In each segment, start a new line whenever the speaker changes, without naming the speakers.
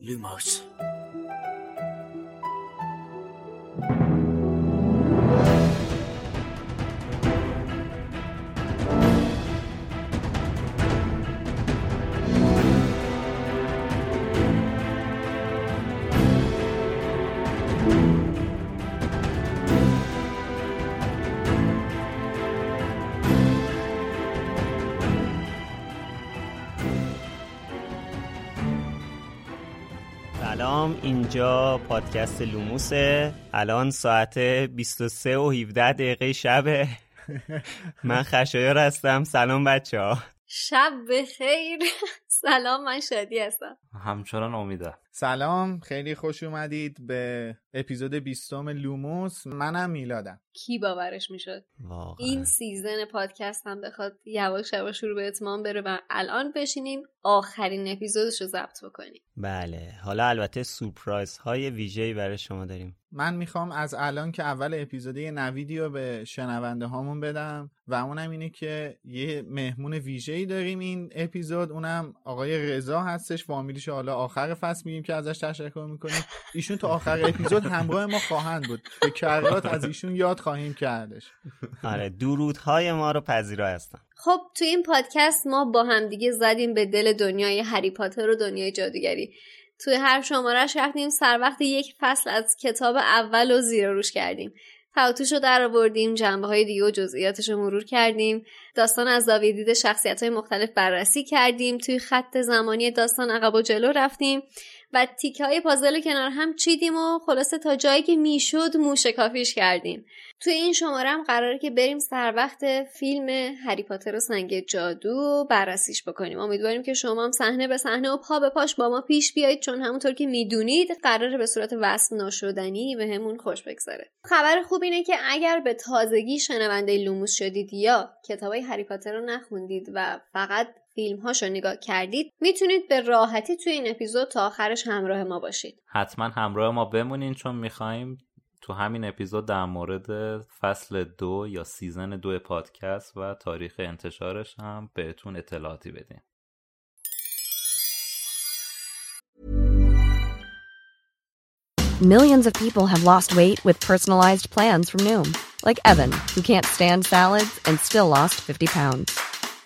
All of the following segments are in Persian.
Lumos
اینجا پادکست لوموسه. الان ساعت 23 و 17 دقیقه شبه من خشایار هستم. سلام بچه ها
شب بخیر. سلام من شادی هستم.
همچنان امیده
سلام خیلی خوش اومدید به اپیزود بیستم لوموس. منم میلادم.
کی باورش می‌شد. این season پادکست هم بخواد یواش یواش رو به اتمام بره و الان بشینیم آخرین اپیزودش رو ضبط بکنیم.
بله حالا البته سورپرایز های ویژه‌ای برای شما داریم.
من می‌خوام از الان که اول اپیزودی نویدی رو به شنونده هامون بدم و اونم اینه که یه مهمون ویژه‌ای داریم این اپیزود. اونم آقای رضا هستش. فامیلیش حالا آخر فصل میگیم که ازش تشکر می‌کنیم. ایشون تا آخر اپیزود همراه ما خواهند بود. به کرات از ایشون یاد خواهیم کردش.
آره درودهای ما رو پذیرا هستن.
خب تو این پادکست ما با همدیگه زدیم به دل دنیای هری پاتر و دنیای جادوگری. توی هر شمارش رفتیم سر وقت یک فصل از کتاب اول و زیر روش کردیم. توتوش رو در آوردیم جنبه های دیگه و جزئیاتش رو مرور کردیم. داستان از زاویه دید شخصیت های مختلف بررسی کردیم. توی خط زمانی داستان عقب و جلو رفتیم. و تیکه های پازل کنار هم چیدیم و خلاصه تا جایی که می‌شد موشکافیش کردیم. توی این شماره هم قراره که بریم سر وقت فیلم هری پاتر و سنگ جادو و بررسیش بکنیم. امیدواریم که شما هم صحنه به صحنه و پا به پاش با ما پیش بیایید چون همونطور که می‌دونید قراره به صورت وصل ناشدنی به همون خوش بگذره. خبر خوب اینه که اگر به تازگی شنونده لوموس شدید یا کتابای هری پاتر رو نخوندید و فقط فیلم هاشو نگاه کردید می‌تونید به راحتی توی این اپیزود تا آخرش همراه ما باشید
حتما همراه ما بمونین چون می‌خوایم تو همین اپیزود در مورد فصل دو یا سیزن دو پادکست و تاریخ انتشارش هم بهتون اطلاعاتی بدیم
Millions of people have lost weight with personalized plans from Noom, like Evan, who can't stand salads and still lost 50 pounds.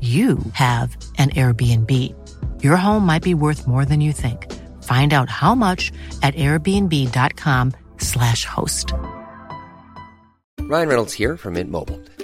you have an Airbnb. Your home might be worth more than you think. Find out how much at airbnb.com/slash host.
Ryan Reynolds here from Mint Mobile.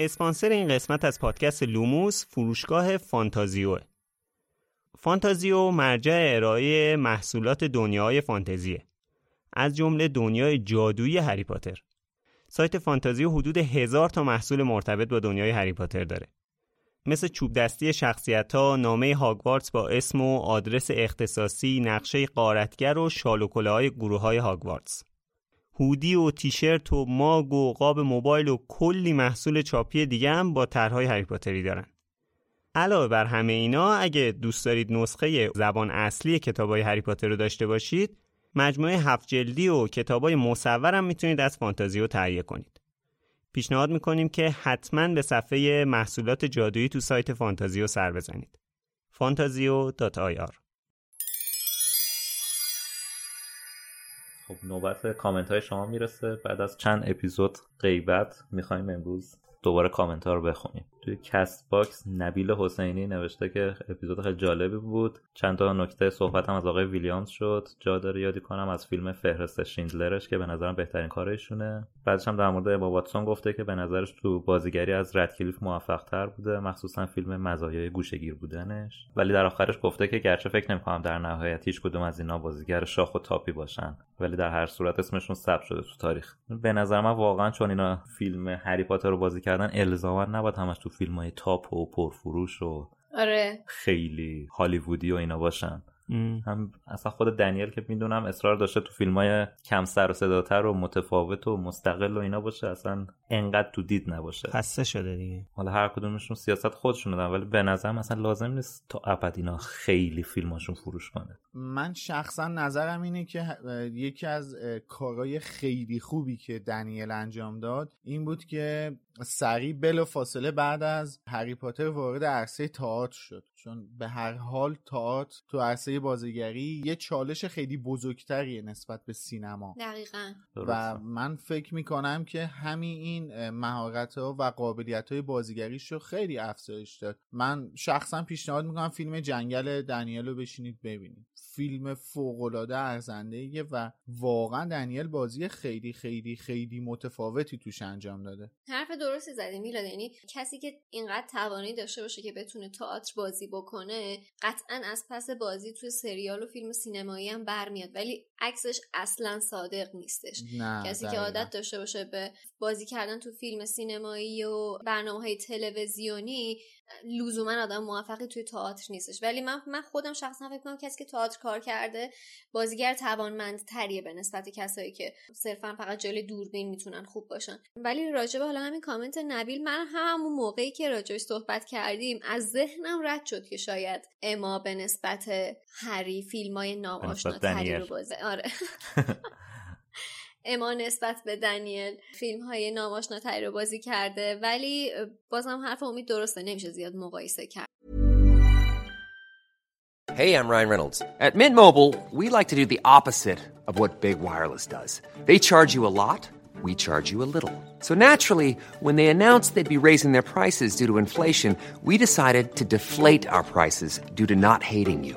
اسپانسر این قسمت از پادکست لوموس فروشگاه فانتازیو. فانتازیو مرجع ارائه محصولات دنیای فانتزیه. از جمله دنیای جادویی هری پاتر. سایت فانتازیو حدود هزار تا محصول مرتبط با دنیای هری پاتر داره. مثل چوب دستی شخصیت ها، نامه هاگوارتس با اسم و آدرس اختصاصی، نقشه قارتگر و شال و های گروه های هاگوارتس. هودی و تیشرت و ماگ و قاب موبایل و کلی محصول چاپی دیگه هم با طرحهای هری پاتری دارن. علاوه بر همه اینا اگه دوست دارید نسخه زبان اصلی کتابای هری پاتر رو داشته باشید، مجموعه هفت جلدی و کتابای مصور هم می‌تونید از فانتازیو تهیه کنید. پیشنهاد می‌کنیم که حتما به صفحه محصولات جادویی تو سایت فانتازیو سر بزنید. fantazio.ir
خب نوبت کامنت های شما می‌رسه. بعد از چند اپیزود غیبت می‌خوایم امروز دوباره کامنت ها رو بخونیم. توی کست باکس نبیل حسینی نوشته که اپیزود خیلی جالبی بود. چند تا نکته صحبت هم از آقای ویلیامز شد. جا داره یادی کنم از فیلم فهرست شیندلرش که به نظرم بهترین کارشونه بعدش هم در مورد اما واتسون گفته که به نظرش تو بازیگری از ردکلیف موفق تر بوده. مخصوصا فیلم مزایای گوشه‌گیر بودنش. ولی در آخرش گفته که گرچه فکر نمی‌کنم در نهایت هیچ کدوم از اینا بازیگر شاخ و تاپی باشن. ولی در هر صورت اسمشون ثبت شده تو تاریخ. به نظر من واقعا چون اینا فیلم هری پاتر رو بازی کردن الزاما نباید همش تو فیلم های تاپ و پرفروش و
آره.
خیلی هالیوودی و اینا باشن. هم اصلا خود دنیل که می‌دونم اصرار داشته تو فیلم های کم سر و صداتر و متفاوت و مستقل و اینا باشه اصلا انقدر تو دید نباشه.
خسته شده دیگه.
حالا هر کدومشون سیاست خودشون دارن ولی به نظرم اصلا لازم نیست تا ابد اینا خیلی فیلماشون فروش کنه.
من شخصا نظرم اینه که یکی از کارهای خیلی خوبی که دنیل انجام داد این بود که سریع بلا فاصله بعد از هری پاتر وارد عرصه تئاتر شد. چون به هر حال تئاتر تو عرصه بازیگری یه چالش خیلی بزرگتریه نسبت به سینما.
دقیقا.
و من فکر می‌کنم که همین این مهارت ها و قابلیت های بازیگریش رو خیلی افزایش داد. من شخصا پیشنهاد می‌کنم فیلم جنگل دنیل رو بشینید ببینید. فیلم فوقالعاده ارزنده و واقعا دنیل بازی خیلی خیلی خیلی متفاوتی توش انجام داده.
حرف درستی زدی میلاد. یعنی کسی که اینقدر توانایی داشته باشه که بتونه تئاتر بازی بکنه قطعا از پس بازی توی سریال و فیلم سینمایی هم برمیاد. ولی عکسش اصلا صادق نیستش.
نه
کسی که عادت داشته باشه به بازی کردن تو فیلم سینمایی و برنامه های تلویزیونی لزوما آدم موفقی توی تئاتر نیستش. ولی من من خودم شخصا فکر کنم کسی که تئاتر کار کرده بازیگر توانمندتریه به نسبت کسایی که صرفا فقط جلوی دوربین می‌تونن خوب باشن. ولی راجب حالا همین کامنت نبیل من همون موقعی که راجبش صحبت کردیم از ذهنم رد شد که شاید اما به نسبت هری فیلم های رو بازه. آره. اما نسبت به دنیل فیلم های ناماشناتری رو بازی کرده ولی بازم حرف امید درسته نمیشه زیاد مقایسه کرد
Hey, I'm Ryan Reynolds. At Mint Mobile, we like to do the opposite of what Big Wireless does. They charge you a lot, we charge you a little. So naturally, when they announced they'd be raising their prices due to inflation, we decided to deflate our prices due to not hating you.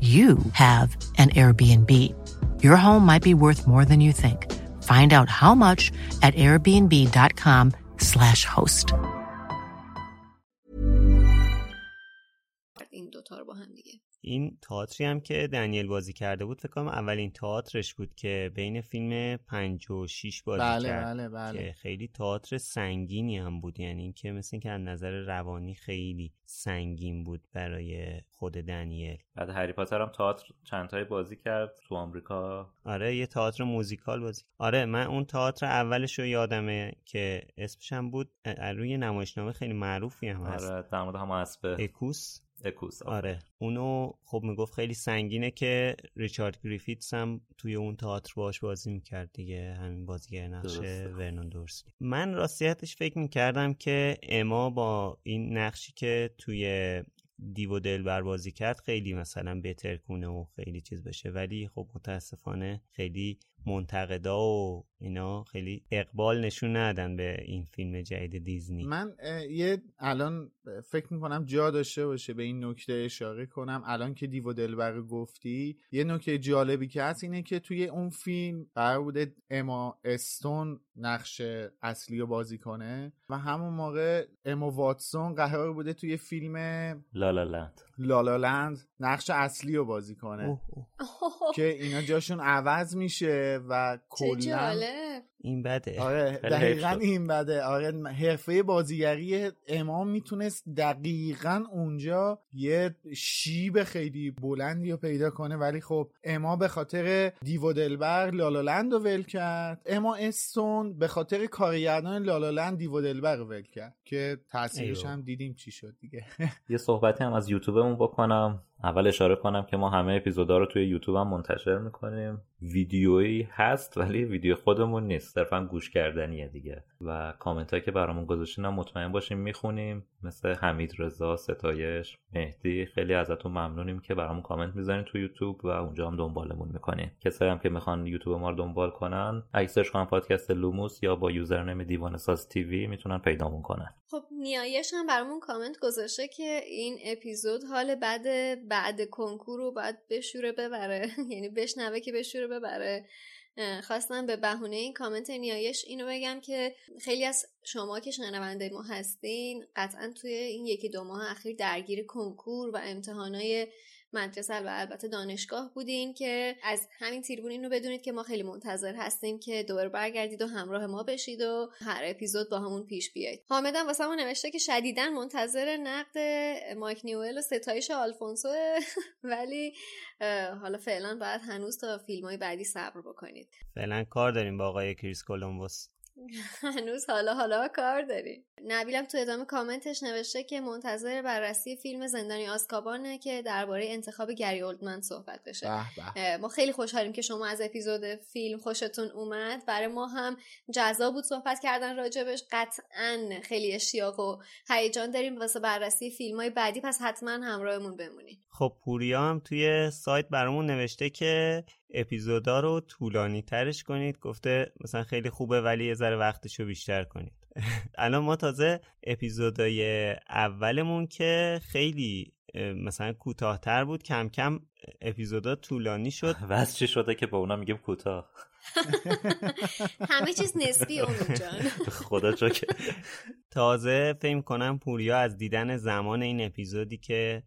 you have an Airbnb. Your home might be worth more than you think. Find out how much at airbnb.com/slash host.
این دوتا رو با هم دیگه
این تئاتری هم که دنیل بازی کرده بود فکر کنم اولین تئاترش بود که بین فیلم 5 و 6 بازی
بله
کرد
بله بله.
که خیلی تئاتر سنگینی هم بود. یعنی اینکه مثل که از نظر روانی خیلی سنگین بود برای خود دنیل.
بعد هری پاتر هم تئاتر چند تایی بازی کرد تو آمریکا.
آره یه تئاتر موزیکال بازی آره من اون تئاتر اولش رو یادمه که اسمش هم بود روی نمایشنامه خیلی معروفی هم هست.
آره در مورد همه اسب.
اکوس.
اکوس
آره. اونو خب می‌گفت خیلی سنگینه که ریچارد گریفیتس هم توی اون تئاتر باش بازی می‌کرد دیگه. همین بازیگر نقش. ورنون دورسلی من راستیتش فکر می‌کردم که اما با این نقشی که توی دیو و دلبر بازی کرد خیلی مثلا بهتر کنه و خیلی چیز بشه. ولی خب متاسفانه خیلی منتقدا و اینا خیلی اقبال نشون ندن به این فیلم جدید دیزنی.
من یه الان فکر می‌کنم جا داشته باشه به این نکته اشاره کنم. الان که دیو دلبر گفتی یه نکته جالبی که هست اینه که توی اون فیلم قرار بوده اما استون نقش اصلی رو بازی کنه و همون موقع اما واتسون قرار بوده توی فیلم
لالالند
لالالند نقش اصلی رو بازی کنه. که اینا جاشون عوض میشه و کلا
این بده.
آره دقیقا این بده. آره حرفه بازیگری امام می‌تونست دقیقا اونجا یه شیب خیلی بلندی رو پیدا کنه ولی خب اما به خاطر دیو دلبر لالالند رو ول کرد. اما استون به خاطر کارگردان لالالند دیو دلبر رو ول کرد که تاثیرش هم دیدیم چی شد دیگه.
یه صحبتی هم از یوتیوبمون بکنم. اول اشاره کنم که ما همه اپیزودا رو توی یوتیوب هم منتشر می‌کنیم. ویدیویی هست ولی ویدیو خودمون نیست. صرفا گوش کردنیه دیگه. و کامنت هایی که برامون گذاشتین هم مطمئن باشیم می‌خونیم. مثل حمید رضا ستایش مهدی. خیلی ازتون ممنونیم که برامون کامنت می‌زنین تو یوتیوب و اونجا هم دنبالمون می‌کنین. کسایی هم که می‌خوان یوتیوب ما رو دنبال کنن سرچش کنن پادکست لوموس یا با username دیوان ساز تیوی می‌تونن پیدامون کنن.
خب نیایش هم برامون کامنت گذاشته که این اپیزود حال بعد بعد کنکور رو باید بشوره ببره. یعنی بشنوه که بشوره ببره. خواستم به بهونه این کامنت نیایش اینو بگم که خیلی از شما که شنونده ما هستین قطعا توی این یکی دو ماه اخیر درگیر کنکور و امتحانای مدرسه و البته دانشگاه بودین که از همین تریبون اینو بدونید که ما خیلی منتظر هستیم که دوباره برگردید و همراه ما بشید و هر اپیزود با همون پیش بیایید. حامدم واسه ما نوشته که شدیدا منتظر نقد مایک نیوئل و ستایش آلفونسو ولی حالا فعلا باید هنوز تا فیلم های بعدی صبر بکنید.
فعلا کار داریم با آقای کریس کولومبوس.
هنوز حالا حالا کار داریم نبیلم تو ادامه کامنتش نوشته که منتظر بررسی فیلم زندانی آزکابانه که درباره انتخاب گری اولدمن صحبت بشه. ما خیلی خوشحالیم که شما از اپیزود فیلم خوشتون اومد. برای ما هم جذاب بود صحبت کردن راجبش. قطعا خیلی اشتیاق و هیجان داریم واسه بررسی فیلم های بعدی. پس حتما همراهمون بمونید.
خب پوریا هم توی سایت برامون نوشته که اپیزودا رو طولانی ترش کنید. گفته مثلا خیلی خوبه ولی یه ذره وقتشو بیشتر کنید. الان ما تازه اپیزودای اولمون که خیلی مثلا کوتاهتر بود کم کم اپیزودا طولانی شد.
واسه چی شده که با اونا میگیم کوتاه؟
همه چیز نسبی اون جان.
خدا که
تازه فکر کنم پوریا از دیدن زمان این اپیزودی که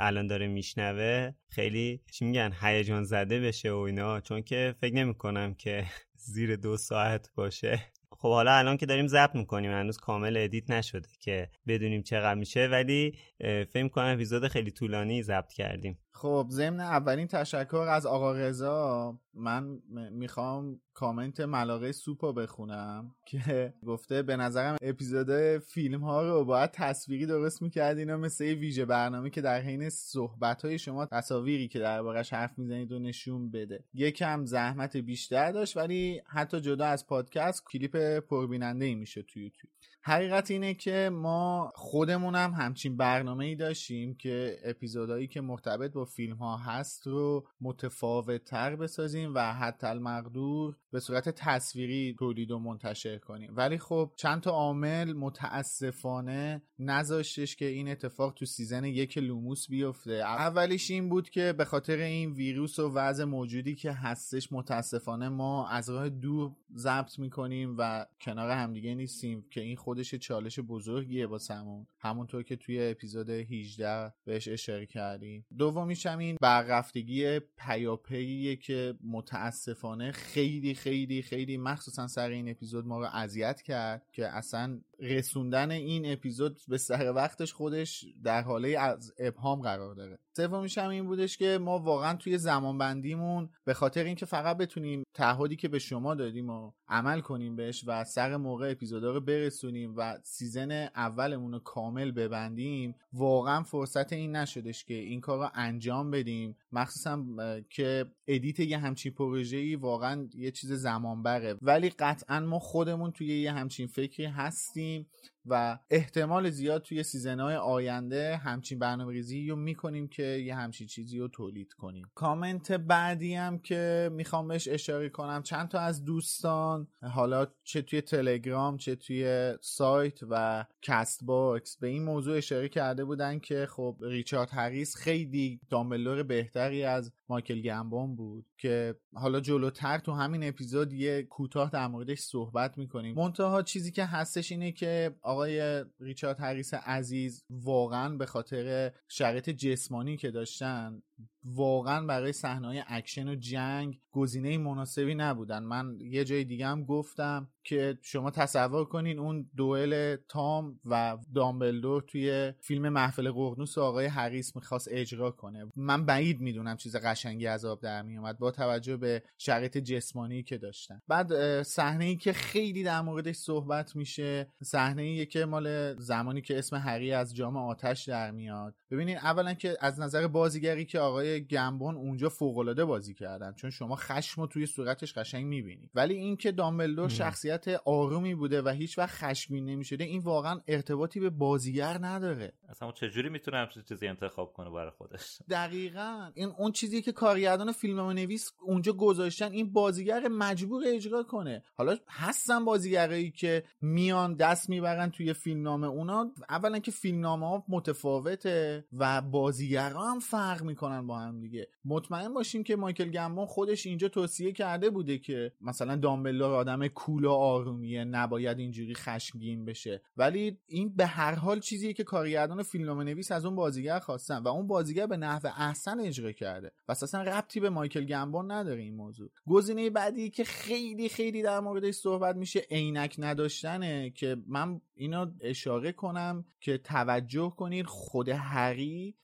الان داره میشنوه خیلی چی میگن هیجان زده بشه و اینا. چون که فکر نمی کنم که زیر دو ساعت باشه. خب حالا الان که داریم ضبط می‌کنیم هنوز کامل ادیت نشده که بدونیم چقدر میشه. ولی فکر کنم اپیزود خیلی طولانی ضبط کردیم.
خب ضمن اولین تشکر از آقا رضا من می‌خوام کامنت ملاقه سوپا بخونم که گفته به نظرم اپیزود فیلم ها رو باید تصویری درست می‌کردین و مثل ویژه برنامه که در حین صحبت های شما تصاویری که دربارش حرف می‌زنید و نشون بده. یکم زحمت بیشتر داشت ولی حتی جدا از پادکست کلیپ پربیننده ای میشه تو یوتیوب. حقیقت اینه که ما خودمون هم همچین برنامه ای داشتیم که اپیزودهایی که مرتبط با فیلم ها هست رو متفاوت تر بسازیم و حتی المقدور به صورت تصویری تولید و منتشر کنیم. ولی خب چند تا عامل متاسفانه نذاشتش که این اتفاق تو season یک لوموس بیفته. اولیش این بود که به خاطر این ویروس و وضع موجودی که هستش متاسفانه ما از راه دور ضبط می‌کنیم و کنار همدیگه نیستیم که این خودش چالش بزرگیه واسمون همونطور که توی اپیزود 18 بهش اشاره کردیم. دومیش هم این برق‌رفتگی پیاپیه که متاسفانه خیلی خیلی خیلی مخصوصا سر این اپیزود ما رو اذیت کرد که اصلا رسوندن این اپیزود به سر وقتش خودش در حاله از ابهام قرار داره. سومیش هم این بودش که ما واقعا توی زمان بندیمون به خاطر اینکه فقط بتونیم تعهدی که به شما دادیم و عمل کنیم بهش و سر موقع اپیزودا رو برسونیم و season اولمون رو کامل ببندیم واقعا فرصت این نشدش که این کار رو انجام بدیم. مخصوصا که edit یه همچین پروژه‌ای واقعا یه چیز زمان بره ولی قطعا ما خودمون توی یه همچین فکری هستیم. و احتمال زیاد توی season های آینده همچین برنامه ریزی رو می‌کنیم که یه همچین چیزی رو تولید کنیم. کامنت بعدی هم که می‌خوام بهش اشاره کنم چند تا از دوستان حالا چه توی تلگرام چه توی سایت و کست باکس به این موضوع اشاره کرده بودن که خب ریچارد هریس خیلی دامبلدور بهتری از مایکل گمبون بود که حالا جلوتر تو همین اپیزود یه کوتاه در موردش صحبت می‌کنیم. منتها چیزی که هستش اینه که آقای ریچارد هریس عزیز واقعا به خاطر شرایط جسمانی که داشتن واقعا برای صحنه اکشن و جنگ گزینه مناسبی نبودن. من یه جای دیگه هم گفتم که شما تصور کنین اون دوئل تام و دامبلدور توی فیلم محفل ققنوس آقای هریس می‌خواست اجرا کنه. من بعید می‌دونم چیز قشنگی از آب در میومد با توجه به شرایط جسمانی که داشتن. بعد صحنه ای که خیلی در موردش صحبت میشه صحنه ای که مال زمانی که اسم هری از جام آتش در میاد. ببینین اولا که از نظر بازیگری که آقای گمبون اونجا فوق بازی کردن چون شما خشم رو توی صورتش قشنگ می‌بینید. ولی اینکه دامبلدور شخصیت آرومی بوده و هیچ وقت خشمگین نمی‌شده این واقعا ارتباطی به بازیگر نداره.
اصلا چجوری می‌تونه همچین چیزی انتخاب کنه برای خودش؟
دقیقا. این اون چیزی که کارگردان فیلم نویس اونجا گذاشتن این بازیگر مجبور اجرا کنه. حالا هستن بازیگرایی که میان دست می‌برن توی فیلمنامه اونا. اولا که فیلمنامه ها متفاوته. و بازیگرا هم فرق می‌کنن با هم دیگه. مطمئن باشیم که مایکل گمبون خودش اینجا توصیه کرده بوده که مثلا دامبلدور آدم کول و آرومیه نباید اینجوری خشمگین بشه. ولی این به هر حال چیزیه که کارگردان فیلم نویس از اون بازیگر خواستن و اون بازیگر به نحو احسن اجرا کرده. و اساسا ربطی به مایکل گمبون نداره این موضوع. گزینه بعدی که خیلی خیلی در موردش صحبت میشه عینک نداشتنه که من اینو اشاره کنم که توجه کنید خود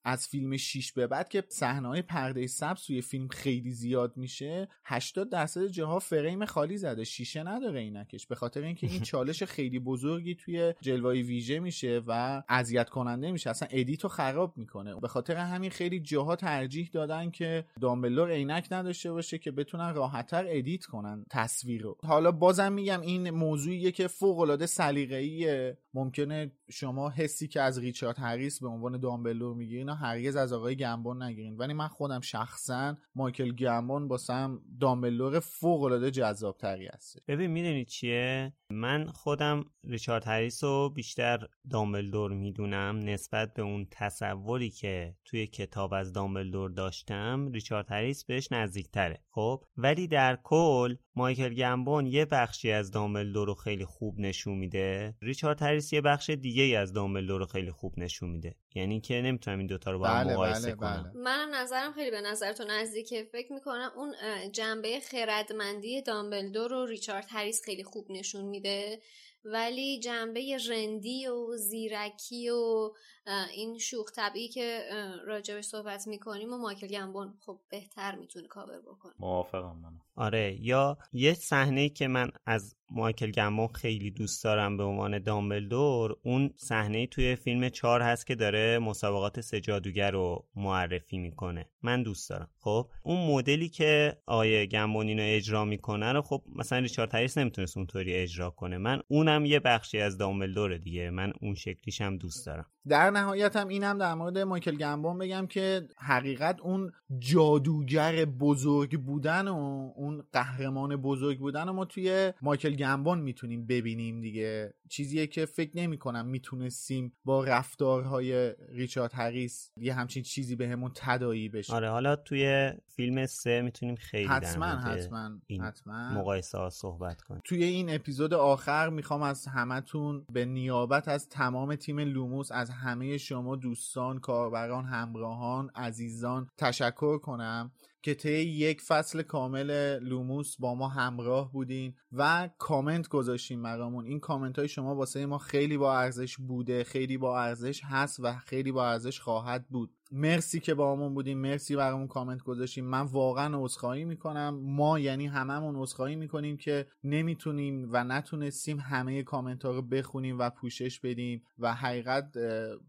از فیلم 6 به بعد که صحنه های پرده سبز توی فیلم خیلی زیاد میشه 80 درصد جاها فریم خالی زده. شیشه نداره عینکش به خاطر اینکه این چالش خیلی بزرگی توی جلوه ویژه میشه و اذیت کننده میشه. اصلا ادیتو خراب می‌کنه. به خاطر همین خیلی جاها ترجیح دادن که دامبلدور عینک نداشته باشه که بتونن راحتتر ادیت کنن تصویر رو. حالا بازم میگم این موضوعیه که فوق العاده سلیقه‌ایه. ممکنه شما حسی که از ریچارد هریس به عنوان دامبلدور می‌گیرین هرگز از آقای گمبون نگیرین. ولی من خودم شخصا مایکل گمبون واسم دامبلدور فوق العاده جذاب تری هست
ببین می‌دونی چیه؟ من خودم ریچارد هریس رو بیشتر دامبلدور می‌دونم. نسبت به اون تصوری که توی کتاب از دامبلدور داشتم ریچارد هریس بهش نزدیکتره. خب؟ ولی در کل مایکل گمبون یه بخشی از دامبلدور رو خیلی خوب نشون میده؟ ریچارد هریس یه بخش دیگه ای از دامبلدور رو خیلی خوب نشون میده. یعنی که نمی‌تونم این دوتا رو با هم
بله
مقایسه
بله
کنم.
بله.
منم نظرم خیلی به نظرتون نزدیکه. فکر می‌کنم اون جنبه خردمندی دامبلدور رو ریچارد هریس خیلی خوب نشون میده. ولی جنبه رندی و زیرکی و این شوخ طبعی که راجبش صحبت می‌کنیم و مایکل گمبون خب بهتر می‌تونه کاور بکنه.
موافقم من
آره یا یه صحنه که من از مایکل گمبون خیلی دوست دارم به عنوان دامبلدور. اون صحنه توی فیلم چهار هست که داره مسابقات سه جادوگر رو معرفی می‌کنه. من دوست دارم. خب اون مدلی که آقای گمبون اینو اجرا می‌کنه رو خب مثلا ریچارد هریس نمی‌تونست اونطوری اجرا کنه. من اونم یه بخشی از دامبلدوره دیگه. من اون شکلیش هم دوست دارم.
در نهایت هم اینم در مورد مایکل گمبون بگم که حقیقت اون جادوگر بزرگ بودن و اون قهرمان بزرگ بودن و ما توی مایکل گمبون می‌تونیم ببینیم دیگه. چیزیه که فکر نمی کنم می‌تونستیم با رفتارهای ریچارد هریس یه همچین چیزی بهمون تدایی بشه.
آره حالا توی فیلم سه می‌تونیم خیلی
حتما حتما
این
حتما.
مقایسه ها صحبت کنیم.
توی این اپیزود آخر می‌خوام از همتون به نیابت از تمام تیم لوموس از همه شما دوستان کاربران همراهان عزیزان تشکر کنم که طی یک فصل کامل لوموس با ما همراه بودین و کامنت گذاشتین برامون. این کامنت های شما واسه ما خیلی با ارزش بوده خیلی با ارزش هست و خیلی با ارزش خواهد بود. مرسی که باهامون بودین مرسی برامون کامنت گذاشتین من واقعا عذرخواهی می‌کنم. ما یعنی هممون عذرخواهی می‌کنیم که نمی‌تونیم و نتونستیم همه کامنت ها رو بخونیم و پوشش بدیم و حقیقت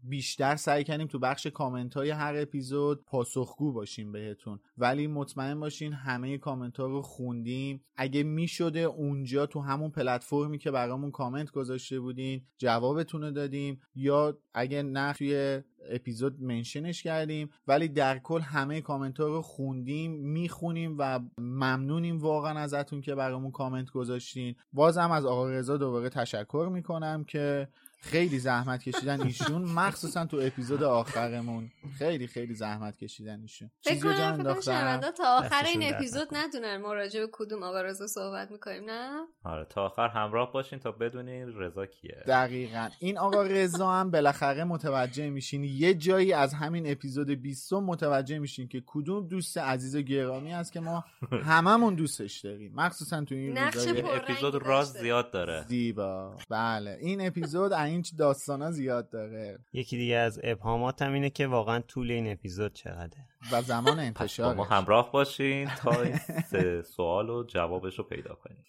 بیشتر سعی کردیم تو بخش کامنت های هر اپیزود پاسخگو باشیم بهتون. ولی مطمئن باشین همه کامنت ها رو خوندیم. اگه می‌شده اونجا تو همون پلتفرمی که برامون کامنت گذاشته بودین جوابتون رو دادیم. یا اگه نه توی اپیزود منشنش کردیم ولی در کل همه کامنت ها رو خوندیم می‌خونیم و ممنونیم واقعا ازتون که برامون کامنت گذاشتین. بازم از آقا رضا دوباره تشکر می‌کنم که خیلی زحمت کشیدن ایشون مخصوصا تو اپیزود آخرمون. خیلی خیلی زحمت کشیدن ایشون.
فکر کنم تا آخر این اپیزود ندونن ما راجع به کدوم آقا رضا صحبت می‌کنیم نه؟
آره تا آخر همراه باشین تا بدونین رضا کیه.
دقیقا. این آقا رضا هم بالاخره متوجه میشین. یه جایی از همین اپیزود 20 متوجه میشین که کدوم دوست عزیز و گرامی است که ما هممون دوستش داریم. مخصوصا تو این
اپیزود راز زیاد داره.
زیبا. بله. این اپیزود این داستانا زیاد داره؟
یکی دیگه از ابهاماتم اینه که واقعا طول این اپیزود چقدره.
و زمان انتشار
ما همراه باشین تا این سه سوال و جوابش رو پیدا کنیم.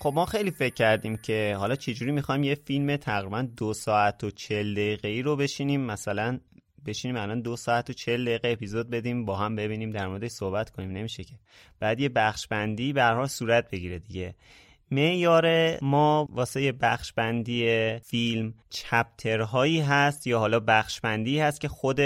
خب ما خیلی فکر کردیم که حالا چجوری می‌خوایم یه فیلم تقریبا دو ساعت و چل دقیقه ای رو بشینیم مثلا بشینیم الان دو ساعت و چل دقیقه اپیزود بدیم با هم ببینیم در موردش صحبت کنیم نمیشه که. بعد یه بخش بندی برها صورت بگیره دیگه. معیار ما واسه بخش بندی فیلم چپترهایی هست یا حالا بخش بندی هست که خود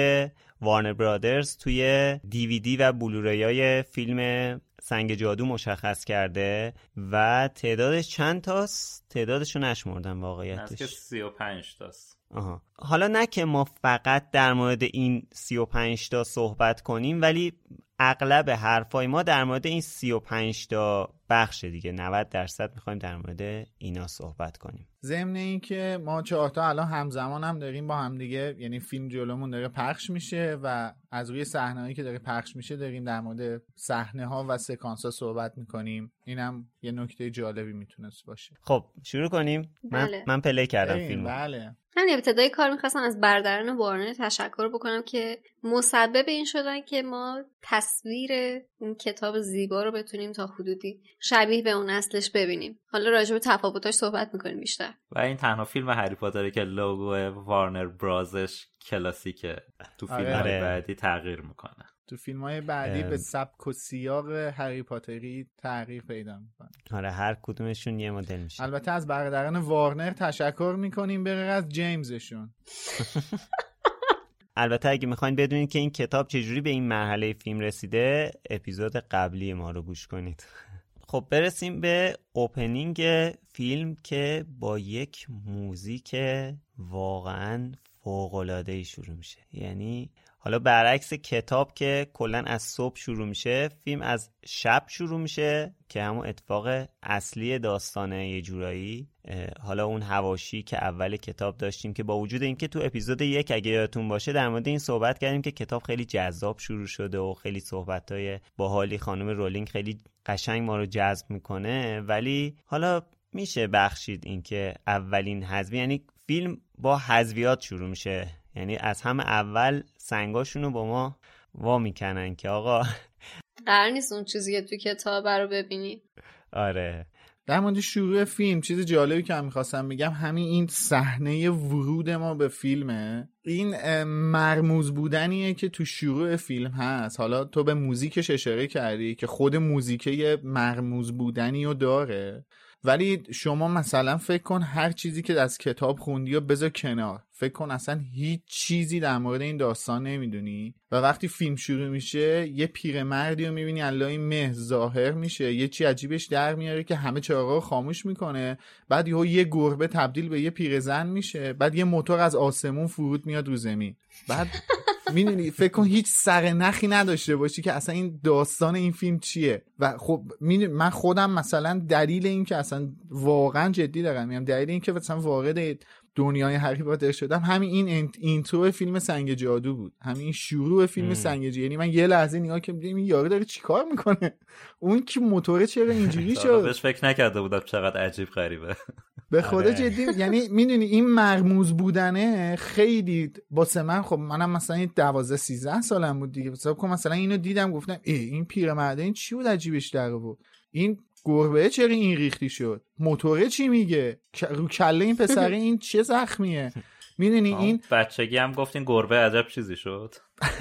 وارنر برادرز توی دیویدی و بلوری های فیلم سنگ جادو مشخص کرده و تعدادش چند تاست؟ تعدادشو نشمردم واقعیتش.
که 35 تاست.
آها. حالا نه که ما فقط در مورد این 35 تا صحبت کنیم ولی اغلب حرفای ما در مورد این 35 تا بخش دیگه. 90 درصد می‌خوایم در مورد اینا صحبت کنیم.
ضمن اینکه ما چهارتا الان همزمان هم داریم با هم دیگه یعنی فیلم جلومون داره پخش میشه و از روی صحنه‌ای که داره پخش میشه داریم در مورد صحنه ها و سکانس ها صحبت می‌کنیم. اینم یه نکته جالبی می‌تونست باشه.
خب شروع کنیم. من
بله.
من پلی کردم فیلم
بله.
همین ابتدای کار می‌خواستم از بردران وارنر تشکر بکنم که مسبب این شدن که ما تصویر این کتاب زیبا رو بتونیم تا حدودی شبیه به اون اصلش ببینیم. حالا راجع به تفاوتاش صحبت می‌کنیم بیشتر.
و این تنها فیلم هری پاتره که لوگو وارنر برازش کلاسیکه. تو فیلم
آره.
بعدی تغییر می‌کنه.
تو فیلم های بعدی به سبک و سیاق هری پاتری تغییر پیدا می‌کنه.
آره هر کدومشون یه مدل میشه.
البته از برادران وارنر تشکر می‌کنیم به غیر از جیمزشون.
البته اگه می‌خواین بدونید که این کتاب چجوری به این مرحله فیلم رسیده اپیزود قبلی ما رو گوش کنید. خب برسیم به اوپنینگ فیلم که با یک موزیک واقعا فوق‌العاده‌ای شروع میشه. یعنی حالا برعکس کتاب که کلا از صبح شروع میشه فیلم از شب شروع میشه که همون اتفاق اصلی داستانه یه جورایی. حالا اون هواشی که اول کتاب داشتیم که با وجود اینکه تو اپیزود یک اگه یادتون باشه در مورد این صحبت کردیم که کتاب خیلی جذاب شروع شده و خیلی صحبت های باحالی خانم رولینگ خیلی قشنگ ما رو جذب می‌کنه. ولی حالا میشه بخشید اینکه اولین حذوی یعنی فیلم با حذویات شروع میشه. یعنی از همه اول سنگاشونو با ما وا می‌کنن که آقا.
قرار نیست اون چیزی که تو کتاب رو ببینی.
آره.
در مورد شروع فیلم چیز جالبی که من می‌خواستم بگم همین این صحنه ورود ما به فیلمه. این مرموز بودنیه که تو شروع فیلم هست. حالا تو به موزیکش اشاره کردی که خود موزیکه مرموز بودنی رو داره. ولی شما مثلا فکر کن هر چیزی که از کتاب خوندی و بذار کنار. فکر کن اصلا هیچ چیزی در مورد این داستان نمی‌دونی. و وقتی فیلم شروع میشه یه پیرمردی رو می‌بینی الله مه ظاهر میشه. یه چی عجیبش در میاره که همه چراغا رو خاموش می‌کنه. بعد یهو یه گربه تبدیل به یه پیرزن میشه. بعد یه موتور از آسمون فرود میاد رو زمین. بعد می‌دونی فکر کن هیچ سر نخی نداشته باشی که اصلا این داستان این فیلم چیه. و خب من خودم مثلا دلیل این که اصلا واقعا جدی دارم. میگم دلیل این که مثلا وارد دنیای هری پاتر شدم. همین این اینترو فیلم سنگ جادو بود. همین شروع فیلم سنگ جادو. یعنی من یه لحظه نگاه که این یارو داره چیکار می‌کنه؟ اون که موتور چرا اینجوری شد؟
بهش فکر نکرده بودم چقدر عجیب غریبه.
به خدا
آره.
جدی یعنی می‌دونی این مرموز بودنه خیلی باسه من خب منم مثلا این 12 13 سالم بود دیگه. حساب کن مثلا اینو دیدم گفتم ای این پیرمرده این چی بود عجیبش در بود این گربه چرا این ریختی شد؟ موتوره چی میگه؟ رو کله این پسره این چه زخمیه؟ می‌دونی این
بچگی هم گفتین گربه عجب چیزی شد.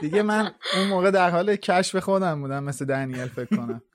دیگه من اون موقع در حال کشف خودم بودم مثل دنیل فکر کنم.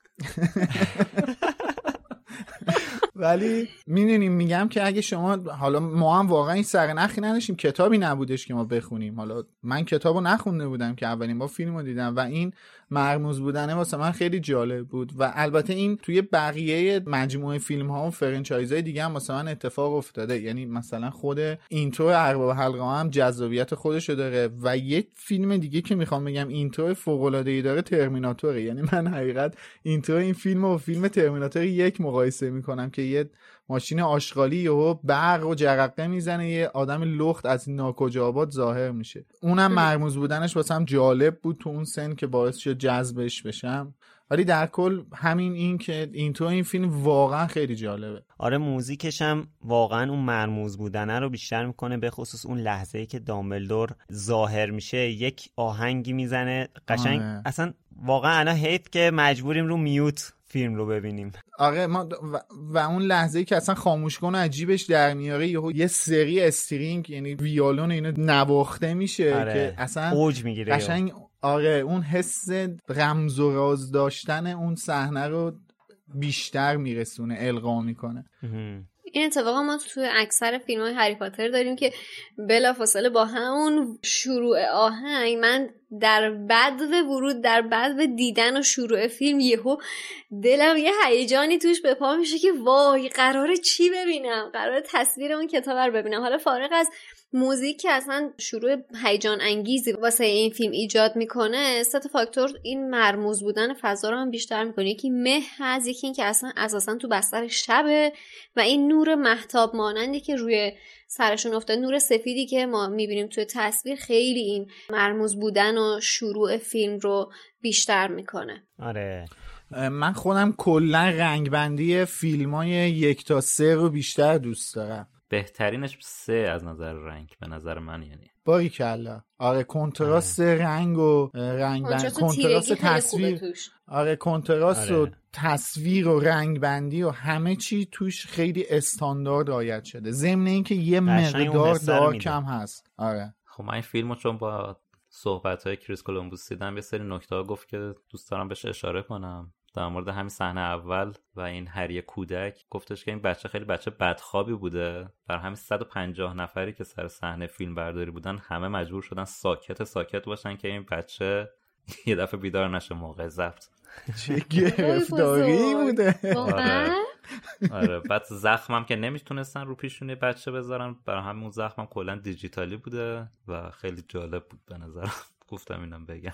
ولی می‌دونیم میگم که اگه شما حالا ما هم واقعا این سرنخی نداشتیم. کتابی نبودش که ما بخونیم. حالا من کتابو نخونده بودم که اولین بار فیلمو دیدم و این مرموز بودنه واسه من خیلی جالب بود. و البته این توی بقیه مجموعه فیلم ها و فرنچایز های دیگه هم واسه من اتفاق افتاده. یعنی مثلا خود intro ارباب حلقه هم جذابیت خودشو داره و یه فیلم دیگه که می‌خوام بگم intro فوق العاده ای داره ترمیناتوره. یعنی من حقیقت اینترو این فیلم و فیلم ترمیناتور یک مقایسه می‌کنم که یه ماشین آشغالی یهو برق و جرقه می‌زنه یه آدم لخت از ناکجا آباد ظاهر میشه. اونم مرموز بودنش واسم جالب بود تو اون سن که باعث شد جذبش بشم. ولی در کل همین این که این تو این فیلم واقعا خیلی جالبه.
آره موزیکش هم واقعا اون مرموز بودنه رو بیشتر می‌کنه به خصوص اون لحظه ای که دامبلدور ظاهر میشه یک آهنگی می‌زنه. قشنگ
آره.
اصلا واقعا الان حیف که مجبوریم رو میوت فیلم رو ببینیم.
آره ما و, و اون لحظه ای که اصلا خاموش کنه عجیبش در میاره یهو یه سری استرینگ یعنی ویولون اینو نواخته میشه
آره.
که اصلا
اوج می‌گیره
قشنگ آره اون حس رمز و راز داشتن اون صحنه رو بیشتر میرسونه القا می‌کنه.
این اتفاق ما توی اکثر فیلم های هری پاتر داریم که بلافاصله با همون شروع آهنگ من در بدو ورود در بدو دیدن و شروع فیلم یهو دلم یه هیجانی توش به پا میشه که وای قراره چی ببینم؟ قراره تصویر اون کتاب رو ببینم. حالا فارغ از موزیک که اصلا شروع هیجان انگیزی واسه این فیلم ایجاد می‌کنه سه تا فاکتور این مرموز بودن فضا رو هم بیشتر می‌کنه. یکی مه هست یکی این که اصلا اساسا تو بستر شبه و این نور محتاب مانندی که روی سرشون افتاد نور سفیدی که ما می‌بینیم توی تصویر خیلی این مرموز بودن و شروع فیلم رو بیشتر می‌کنه.
آره.
من خودم کلا رنگبندی فیلم های یک تا سه رو بیشتر دوست دارم.
بهترینش سه از نظر رنگ به نظر من یعنی.
باری کلا آره کنتراست رنگ و رنگ بند
کنتراست
تصویر. آره کنتراست
آره.
و تصویر و رنگ بندی و همه چی توش خیلی استاندارد رعایت شده. ضمن اینکه یه مقدار دارک
میده.
هم هست. آره.
خب من این فیلم رو چون با صحبت های کریس کولومبوس دیدم یه سری نکته ها گفت که دوست دارم بهش اشاره کنم. در مورد همین صحنه اول و این هری کودک گفتش که این بچه خیلی بچه بدخوابی بوده. بر همین 150 نفری که سر صحنه فیلم برداری بودن همه مجبور شدن ساکت ساکت باشن که این بچه یه دفعه بیدار نشه موقع ضبط.
چه گرفتاری. بوده.
واقعا؟
آره. بعد زخمم که نمی‌تونستن رو پیشونی بچه بذارن. برای همون زخمم کلا دیجیتالی بوده و خیلی جالب بود به نظرم. گفتم اینم بگم.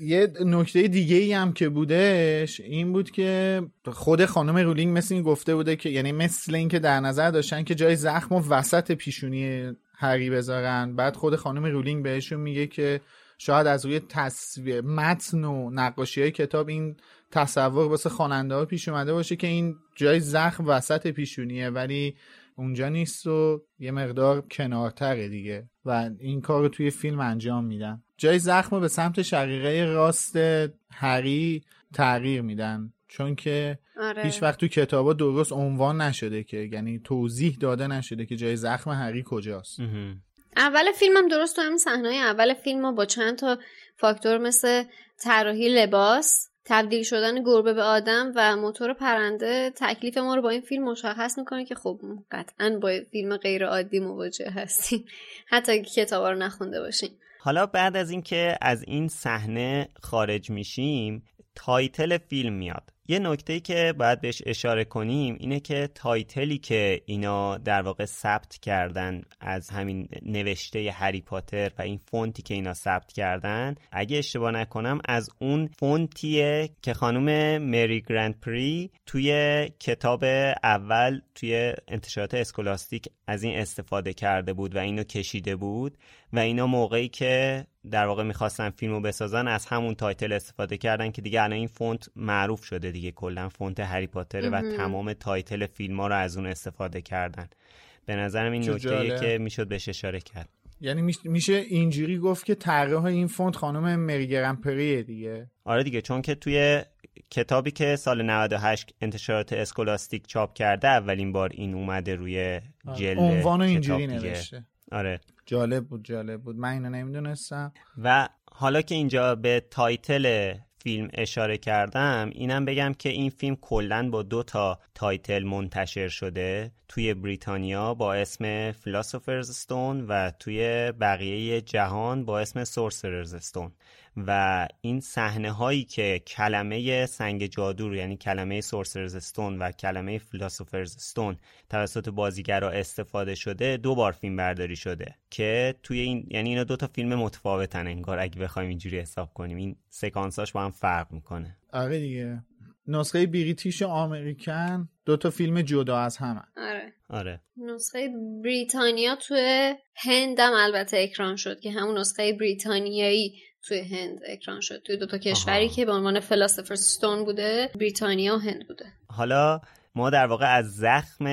یه نکته دیگه ای هم که بودش این بود که خود خانم رولینگ مثل این گفته بوده که یعنی مثل این که در نظر داشتن که جای زخم و وسط پیشونی هری بذارن. بعد خود خانم رولینگ بهشون میگه که شاید از روی تصویر متن و نقاشی های کتاب این تصور واسه خواننده ها پیش اومده باشه که این جای زخم وسط پیشونیه ولی اونجا نیست و یه مقدار کنارتره دیگه و این کار رو توی فیلم انجام میدن. جای زخم رو به سمت شقیقه راست هری تغییر میدن. چون که
آره.
هیچ وقت تو کتابا درست عنوان نشده که یعنی توضیح داده نشده که جای زخم هری کجاست.
اول فیلمم درست تو همین صحنه اول فیلم ما با چند تا فاکتور مثل طراحی لباس تبدیل شدن گربه به آدم و موتور پرنده تکلیف ما رو با این فیلم مشخص می‌کنه که خب قطعا با فیلم غیر عادی مواجه هستیم. حتی اگه کتابا رو نخونده باشیم.
حالا بعد از اینکه از این صحنه خارج میشیم title فیلم میاد. یه نکته که باید بهش اشاره کنیم اینه که title ی که اینا در واقع ثبت کردن از همین نوشته هری پاتر و این فونتی که اینا ثبت کردن اگه اشتباه نکنم از اون فونتیه که خانم مری گرندپری توی کتاب اول توی انتشارات اسکولاستیک از این استفاده کرده بود و اینو کشیده بود و اینا موقعی که در واقع می‌خواستن فیلمو بسازن از همون title استفاده کردن که دیگه الان این فونت معروف شده دیگه. کلا فونت هری پاتره و تمام title فیلم ها رو از اون استفاده کردن. به نظرم این نکته که می‌شد بهش اشاره کرد.
یعنی میشه اینجوری گفت که طراح این فونت خانم مری پریه دیگه.
آره دیگه چون که توی کتابی که سال 98 انتشارات اسکولاستیک چاپ کرده اولین بار این اومده روی جلد
عنوان اینجوری نوشته.
آره.
جالب بود جالب بود. من اینو نمی‌دونستم.
و حالا که اینجا به title فیلم اشاره کردم اینم بگم که این فیلم کلا با دو تا title منتشر شده. توی بریتانیا با اسم Philosopher's Stone و توی بقیه جهان با اسم Sorcerer's Stone و این صحنه هایی که کلمه سنگ جادو یعنی کلمه سورسرز استون و کلمه فلاسوفرز استون توسط بازیگرا استفاده شده دو بار فیلم برداری شده که توی این یعنی اینا دو تا فیلم متفاوتن انگار اگه بخوایم اینجوری حساب کنیم. این سکانساش با هم فرق می‌کنه.
آره دیگه. نسخه بریتیش آمریکن دو تا فیلم جدا از همه.
آره.
آره.
نسخه بریتانیا توی هندم البته اکران شد که همون نسخه بریتانیایی توی هند اکران شد توی دوتا کشوری که به عنوان فلاسفر ستون بوده بریتانیا و هند بوده.
حالا ما در واقع از زخم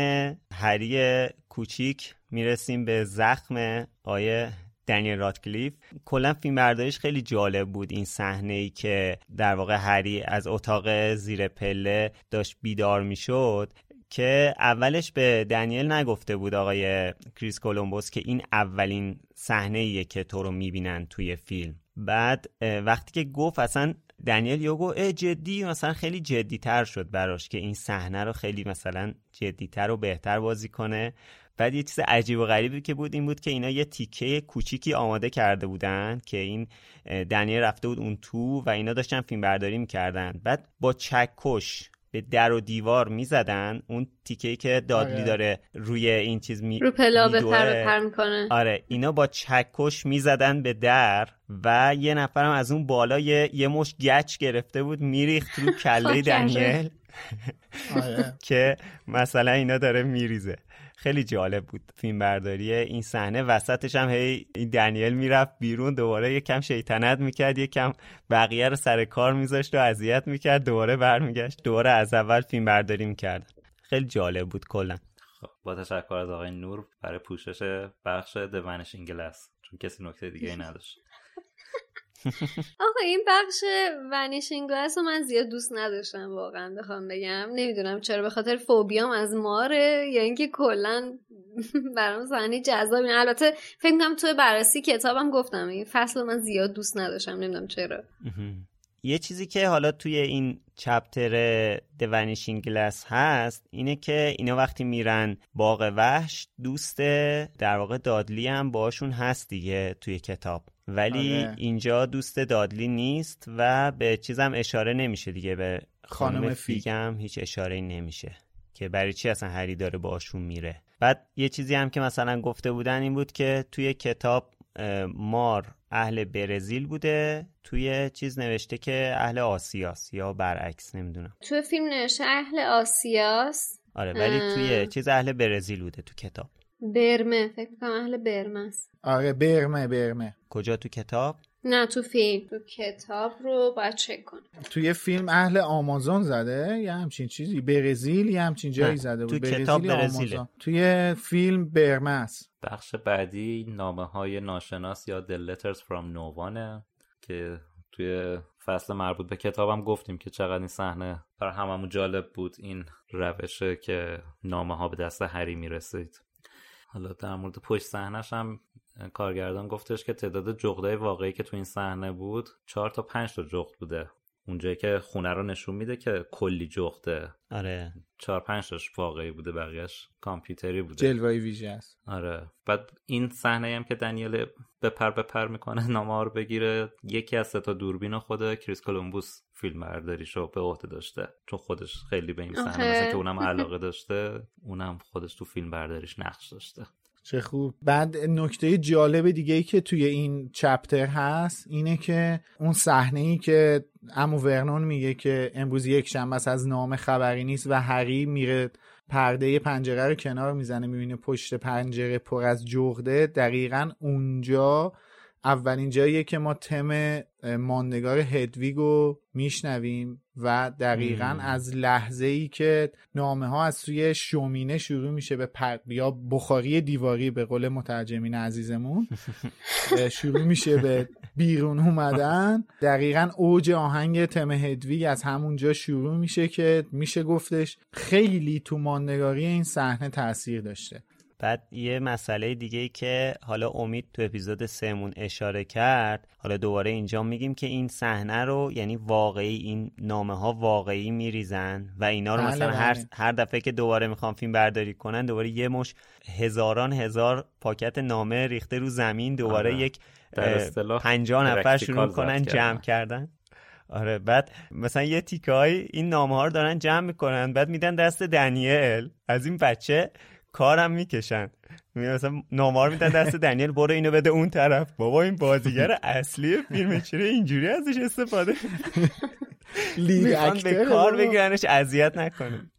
هری کوچیک می‌رسیم به زخم آیه دنیل راتکلیف کلا فیلم برداریش خیلی جالب بود این صحنه ای که در واقع هری از اتاق زیر پله داشت بیدار می‌شد که اولش به دنیل نگفته بود آقای کریس کولومبوس که این اولین صحنه ایه که تو رو می‌بینن توی فیلم. بعد وقتی که گفت اصلا دنیل یوگو جدی مثلا خیلی جدی تر شد براش که این صحنه رو خیلی مثلا جدیتر و بهتر بازی کنه. بعد یه چیز عجیب و غریبی که بود این بود که اینا یه تیکه کوچیکی آماده کرده بودن که این دنیل رفته بود اون تو و اینا داشتن فیلم برداری می‌کردن. بعد با چکش به در و دیوار می‌زدن اون تیکه که دادلی آره. داره روی این چیز می
رو پلا به پر می‌کنه.
آره اینا با چکش می‌زدن به در و یه نفرم از اون بالا یه, یه مش گچ گرفته بود میریخت رو کله دنیل. آره. که مثلا اینا داره میریزه. خیلی جالب بود فیلم برداری این صحنه وسطش هم هی این دنیل می‌رفت بیرون دوباره یه کم شیطنت می‌کرد یه کم بقیه رو سر کار میذاشت و اذیت می‌کرد دوباره برمیگشت دوباره از اول فیلم برداری می‌کرد. خیلی جالب بود کلا.
خب، با تشکر از آقای نور برای پوشش بخش دونش انگلس چون کسی نکته دیگه ای نداشت.
آخه این بخش Vanishing Glass رو من زیاد دوست نداشتم واقعا بخوام بگم. نمی‌دونم چرا به خاطر فوبیام از ماره یا اینکه کلا برام صحنه جذابی. البته فکر کنم توی بررسی کتابم گفتم این فصل من زیاد دوست نداشتم نمی‌دونم چرا.
یه چیزی که حالا توی این chapter The Vanishing Glass هست اینه که اینا وقتی میرن باغ وحش دوست در واقع دادلی هم باشون هست دیگه توی کتاب. ولی آره. اینجا دوست دادلی نیست و به چیزم اشاره نمیشه دیگه. به خانم فیگم هیچ اشاره نمیشه که برای چی اصلا هری داره باشون میره. بعد یه چیزی هم که مثلا گفته بودن این بود که توی کتاب مار اهل برزیل بوده توی چیز نوشته که اهل آسیاس یا برعکس نمی‌دونم.
توی فیلم نوشته اهل آسیاس.
آره ولی توی چیز اهل برزیل بوده تو کتاب.
برمه فکر کنم اهل برمه است.
آره برمه برمه.
کجا؟ تو کتاب؟
نه تو فیلم. تو کتاب رو باید چک کن
توی فیلم اهل آمازون زده یه همچین چیزی. برزیل یه همچین جایی زده بود.
تو کتاب برزیل
توی فیلم برمه است.
بخش بعدی نامه های ناشناس یا The Letters from No که توی فصل مربوط به کتابم گفتیم که چقدر این صحنه برای هممون جالب بود. این روشه که نامه ها به دست هری می‌رسید. حالا در مورد پشت صحنهش هم کارگردان گفتش که تعداد جغدای واقعی که تو این صحنه بود چهار تا پنج تا جغد بوده. اونجایی که خونه رو نشون میده که کلی جغده.
آره.
چهار پنج تاش واقعی بوده بقیهش کامپیوتری بوده.
جلوه ویژه است.
آره. بعد این صحنه هم که دنیل بپر بپر می‌کنه نامه رو بگیره. یکی از سه تا دوربین خود کریس کولومبوس فیلم برداریشو به عهده داشته. چون خودش خیلی به این صحنه مثل که اونم علاقه داشته اونم خودش تو فیلم برداریش نقش داشته.
چه خوب. بعد نکته جالب دیگه ای که توی این چپتر هست اینه که اون صحنه ای که امو ورنون میگه که امروز یک شنبه از نام خبری نیست و هری میره پرده پنجره رو کنار می‌زنه می‌بینه پشت پنجره پر از جغده. دقیقا اونجا اولین جاییه که ما تم ماندگار هدویگو میشنویم و دقیقا از لحظه ای که نامه ها از سوی شومینه شروع میشه به پر... یا بخاری دیواری به قول مترجمین عزیزمون شروع میشه به بیرون اومدن. دقیقا اوج آهنگ تم هدویگ از همونجا شروع میشه که میشه گفتش خیلی تو ماندگاری این صحنه تاثیر داشته.
بعد یه مسئله دیگه ای که حالا امید تو اپیزود سهمون اشاره کرد حالا دوباره اینجا میگیم که این صحنه رو یعنی واقعی این نامه ها واقعی میریزن و اینا رو
بله
مثلا
بله.
هر, هر دفعه که دوباره می‌خوام فیلم برداری کنن دوباره یه مش هزاران هزار پاکت نامه ریخته رو زمین دوباره
آره.
یک اه،
اصطلاح
پنجاه نفر شروع کنن جمع کردن آره بعد مثلا یه تیکه های این نامه ها رو دارن جمع می‌کنن بعد میدن دست دنیل از این بچه کارم می‌کشن. می- مثلا رو میدن دست دنیل برو اینو بده اون طرف. بابا این بازیگر اصلی فیلم چرا اینجوری ازش استفاده می‌خوان به کار. بگیرنش اذیت نکنه.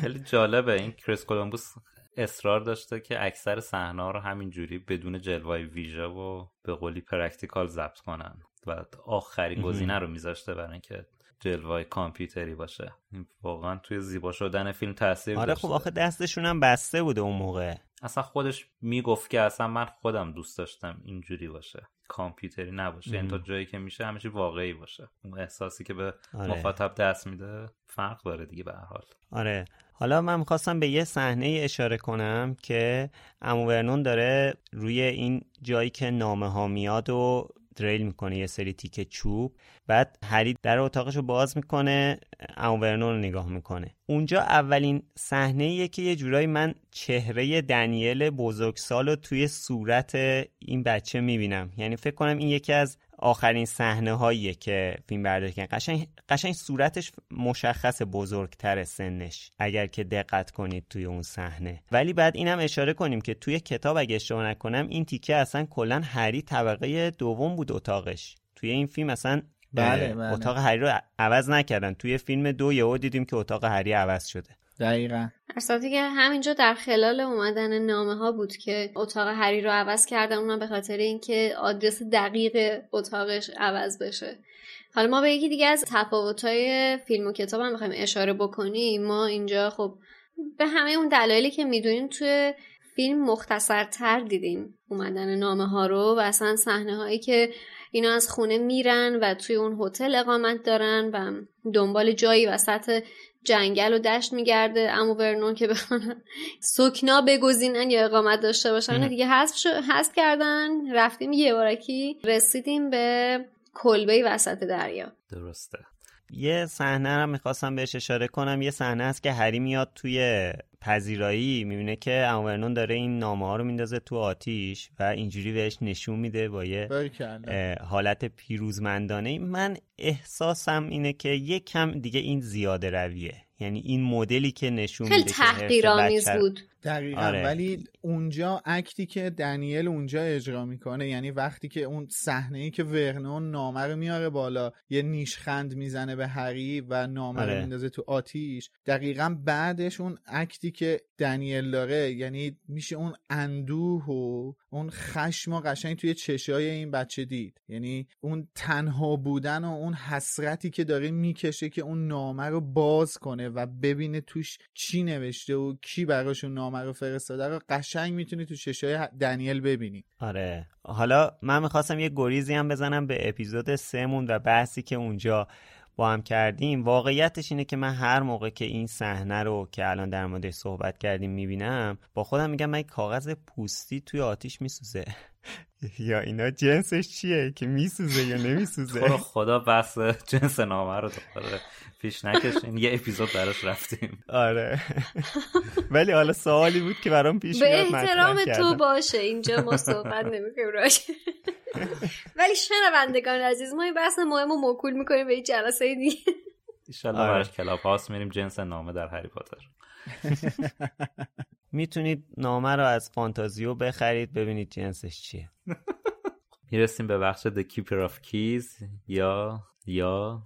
خیلی جالبه. این کریس کلمبوس اصرار داشته که اکثر صحنه رو همینجوری بدون جلوه ویژه و به قولی practical ضبط کنن. و آخرین گزینه رو میذاشته برای اینکه جلوه کامپیوتری باشه. این واقعا توی زیبا شدن فیلم تاثیر
آره
داشته
خب آخه دستشون هم بسته بوده اون موقع.
اصلا خودش می‌گفت که اصلا من خودم دوست داشتم اینجوری باشه. کامپیوتری نباشه. یعنی تا جایی که میشه همه واقعی باشه. اون احساسی که به
آره.
مخاطب دست میده فرق داره دیگه به حال.
آره. حالا من می‌خواستم به یه صحنه اشاره کنم که امو ورنون داره روی این جایی که نامه ها میاد و دریل می‌کنه یه سری تیکه چوب بعد هری در اتاقش رو باز می‌کنه امو ورنون رو نگاه می‌کنه. اونجا اولین صحنه که یه جورایی من چهره دنیل بزرگسال رو توی صورت این بچه می‌بینم. یعنی فکر کنم این یکی از آخرین صحنه هاییه که فیلم برداری کردن قشنگ قشنگ صورتش مشخص بزرگتر سنش اگر که دقت کنید توی اون صحنه. ولی بعد اینم اشاره کنیم که توی کتاب اگه اشتباه نکنم این تیکه اصلا کلا هری طبقه دوم بود اتاقش. توی این فیلم اصلا
بله، بله.
اتاق هری رو عوض نکردن. توی فیلم دو یهو دیدیم که اتاق هری عوض شده.
دقیقا.
در صورتی که همینجا در خلال اومدن نامه ها بود که اتاق هری رو عوض کردن اونم به خاطر اینکه آدرس دقیق اتاقش عوض بشه. حالا ما به یکی دیگه از تفاوت‌های فیلم و کتاب هم بخوایم اشاره بکنیم. ما اینجا خب به همه اون دلایلی که می‌دونیم توی فیلم مختصرتر دیدیم اومدن نامه ها رو و اصلا صحنه هایی که اینا از خونه میرن و توی اون هتل اقامت دارن و دنبال جایی وسط جنگل و دشت میگرده. امو ورنون که بخوان سکنا بگزینن یا اقامت داشته باشن. دیگه حذف شو- حذف کردن. رفتیم یه بارکی رسیدیم به کلبه وسط دریا.
درسته.
یه صحنه رو می‌خواستم بهش اشاره کنم. یه صحنه است که هری میاد توی پذیرایی می‌بینه که امورنون داره این نامه ها رو میندازه تو آتیش و اینجوری بهش نشون میده با یه حالت پیروزمندانه. من احساسم اینه که یک کم دیگه این زیاده رویه. یعنی این مدلی که نشون
خیلی
میده که حرف
تحقیرآمیز بود.
دقیقا
آره.
ولی اونجا اکتی که دنیل اونجا اجرا می‌کنه یعنی وقتی که اون صحنه ای که ورنون نامه رو میاره بالا یه نیشخند می‌زنه به هری و نامه رو
آره.
میندازه تو آتیش دقیقا بعدش اون اکتی که دنیل داره یعنی میشه اون اندوه و اون خشم و قشنگ توی چشای این بچه دید یعنی اون تنها بودن و اون حسرتی که داره می‌کشه که اون نامه رو باز کنه و ببینه توش چی نوشته و کی براشون نامه رو فرستاده رو قشنگ می‌تونی تو چشای دنیل ببینی.
آره. حالا من می‌خواستم یه گریزی هم بزنم به اپیزود سهمون و بحثی که اونجا با هم کردیم. واقعیتش اینه که من هر موقع که این صحنه رو که الان در موردش صحبت کردیم می‌بینم با خودم میگم من کاغذ پوستی توی آتیش میسوزه. یا اینا جنسش چیه؟ که میسوزه یا
تو
نمیسوزه
خدا بحث جنس نامه رو دوباره پیش نکشین. یه اپیزود براش رفتیم.
آره. ولی حالا سوالی بود که برام پیش
به احترام تو. باشه. اینجا ما صحبت نمی‌کنیم راجع. ولی شنوندگان عزیز ما این بحث مهم رو موکول می‌کنیم به این جلسه دیگه.
ایشالله
آره.
براش کلاب هاوس میریم جنس نامه در هری پاتر.
می‌تونید نامه رو از فانتازیو بخرید ببینید جنسش چیه.
می‌رسیم به بخش The Keeper of Keys. یا یا.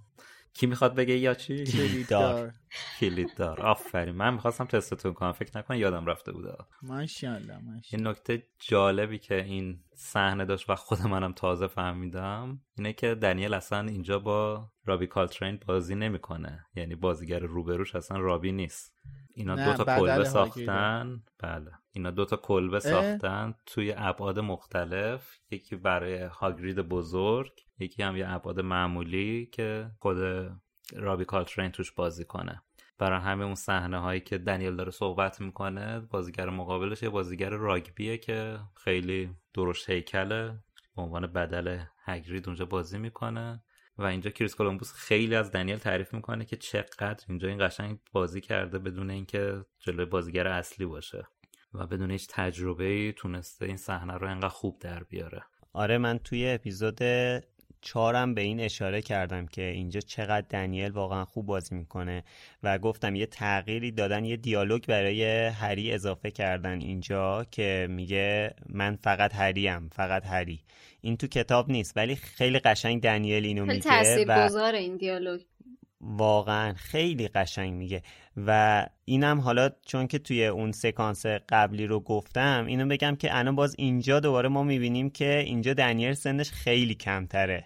کی می‌خواد بگه یا چی؟
دار
کلیددار. آفرین. من می‌خواستم تستتون کنم. فکر نکن یادم رفته بوده.
ماشاءالله
این نکته جالبی که این صحنه داشت و خود منم تازه فهمیدم اینه که دنیل اصلا اینجا با رابی کالترین بازی نمی‌کنه. یعنی بازیگر روبروش اصلا رابی نیست. اینا دو تا کلبه. ساختن. بله. اینا دو تا کلبه ساختن توی ابعاد مختلف. یکی برای هاگرید بزرگ یکی هم یه ابعاد معمولی که خود رابی کالترین توش بازی کنه. برای همه اون صحنه هایی که دنیل داره صحبت می‌کنه بازیگر مقابلش یه بازیگر راگبیه که خیلی درشت هیکله. به عنوان بدل هگرید اونجا بازی می‌کنه. و اینجا کریس کولومبوس خیلی از دنیل تعریف می‌کنه که چقدر اینجا این قشنگ بازی کرده بدون اینکه جلوی بازیگر اصلی باشه. و بدون هیچ تجربه ای تونسته این صحنه رو انقدر خوب در بیاره.
آره من توی اپیزود چهارم به این اشاره کردم که اینجا چقدر دنیل واقعا خوب بازی می‌کنه و گفتم یه تغییری دادن یه دیالوگ برای هری اضافه کردن اینجا که میگه من فقط هریم فقط هری. این تو کتاب نیست ولی خیلی قشنگ دنیل اینو
خیلی
میگه و
این دیالوگ.
واقعا خیلی قشنگ میگه. و اینم حالا چون که توی اون سکانس قبلی رو گفتم اینو بگم که الان باز اینجا دوباره ما می‌بینیم که اینجا دنیل سنش خیلی کمتره.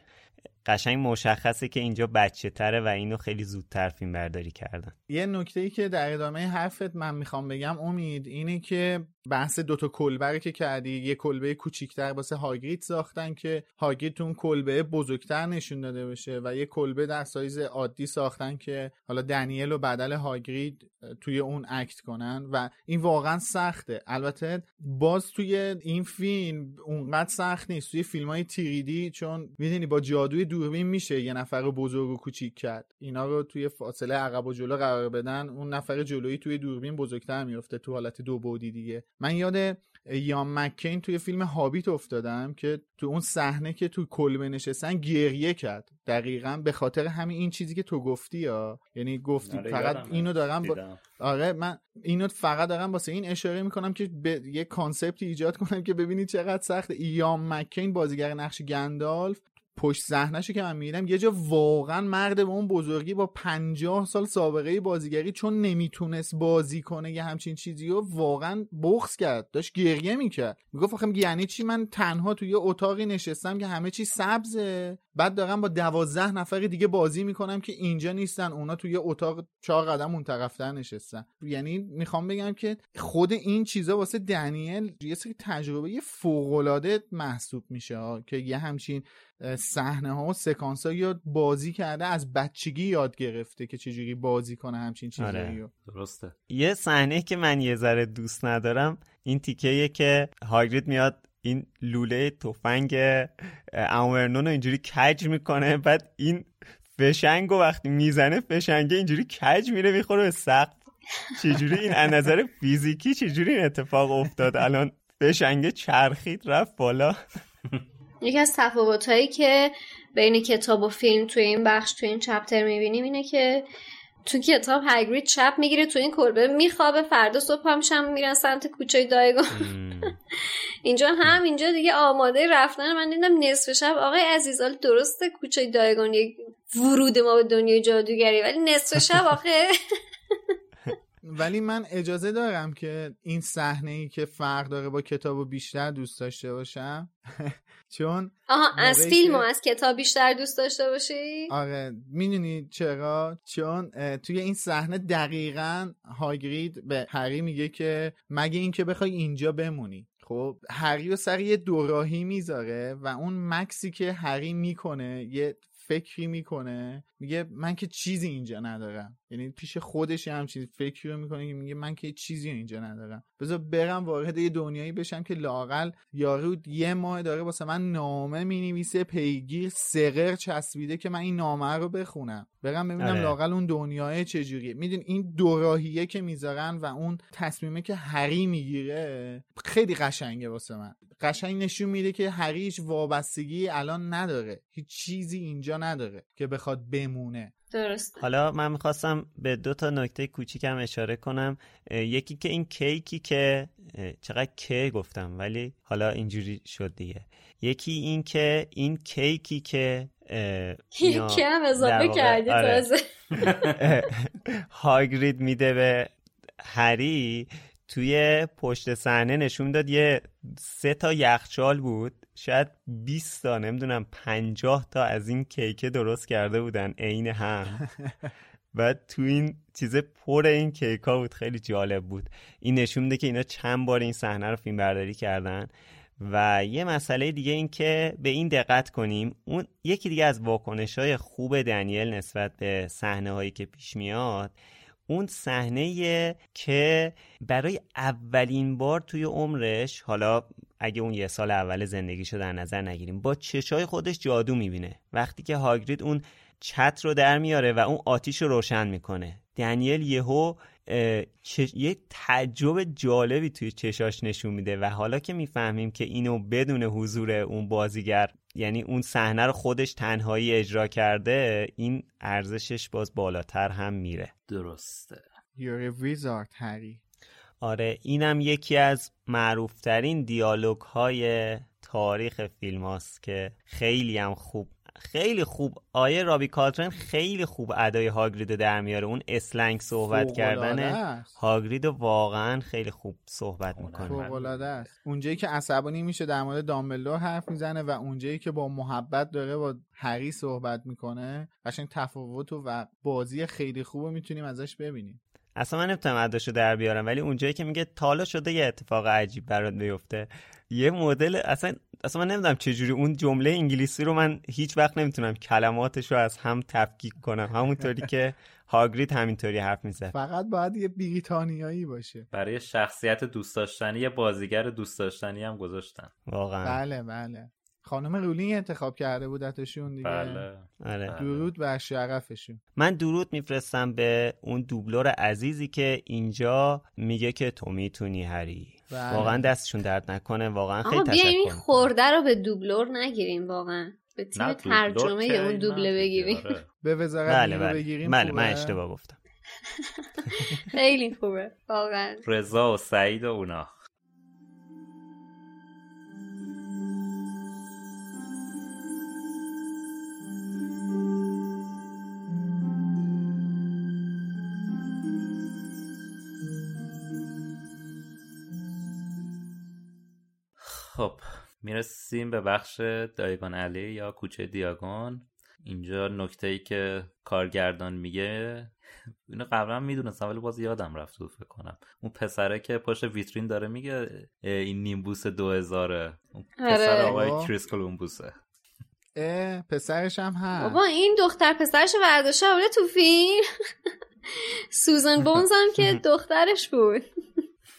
قشنگ مشخصه که اینجا بچه تره و اینو خیلی زودتر فیلم برداری کردن.
یه نکته ای که در ادامه حرفت من می‌خوام بگم امید اینه که بحث دوتا کلبه که کردی یه کلبه کوچیکتر واسه هاگرید ساختن که هاگرید اون کلبه بزرگتر نشون داده بشه و یه کلبه در سایز عادی ساختن که حالا دنیل و بدل هاگرید توی اون اکت کنن و این واقعا سخته. البته باز توی این فیلم اونقدر سخت نیست. توی فیلم های تیریدی چون می‌دونی با جادوی دوربین میشه یه نفر بزرگ و کوچیک کرد. اینا رو توی فاصله عقب و جلو قرار بدن اون نفر جلویی توی دوربین بزرگتر میفته تو حالت دو بعدی دیگه. من یاد یان مکین توی فیلم هابیت افتادم که تو اون صحنه که تو کلبه نشستن گریه کرد. دقیقا به خاطر همین این چیزی که تو گفتی ها یعنی گفتی
آره،
فقط. اینو دارم با... آره من اینو فقط دارم واسه این اشاره می‌کنم که به یه کانسپتی ایجاد کنم که ببینید چقدر سخته ایام مکین بازیگر نقش گندالف پشت صحنهشو که من میدم یه جا واقعا مرد به اون بزرگی با پنجاه سال سابقه بازیگری چون نمی‌تونست بازی کنه یه همچین چیزی رو واقعا بغض کرد داشت گریه می‌کرد. می‌گفت آخه یعنی چی؟ من تنها توی یه اتاقی نشستم که همه چی سبزه. بعد دارم با دوازده نفر دیگه بازی می‌کنم که اینجا نیستن اونا توی اتاق چهار قدم اون طرفتر نشستن. یعنی می‌خوام بگم که خود این چیزا واسه دنیل یه سری تجربه فوقالعاده محسوب میشه. که یه همچین صحنه ها و سکانس ها بازی کرده از بچگی یاد گرفته که چجوری بازی کنه همچین چیزایی
آره.
رو.
درسته
یه صحنه که من یه ذره دوست ندارم این تیکه که هاگرید میاد این لوله تفنگ امورنون رو اینجوری کج می‌کنه بعد این فشنگ و وقتی می‌زنه فشنگه اینجوری کج میره می‌خوره به سقف چجوری این از نظر فیزیکی چجوری این اتفاق افتاد الان فشنگه چرخید رفت بالا
یکی از تفاوتهایی که بین کتاب و فیلم توی این بخش توی این چپتر می‌بینیم اینه که تو کتاب هگرید چپ می‌گیره تو این کلبه میخوابه فردا صبح هم میشن میرن سمت کوچه دایگون اینجا هم اینجا دیگه آماده رفتن. من دیدم نصف شب آقای عزیزال درسته کوچه دایگون یک ورود ما به دنیای جادوگری ولی نصف شب آخه.
ولی من اجازه دارم که این صحنه ای که فرق داره با کتاب و بیشتر دوست داشته باشم چون
آها از فیلم و از کتاب بیشتر دوست داشته باشی؟
آره می‌دونی چرا؟ چون توی این صحنه دقیقا هاگرید به هری میگه که مگه اینکه بخوای اینجا بمونی. خب هری و سر یه دوراهی می‌ذاره و اون مکسی که هری می‌کنه یه فکری می‌کنه میگه من که چیزی اینجا ندارم. یعنی پیش خودش همچین فکری رو می‌کنه که میگه من که چیزی اینجا ندارم. بذار برم وارد یه دنیایی بشم که لاقل یارو یه ماه داره واسه من نامه می‌نویسه پیگیر سقر چسبیده که من این نامه رو بخونم. برم ببینم
آره.
لاقل اون دنیای چجوریه. میدون این دوراهیه که می‌ذارن و اون تصمیمه که هری می‌گیره خیلی قشنگه واسه من. قشنگ نشون میده که هری هیچ وابستگی الان نداره. هیچ چیزی اینجا نداره که بخواد بمونه.
درست
حالا من می‌خواستم به دو تا نکته کوچیکم اشاره کنم. یکی که این کیکی که چقدر که گفتم ولی حالا اینجوری شد دیگه. یکی این که این کیکی که
یکی هم اضافه کردی آره. تازه.
هاگرید میده به هری. توی پشت صحنه نشون داد یه سه تا یخچال بود. شاید 20 تا نمی‌دونم 50 تا از این کیکه درست کرده بودن عین هم. و تو این چیز پر این کیک ها بود خیلی جالب بود. این نشون میده که اینا چند بار این صحنه رو فیلم برداری کردن. و یه مسئله دیگه این که به این دقت کنیم اون یکی دیگه از واکنش های خوب دنیل نسبت به صحنه هایی که پیش میاد اون صحنه که برای اولین بار توی عمرش حالا اگه اون یه سال اول زندگیشو در نظر نگیریم با چشای خودش جادو می‌بینه. وقتی که هاگرید اون چت رو در میاره و اون آتیش رو روشن می‌کنه. دنیل یهو یه تعجب جالبی توی چشاش نشون میده و حالا که می‌فهمیم که اینو بدون حضور اون بازیگر یعنی اون صحنه رو خودش تنهایی اجرا کرده این ارزشش باز بالاتر هم میره.
درسته.
You're a wizard, هری
آره اینم یکی از معروفترین دیالوگ های تاریخ فیلم هاست که خیلی هم خوب خیلی خوب آیه رابی کالترن خیلی خوب ادای هاگرید در میاره. اون اسلنگ صحبت کردن هاگرید واقعا خیلی خوب صحبت می‌کنه.
فوق است. اونجایی که عصبانی میشه در مورد دامبلدور حرف می‌زنه و اونجایی که با محبت داره با هری صحبت می‌کنه قشنگ تفاوت و بازی خیلی خوب می‌تونیم ازش ببینیم.
اصلا من نمی‌تونم عداشو در بیارم ولی اونجایی که میگه تالا شده یه اتفاق عجیب برات بیفته. یه مدل اصلا اصلا من نمی‌دونم چجوری اون جمله انگلیسی رو من هیچ وقت نمی‌تونم کلماتش رو از هم تفکیک کنم. همونطوری که هاگرید همینطوری حرف می‌زد.
فقط باید یه بریتانیایی باشه.
برای شخصیت دوست داشتنی یه بازیگر دوست داشتنی هم گذاشتن.
واقعا.
بله بله. خانم رولینگ انتخاب کرده بودتشون دیگه.
بله.
آره.
درود بر شرفشون.
من درود میفرستم به اون دوبلور عزیزی که اینجا میگه که تو می‌تونی هری. بله. واقعا دستشون درد نکنه. واقعا خیلی تشکر
این خورده رو به دوبلور نگیریم واقعا. به تیم ترجمه اون دوبله بگیریم.
آره. به وزارت
بله بله.
بگیریم
بله من اشتباه گفتم.
خیلی خوبه واقعا.
رضا و سعید و اونا. خب می‌رسیم به بخش دایگان علی یا کوچه دیاگون. اینجا نکته ای که کارگردان میگه اینو قبلا می‌دونستم ولی باز یادم رفت فکر کنم. اون پسره که پشت ویترین داره میگه این نیمبوس دو هزاره پسر آره. آقای کریس کلومبوسه.
پسرش هم هست.
بابا این دختر پسرش برداشته تو فیلم. سوزن بونز هم که دخترش بود.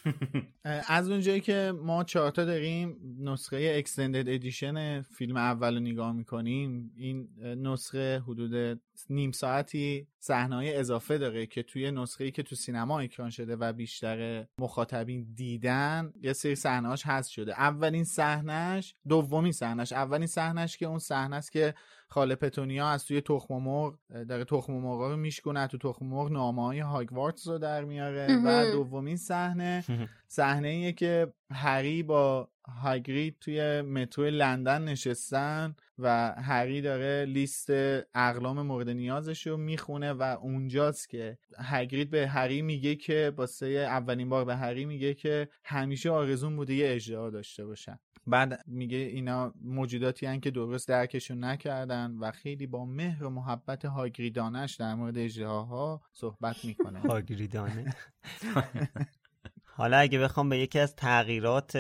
از اونجایی که ما چهارتا داریم نسخه اکستندد ادیشن فیلم اول رو نگاه می‌کنیم این نسخه حدود نیم ساعتی صحنه اضافه داره که توی نسخه ای که تو سینما اکران شده و بیشتر مخاطبین دیدن یه سری صحنه‌اش هست شده. اولین صحنهش دومین صحنهش اولین صحنهش که اون صحنه است که خاله پتونیا از توی تخم مرغ داره تخم مرغ رو میشکنه تو تخم مرغ نامه های هاگوارتس رو در میاره. و دومین صحنه صحنه که هری با هاگرید توی مترو لندن نشستن و هری داره لیست اقلام مورد نیازش رو می‌خونه و اونجاست که هاگرید به هری میگه که واسه اولین بار به هری میگه که همیشه آرزون بوده یه اجرا داشته باشن. بعد میگه اینا موجوداتی هن که درست درکشون نکردن و خیلی با مهر و محبت هاگریدانش در مورد اجراها صحبت می‌کنه.
هاگریدانه. حالا اگه بخوام به یکی از تغییرات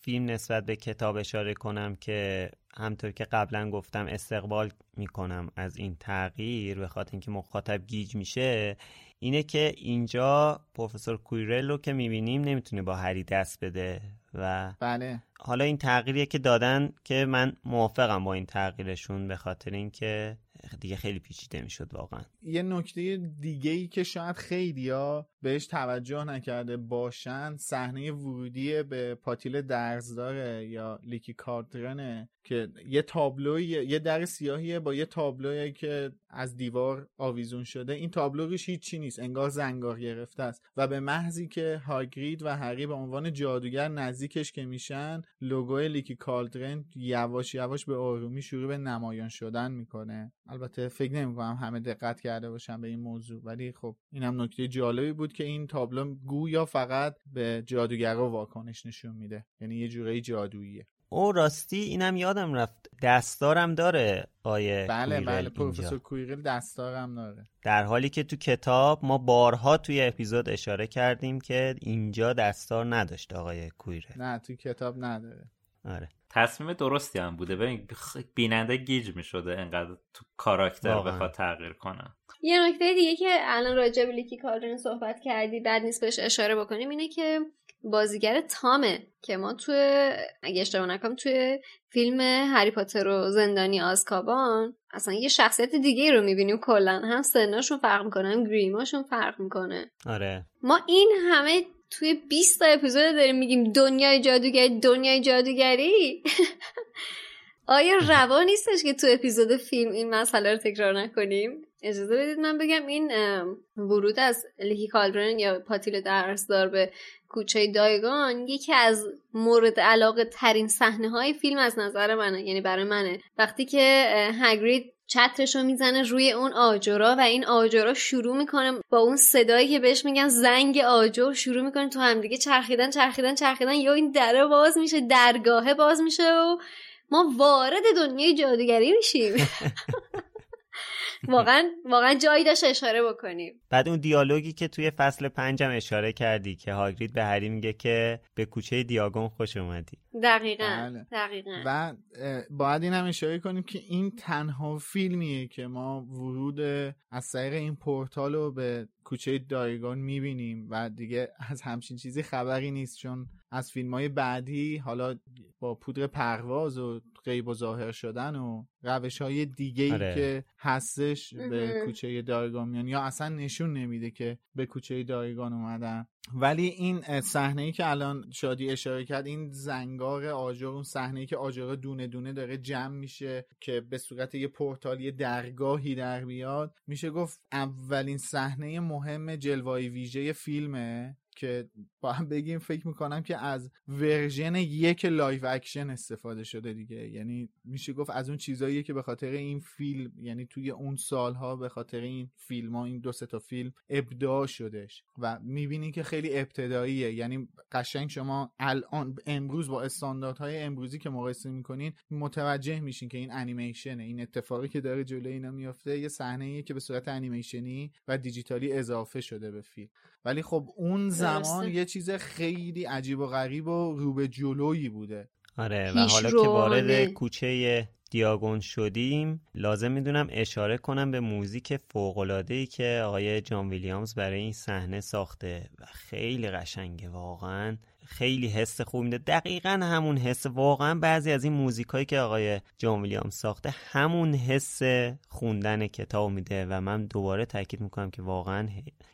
فیلم نسبت به کتاب اشاره کنم که همطور که قبلا گفتم استقبال می‌کنم از این تغییر به خاطر اینکه مخاطب گیج میشه اینه که اینجا پروفسور کویرل رو که می‌بینیم نمی‌تونه با هری دست بده و
بله.
حالا این تغییریه که دادن که من موافقم با این تغییرشون به خاطر اینکه دیگه خیلی پیچیده می‌شد واقعا.
یه نکته دیگه ای که شاید خیلی ها بهش توجه نکرده باشن صحنه ورودی به پاتیل درزداره یا لیکی کارترنه که یه تابلوی یه در سیاهیه با یه تابلویی که از دیوار آویزون شده. این تابلو روش هیچی نیست انگار زنگار گرفته است و به محضی که هاگرید و هری به عنوان جادوگر نزدیکش که میشن لوگوی لیکی کالدرن یواش یواش به آرومی شروع به نمایان شدن می‌کنه. البته فکر نمی‌کنم همه دقت کرده باشن به این موضوع ولی خب اینم نکته جالبی بود که این تابلو گویا فقط به جادوگرا واکنش نشون میده. یعنی یه جورایی جادوییه.
او راستی اینم یادم رفت. دستارم داره آیه
بله بله پروفسور کویرل دستارم داره.
در حالی که تو کتاب ما بارها توی اپیزود اشاره کردیم که اینجا دستار نداشت آقای کویرل.
نه تو کتاب نداره.
آره.
تصمیم درستی هم بوده. ببین بیننده گیج می شده انقدر تو کاراکتر بخواد تغییر کنه.
یه نکته دیگه که الان راجع به لیکی کالدرن صحبت کردی بعد نیست بهش اشاره بکنیم اینه که بازیگر تامه که ما توی اگه اشتباه نکنم توی فیلم هری پاتر و زندانی آزکابان اصلا یه شخصیت دیگه رو می‌بینیم کلا. هم سناشون فرق می‌کنه هم گریماشون فرق می‌کنه.
آره.
ما این همه توی 20 تا اپیزود داریم میگیم دنیای جادوگری دنیای جادوگری؟ آیا روا نیستش که تو اپیزود فیلم این مسئله رو تکرار نکنیم؟ اجازه بدید من بگم این ورود از لیکی کالدرن یا پاتیل درسدار به کوچه دایگان یکی از مورد علاقه ترین صحنه های فیلم از نظر منه یعنی برای منه. وقتی که هگرید چترش رو می‌زنه روی اون آجرا و این آجرا شروع می‌کنه با اون صدایی که بهش میگن زنگ آجر شروع می‌کنه تو همدیگه چرخیدن چرخیدن چرخیدن یا این دره باز میشه درگاهه باز میشه و ما وارد دنیای جادوگری میشیم. واقعا واقعا جایی داشت اشاره بکنیم.
بعد اون دیالوگی که توی فصل پنجم اشاره کردی که هاگرید به هری میگه که به کوچه دیاگون خوش اومدی.
دقیقا بله. دقیقا.
و باید این هم اشاره کنیم که این تنها فیلمیه که ما ورود از طریق این پورتال رو به کوچه دایگون می‌بینیم و دیگه از همچین چیزی خبری نیست چون از فیلم های بعدی حالا با پودر پرواز و غیب و ظاهر شدن و روش های دیگه ای آره. که هستش به کوچه دیاگون میان یا اصلا نشون نمیده که به کوچه دیاگون اومدن. ولی این صحنه ای که الان شادی اشاره کرد این زنگار آجر اون صحنه ای که آجر دونه دونه داره جمع میشه که به صورت یه پورتالی درگاهی در بیاد میشه گفت اولین صحنه مهم جلوای ویژه فیلمه. که با هم بگیم فکر می‌کنم که از version یک live action استفاده شده دیگه. یعنی میشه گفت از اون چیزاییه که به خاطر این فیلم یعنی توی اون سالها به خاطر این فیلم ها این دو تا فیلم ابداع شدش و می‌بینی که خیلی ابتداییه. یعنی قشنگ شما الان امروز با استانداردهای امروزی که مقایسه می‌کنین متوجه میشین که این انیمیشنه. این اتفاقی که داره جلوی اینا میافته یه صحنه که به صورت انیمیشنی و دیجیتالی اضافه شده به فیلم. ولی خب اون زمان یه چیز خیلی عجیب و غریب و رو به جلویی بوده.
آره و حالا که وارد کوچه دیاگون شدیم لازم می‌دونم اشاره کنم به موزیک ای که آقای جان ویلیامز برای این صحنه ساخته و خیلی قشنگه واقعا خیلی حس خوب میده. دقیقا همون حس واقعا بعضی از این موزیکایی که آقای جان ویلیام ساخته همون حس خوندن کتاب میده و من دوباره تاکید می‌کنم که واقعا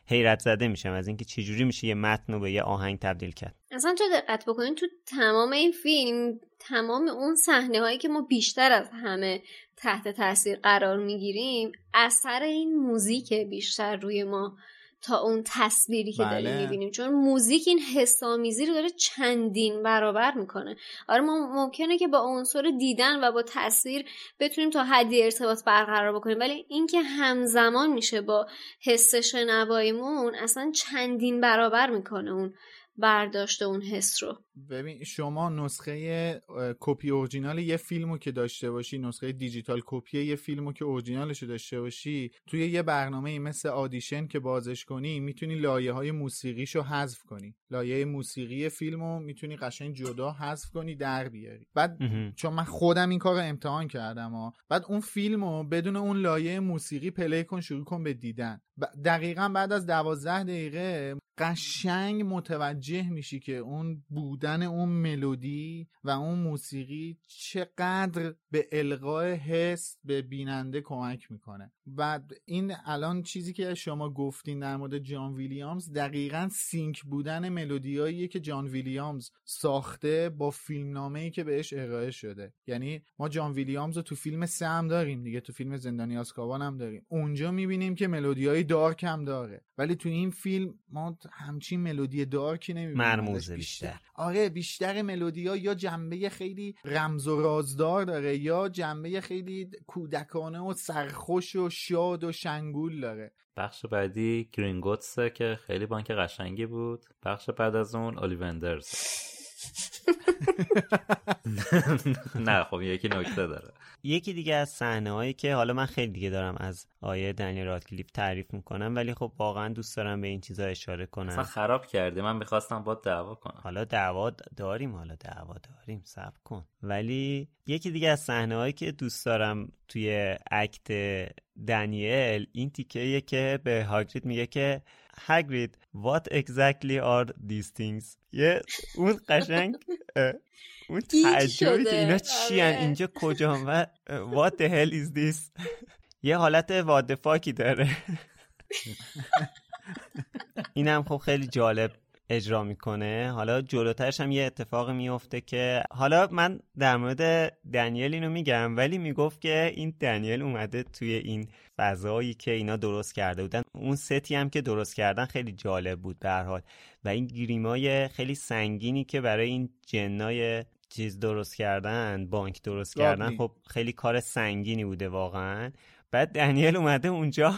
حیرت زده میشم از اینکه چجوری میشه یه متن رو به یه آهنگ تبدیل کرد.
اصلا تو دقت بکنین تو تمام این فیلم تمام اون صحنه هایی که ما بیشتر از همه تحت تاثیر قرار می‌گیریم اثر این موزیک بیشتر روی ما تا اون تصویری که بله. داریم می‌بینیم. چون موزیک این حسامیزی رو داره چندین برابر می‌کنه. آره ما ممکنه که با عنصر دیدن و با تصویر بتونیم تا حدی ارتباط برقرار بکنیم. ولی اینکه همزمان میشه با حس شنواییمون اصلا چندین برابر می‌کنه اون برداشت اون حس رو.
ببین شما نسخه کپی اورجینال یه فیلمو که داشته باشی نسخه دیجیتال کپی یه فیلمو که اورجینالش داشته باشی توی یه برنامه مثل Audition که بازش کنی می‌تونی لایه های موسیقیشو حذف کنی. لایه موسیقی فیلمو می‌تونی قشنگ جدا حذف کنی در بیاری. بعد چون من خودم این کار رو امتحان کردم ها بعد اون فیلمو بدون اون لایه موسیقی play کن شروع کن به دیدن. دقیقا بعد از دوازده دقیقه قشنگ متوجه میشی که اون بودن اون ملودی و اون موسیقی چقدر به القاء حس به بیننده کمک می‌کنه. و این الان چیزی که شما گفتین در مورد جان ویلیامز دقیقا sync بودن ملودیاییه که جان ویلیامز ساخته با فیلمنامه ای که بهش ارائه شده. یعنی ما جان ویلیامز رو تو فیلم سه هم داریم دیگه تو فیلم زندانی آزکابان هم داریم. اونجا می‌بینیم که ملودیای dark هم داره. ولی تو این فیلم ما همچین ملودی dark ی نمی‌بینیم.
مرموزه بیشتر.
آره بیشتر ملودیا یا جنبه خیلی رمز و رازدار داره یا جنبه خیلی کودکانه و سرخوش و شاد و شنگول داره.
بخش بعدی گرینگوتسه که خیلی بانک قشنگی بود. بخش بعد از اون اولیوندرز. نه خب یکی نکته داره.
یکی دیگه از صحنه هایی که حالا من خیلی دیگه دارم از آیه دنیل رادکلیف تعریف می‌کنم ولی خب واقعا دوست دارم به این چیزا اشاره کنم.
اصلا خراب کرده. من می‌خواستم با دعوا کنم.
حالا دعوا داریم حالا دعوا داریم. صبر کن. ولی یکی دیگه از صحنه هایی که دوست دارم توی اکت دنیل این تیکه که به هاگرید میگه که هاگرید what exactly are these things? یه اون قشنگ اون تعجبی که اینا چی
آره.
اینجا کجا و what the hell is this یه حالت وادفاکی داره. اینم خب خیلی جالب. اجرا می‌کنه. حالا جلوترش هم یه اتفاق میفته که حالا من در مورد دنیل اینو میگم ولی می‌گفت که این دنیل اومده توی این فضایی که اینا درست کرده بودن. اون ستی هم که درست کردن خیلی جالب بود به هر حال. و این گریمای خیلی سنگینی که برای این جنای چیز درست کردن بانک درست کردن. خب خیلی کار سنگینی بوده واقعا. بعد دنیل اومده اونجا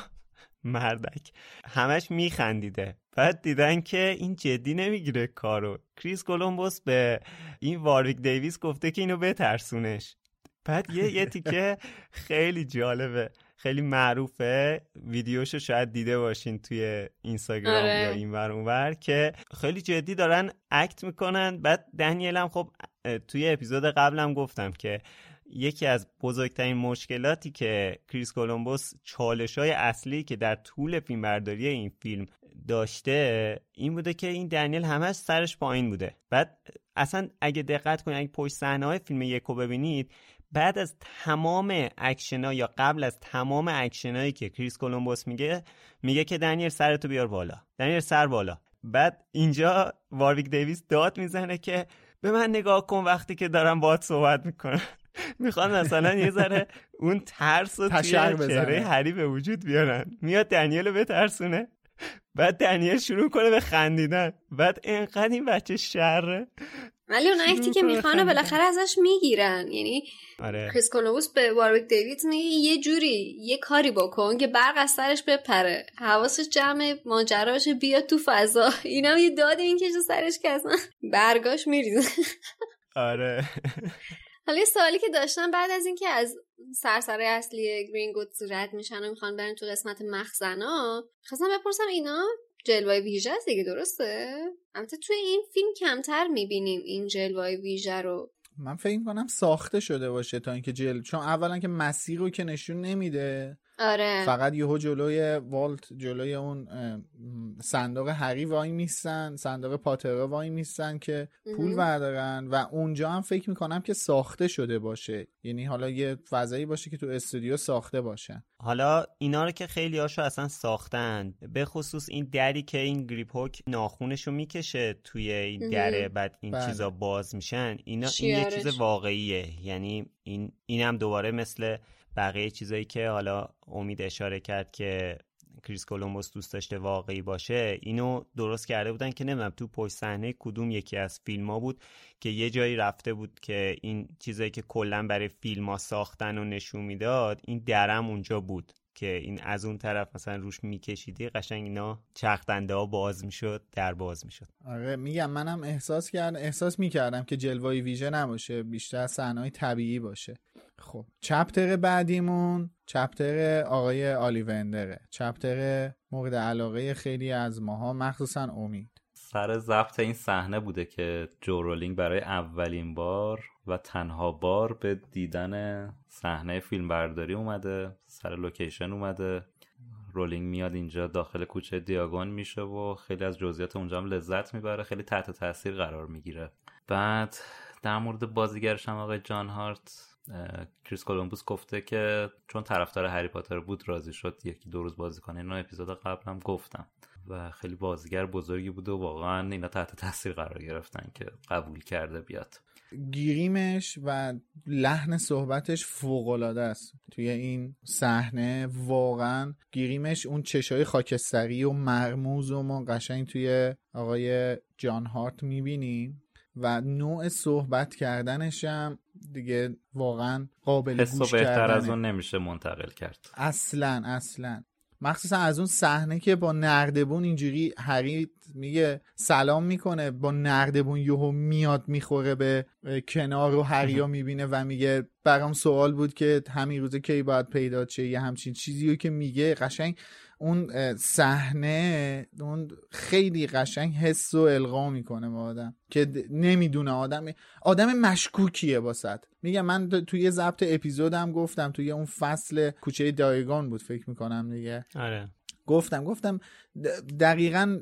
مردک. همش میخندیده. بعد دیدن که این جدی نمی‌گیره کارو. کریس کولومبوس به این واریک دیویس گفته که اینو بترسونش. بعد یه یه تیکه خیلی جالبه. خیلی معروفه. ویدیوشو شاید دیده باشین توی اینستاگرام
آره.
یا این ور اونور که خیلی جدی دارن اکت می‌کنن. بعد دنیل هم خب توی اپیزود قبلم گفتم که یکی از بزرگترین مشکلاتی که کریس کولومبوس چالش های اصلی که در طول فیلم برداری این فیلم داشته این بوده که این دنیل همش سرش پایین بوده. بعد اصلا اگه دقت کنید اگه پشت صحنه های فیلم یکو ببینید بعد از تمام اکشن یا قبل از تمام اکشن هایی که کریس کولومبوس میگه میگه که دنیل سرتو بیار بالا. دنیل سر بالا. بعد اینجا وارویک دیویس داد می‌زنه که به من نگاه کن وقتی که دارم باهات صحبت می‌کنم. می‌خوان مثلا یه ذره اون ترس و توی. چهره هری به وجود بیارن. میاد دنیل رو بترسونه. بعد دنیل شروع کنه به خندیدن. بعد انقدر این بچه شره.
ولی اون اکتی که می‌خوانه بالاخره ازش می‌گیرن. یعنی
آره.
کریس کولومبوس به وارویک دیوید میگه یه جوری یه کاری بکن که برق از سرش بپره. حواسش جمع ماجرا باشه بیاد تو فضا. اینم یه دادی می‌کشه سرش که اصلا برگاش میریزه.
آره.
حالا سوالی که داشتم بعد از اینکه از سرسرای اصلی گرین گودز رد میشن و می‌خوان برن تو قسمت مخزنا خواستم بپرسم اینا جلوه ویژه است دیگه درسته؟ البته توی این فیلم کمتر می‌بینیم این جلوه ویژه رو.
من فکر کنم ساخته شده باشه تا اینکه جل چون اولا که مسیر رو که نشون نمیده
آره
فقط یهو جلوی والت جلوی اون صندوق هری وای میستن صندوق پاترا وای میستن که پول. بردارن و اونجا هم فکر می‌کنم که ساخته شده باشه یعنی حالا یه فضایی باشه که تو استودیو ساخته باشن
حالا اینا رو که خیلی هاشو اصلا ساختن به خصوص این دری که این گریپ هوک ناخونشو می‌کشه توی این. دره بعد این
بله.
چیزا باز میشن اینا این یه چیز. واقعیه یعنی این اینم دوباره مثل بقیه چیزایی که حالا امید اشاره کرد که کریس کولومبوس دوست داشته واقعی باشه اینو درست کرده بودن که نمی‌دونم تو پشت صحنه کدوم یکی از فیلم ها بود که یه جایی رفته بود که این چیزایی که کلا برای فیلم ها ساختن و نشون می‌داد این درم اونجا بود. که این از اون طرف مثلا روش میکشیدی قشنگ اینا چرخدنده ها باز می‌شد در باز می‌شد.
آره میگم منم احساس کردم احساس می‌کردم که جلوه ویژه نباشه بیشتر صحنه‌های طبیعی باشه. خب چپتر بعدیمون چپتر آقای آلیوندره چپتر مورد علاقه خیلی از ماها مخصوصا امید.
سر ضبط این صحنه بوده که جو رولینگ برای اولین بار و تنها بار به دیدن صحنه فیلم برداری اومده سر لوکیشن اومده. رولینگ میاد اینجا داخل کوچه دیاگون میشه و خیلی از جزئیات اونجا هم لذت می‌بره خیلی تحت تاثیر قرار می‌گیره. بعد در مورد بازیگرش هم آقای جان هارت کریس کولومبوس گفته که چون طرفدار هری پاتر بود راضی شد یکی دو روز بازی کنه اینو اپیزود قبلم گفتم. و خیلی بازیگر بزرگی بوده و واقعا اینا تحت تاثیر قرار گرفتن که قبول کرده بیاد.
گیریمش و لحن صحبتش فوق العاده است. توی این صحنه واقعا گیریمش اون چشای خاکستری و مرموز و ما قشنگ توی آقای جان هارت می‌بینیم و نوع صحبت کردنش هم دیگه واقعا قابل گوش
بهتر از اون نمیشه منتقل کرد.
اصلا اصلا. مخصوصا از اون صحنه که با نردبون اینجوری هری میگه سلام می‌کنه با نردبون یهو میاد می‌خوره به کنار و هریا می‌بینه و میگه برام سوال بود که همین روزه کی باید پیدا چه یه همچین چیزی که میگه قشنگ اون صحنه اون خیلی قشنگ حس و القا می‌کنه با آدم که نمی‌دونه آدم آدم مشکوکیه باسد میگم من توی ضبط اپیزودم گفتم توی اون فصل کوچه دایگان بود فکر می‌کنم دیگه.
آره.
گفتم گفتم دقیقا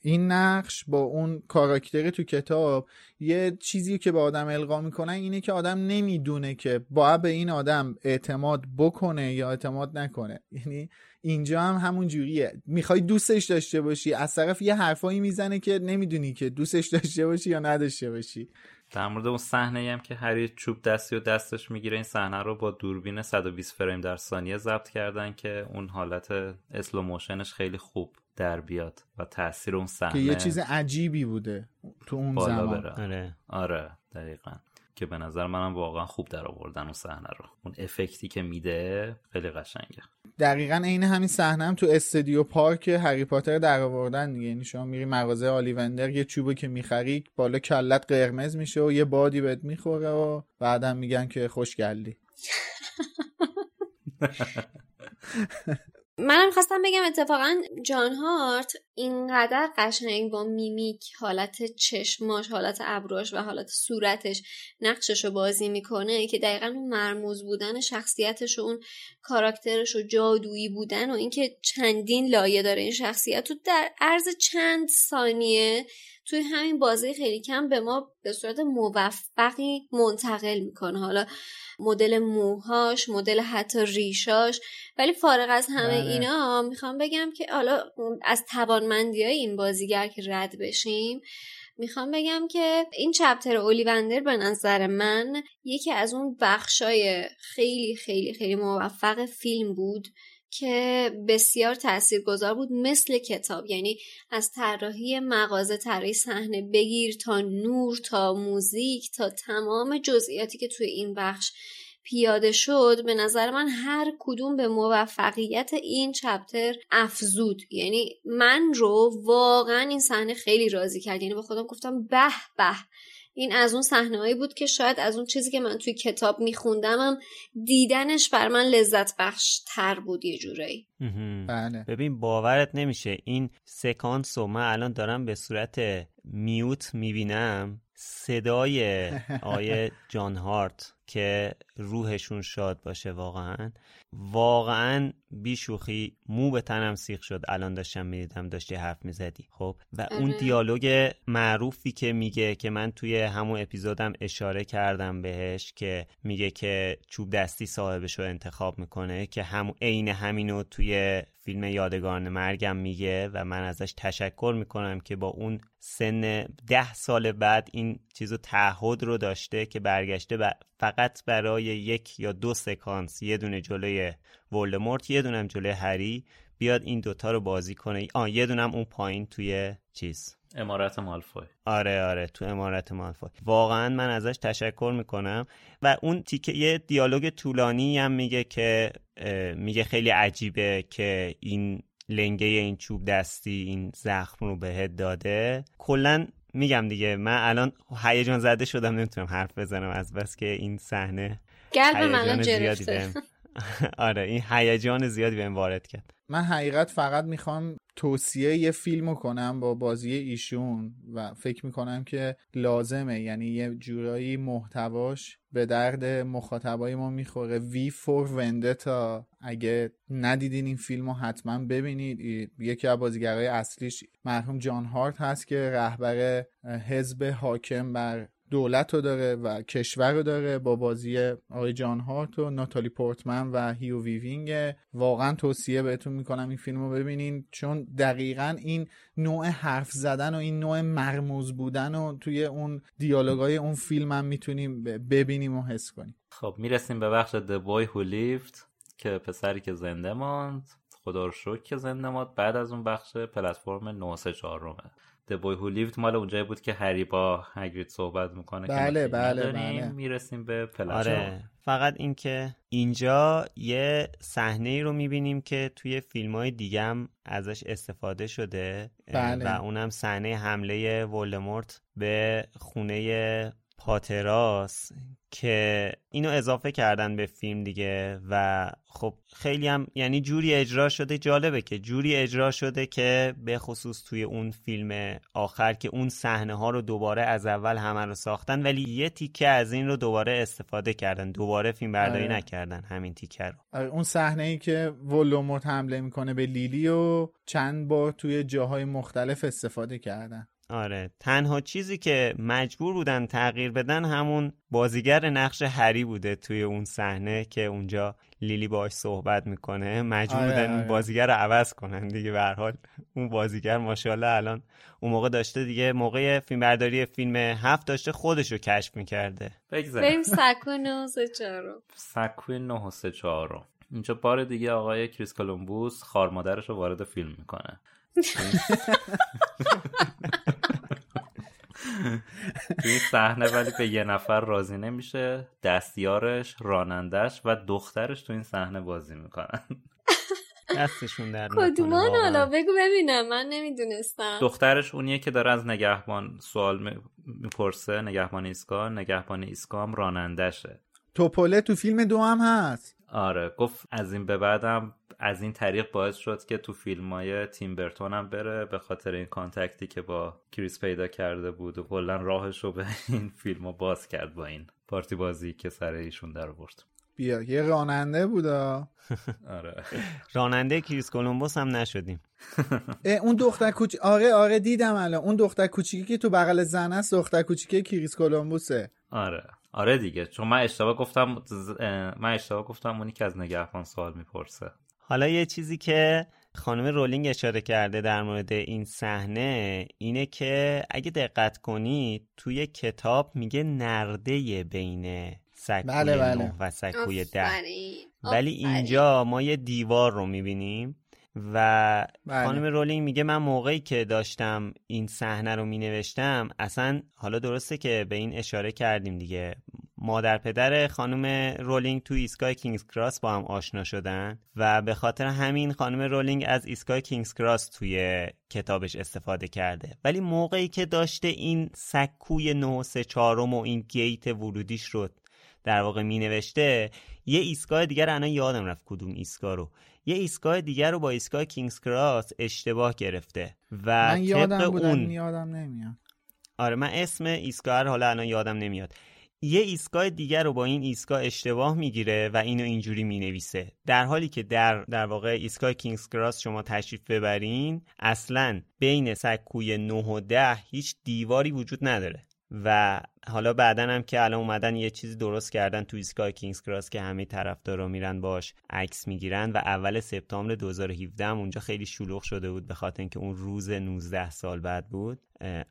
این نقش با اون کاراکتر تو کتاب یه چیزی که به آدم القا می‌کنن اینه که آدم نمی‌دونه که باید به این آدم اعتماد بکنه یا اعتماد نکنه. یعنی اینجا هم همون جوریه. می‌خوای دوستش داشته باشی از طرف یه حرفایی می‌زنه که نمی‌دونی که دوستش داشته باشی یا نداشته باشی.
در مورد اون صحنه هم که هری چوب دستی و دستش می‌گیره این صحنه رو با دوربین 120 فریم در ثانیه ضبط کردن که اون حالت اسلو موشنش خیلی خوب در بیاد و تاثیر اون صحنه که
یه چیز عجیبی بوده تو اون زمان.
آره. آره دقیقا. که به نظر منم واقعا خوب در آوردن اون صحنه رو. اون افکتی که میده خیلی قشنگه.
دقیقا عین همین صحنه هم تو استودیو پارک هری پاتر در آوردن دیگه. یعنی شما میری مغازه آلیوندر یه چوبو که می‌خری بالا کلت قرمز میشه و یه بادی بهت می‌خوره و بعدم میگن که خوشگلی.
منم خواستم بگم اتفاقا جان هارت اینقدر قشنگ با میمیک حالت چشماش حالت ابروش و حالت صورتش نقشش رو بازی می‌کنه که دقیقا اون مرموز بودن شخصیتش و اون کاراکترش و جادویی بودن و اینکه چندین لایه داره این شخصیت تو در عرض چند ثانیه توی همین بازی خیلی کم به ما به صورت موفقی منتقل می‌کنه حالا مدل موهاش مدل حتی ریشاش ولی فارغ از همه بله. اینا می‌خوام بگم که حالا از توانمندی های این بازیگر که رد بشیم می‌خوام بگم که این چپتر اولیوندر به نظر من یکی از اون بخشای خیلی خیلی خیلی موفق فیلم بود که بسیار تاثیرگذار بود مثل کتاب. یعنی از طراحی مغازه طراحی صحنه بگیر تا نور تا موزیک تا تمام جزئیاتی که توی این بخش پیاده شد به نظر من هر کدوم به موفقیت این چپتر افزود. یعنی من رو واقعا این صحنه خیلی راضی کرد. یعنی به خودم گفتم به به. این از اون صحنههایی بود که شاید از اون چیزی که من توی کتاب میخوندمم دیدنش بر من لذت بخش تر بود یه جورایی.
بله.
ببین باورت نمیشه. این سکانس رو من الان دارم به صورت میوت می‌بینم. صدای آیه جان هارت که روحشون شاد باشه واقعا. واقعا بیشوخی مو به تنم سیخ شد. الان داشتم می‌دیدم داشتی حرف می‌زدی. خب؟ و اون دیالوگ معروفی که میگه که من توی همون اپیزودم اشاره کردم بهش که میگه که چوب دستی صاحبش رو انتخاب می‌کنه که هم عین همینو توی فیلم یادگارن مرگم میگه و من ازش تشکر می‌کنم که با اون سن ده سال بعد این چیزو تعهد رو داشته که برگشته فقط برای یک یا دو سکانس یه دونه جلوی ولدمورت یه دونم جلوی هری بیاد این دوتا رو بازی کنه. آه یه دونم اون پایین توی چیز.
امارت مالفوی.
آره آره تو امارت مالفوی. واقعا من ازش تشکر می‌کنم. و اون تیکه یه دیالوگ طولانی هم میگه که میگه خیلی عجیبه که این لنگه این چوب دستی این زخم رو بهت داده. کلا میگم دیگه من الان هیجان زده شدم نمی‌تونم حرف بزنم از بس که این صحنه
قلب من گرفته
آره این هیجان زیادی بهم وارد کرد.
من حقیقت فقط می‌خوام توصیه یه فیلمو کنم با بازی ایشون و فکر می‌کنم که لازمه. یعنی یه جورایی محتواش به درد مخاطبای ما می‌خوره. وی فور وندتا. اگه ندیدین این فیلم رو حتما ببینید. یکی از بازیگرای اصلیش مرحوم جان هارت هست که رهبر حزب حاکم بر دولت رو داره و کشور رو داره با بازی آقای جان هارت و ناتالی پورتمن و هیوگو ویوینگ. واقعا توصیه بهتون می‌کنم این فیلم رو ببینین چون دقیقا این نوع حرف زدن و این نوع مرموز بودن و توی اون دیالوگای اون فیلم هم می‌تونیم ببینیم و حس کنیم.
خب می‌رسیم به بخش The Boy Who Lived که پسری که زنده ماند. خدا رو شکر که زنده ماند. بعد از اون بخش پلتفرم 934 رومه The Boy Who Lived مال اونجایی بود که هری با هگرید صحبت می‌کنه
بله بله بله.
می‌رسیم به پلتفرم
آره. فقط اینکه اینجا یه صحنه ای رو می‌بینیم که توی فیلم های دیگه هم ازش استفاده شده
بله.
و اونم صحنه حمله ولدمورت به خونه پاتراس که اینو اضافه کردن به فیلم دیگه و خب خیلی هم یعنی جوری اجرا شده جالبه که جوری اجرا شده که به خصوص توی اون فیلم آخر که اون صحنه ها رو دوباره از اول همه رو ساختن ولی یه تیکه از این رو دوباره استفاده کردن. دوباره فیلم برداری
آره.
نکردن همین تیکه رو.
آره، اون صحنه ای که ولوموت حمله می‌کنه به لیلی و چند بار توی جاهای مختلف استفاده کردن.
آره. تنها چیزی که مجبور بودن تغییر بدن همون بازیگر نقش هری بوده توی اون صحنه که اونجا لیلی باش صحبت می‌کنه. مجبور
آره،
بودن
آره.
بازیگر رو عوض کنن دیگه. به هر حال اون بازیگر ماشاءالله الان اون موقع داشته دیگه. موقع فیلم برداری فیلم هفت داشته خودش رو کشف می‌کرده.
بگذاریم.
بریم سکو نوزه چارو
سکوی 934 رو اینجا بار دیگه آقای کریس کولومبوس خار مادرش رو وارد فیلم می‌کنه. توی این صحنه ولی به یه نفر راضی نمیشه دستیارش رانندش و دخترش تو این صحنه بازی می‌کنن.
دستشون در
کدومان. حالا بگو ببینم. من نمی‌دونستم.
دخترش اونیه که داره از نگهبان سوال می- می‌پرسه نگهبان ایستگاه نگهبان ایستگاه هم رانندشه
توپله تو فیلم دو هم هست.
آره گفت از این به بعدم از این طریق باعث شد که تو فیلم های تیم برتون هم بره به خاطر این contact ی که با کریس پیدا کرده بود و کلا راهش رو به این فیلم رو باز کرد با این پارتی بازی که سر ایشون در برد
بیا یه راننده بودا.
آره.
راننده کریس کولومبوس هم نشدیم.
اون دختر کوچ آره آره دیدم الان. اون دختر کوچیکی که تو بغل زن است دختر کوچیکی کریس کولومبوسه.
آره. آره دیگه. چون من اشتباه گفتم من اشتباه گفتم اونی که از نگهبان سوال می‌پرسه.
حالا یه چیزی که خانم رولینگ اشاره کرده در مورد این صحنه اینه که اگه دقت کنید توی کتاب میگه نرده بین سکوی
بله، بله.
نه و سکوی ده
آفرین.
ولی. اینجا ما یه دیوار رو می‌بینیم و
بله.
خانم رولینگ میگه من موقعی که داشتم این صحنه رو مینوشتم اصلا حالا درسته که به این اشاره کردیم دیگه مادر پدر خانم رولینگ تو ایستگاه کینگز کراس با هم آشنا شدن و به خاطر همین خانم رولینگ از ایستگاه کینگز کراس توی کتابش استفاده کرده. ولی موقعی که داشته این سکوی 934 و این gate ورودیش رو در واقع می نوشته یه ایستگاه دیگر الان یادم رفت کدوم ایستگاه رو. یه ایستگاه دیگر رو با ایستگاه کینگز کراس اشتباه گرفته و
من یادم
طبق
بود
اون
یادم نمیاد.
آره من اسم ایستگاه رو حالا الان یادم نمیاد. یه ایستگاه دیگر رو با این ایستگاه اشتباه می‌گیره و اینو اینجوری می‌نویسه. در حالی که در در واقع ایستگاه کینگز کراس شما تشریف ببرین اصلا بین سکوی 9 و 10 هیچ دیواری وجود نداره. و حالا بعدا هم که الان اومدن یه چیزی درست کردن تو ایستگاه کینگز کراس که همه طرفدارا میرن باش عکس می‌گیرن و اول سپتامبر 2017 هم اونجا خیلی شلوغ شده بود به خاطر اینکه اون روز 19 سال بعد بود.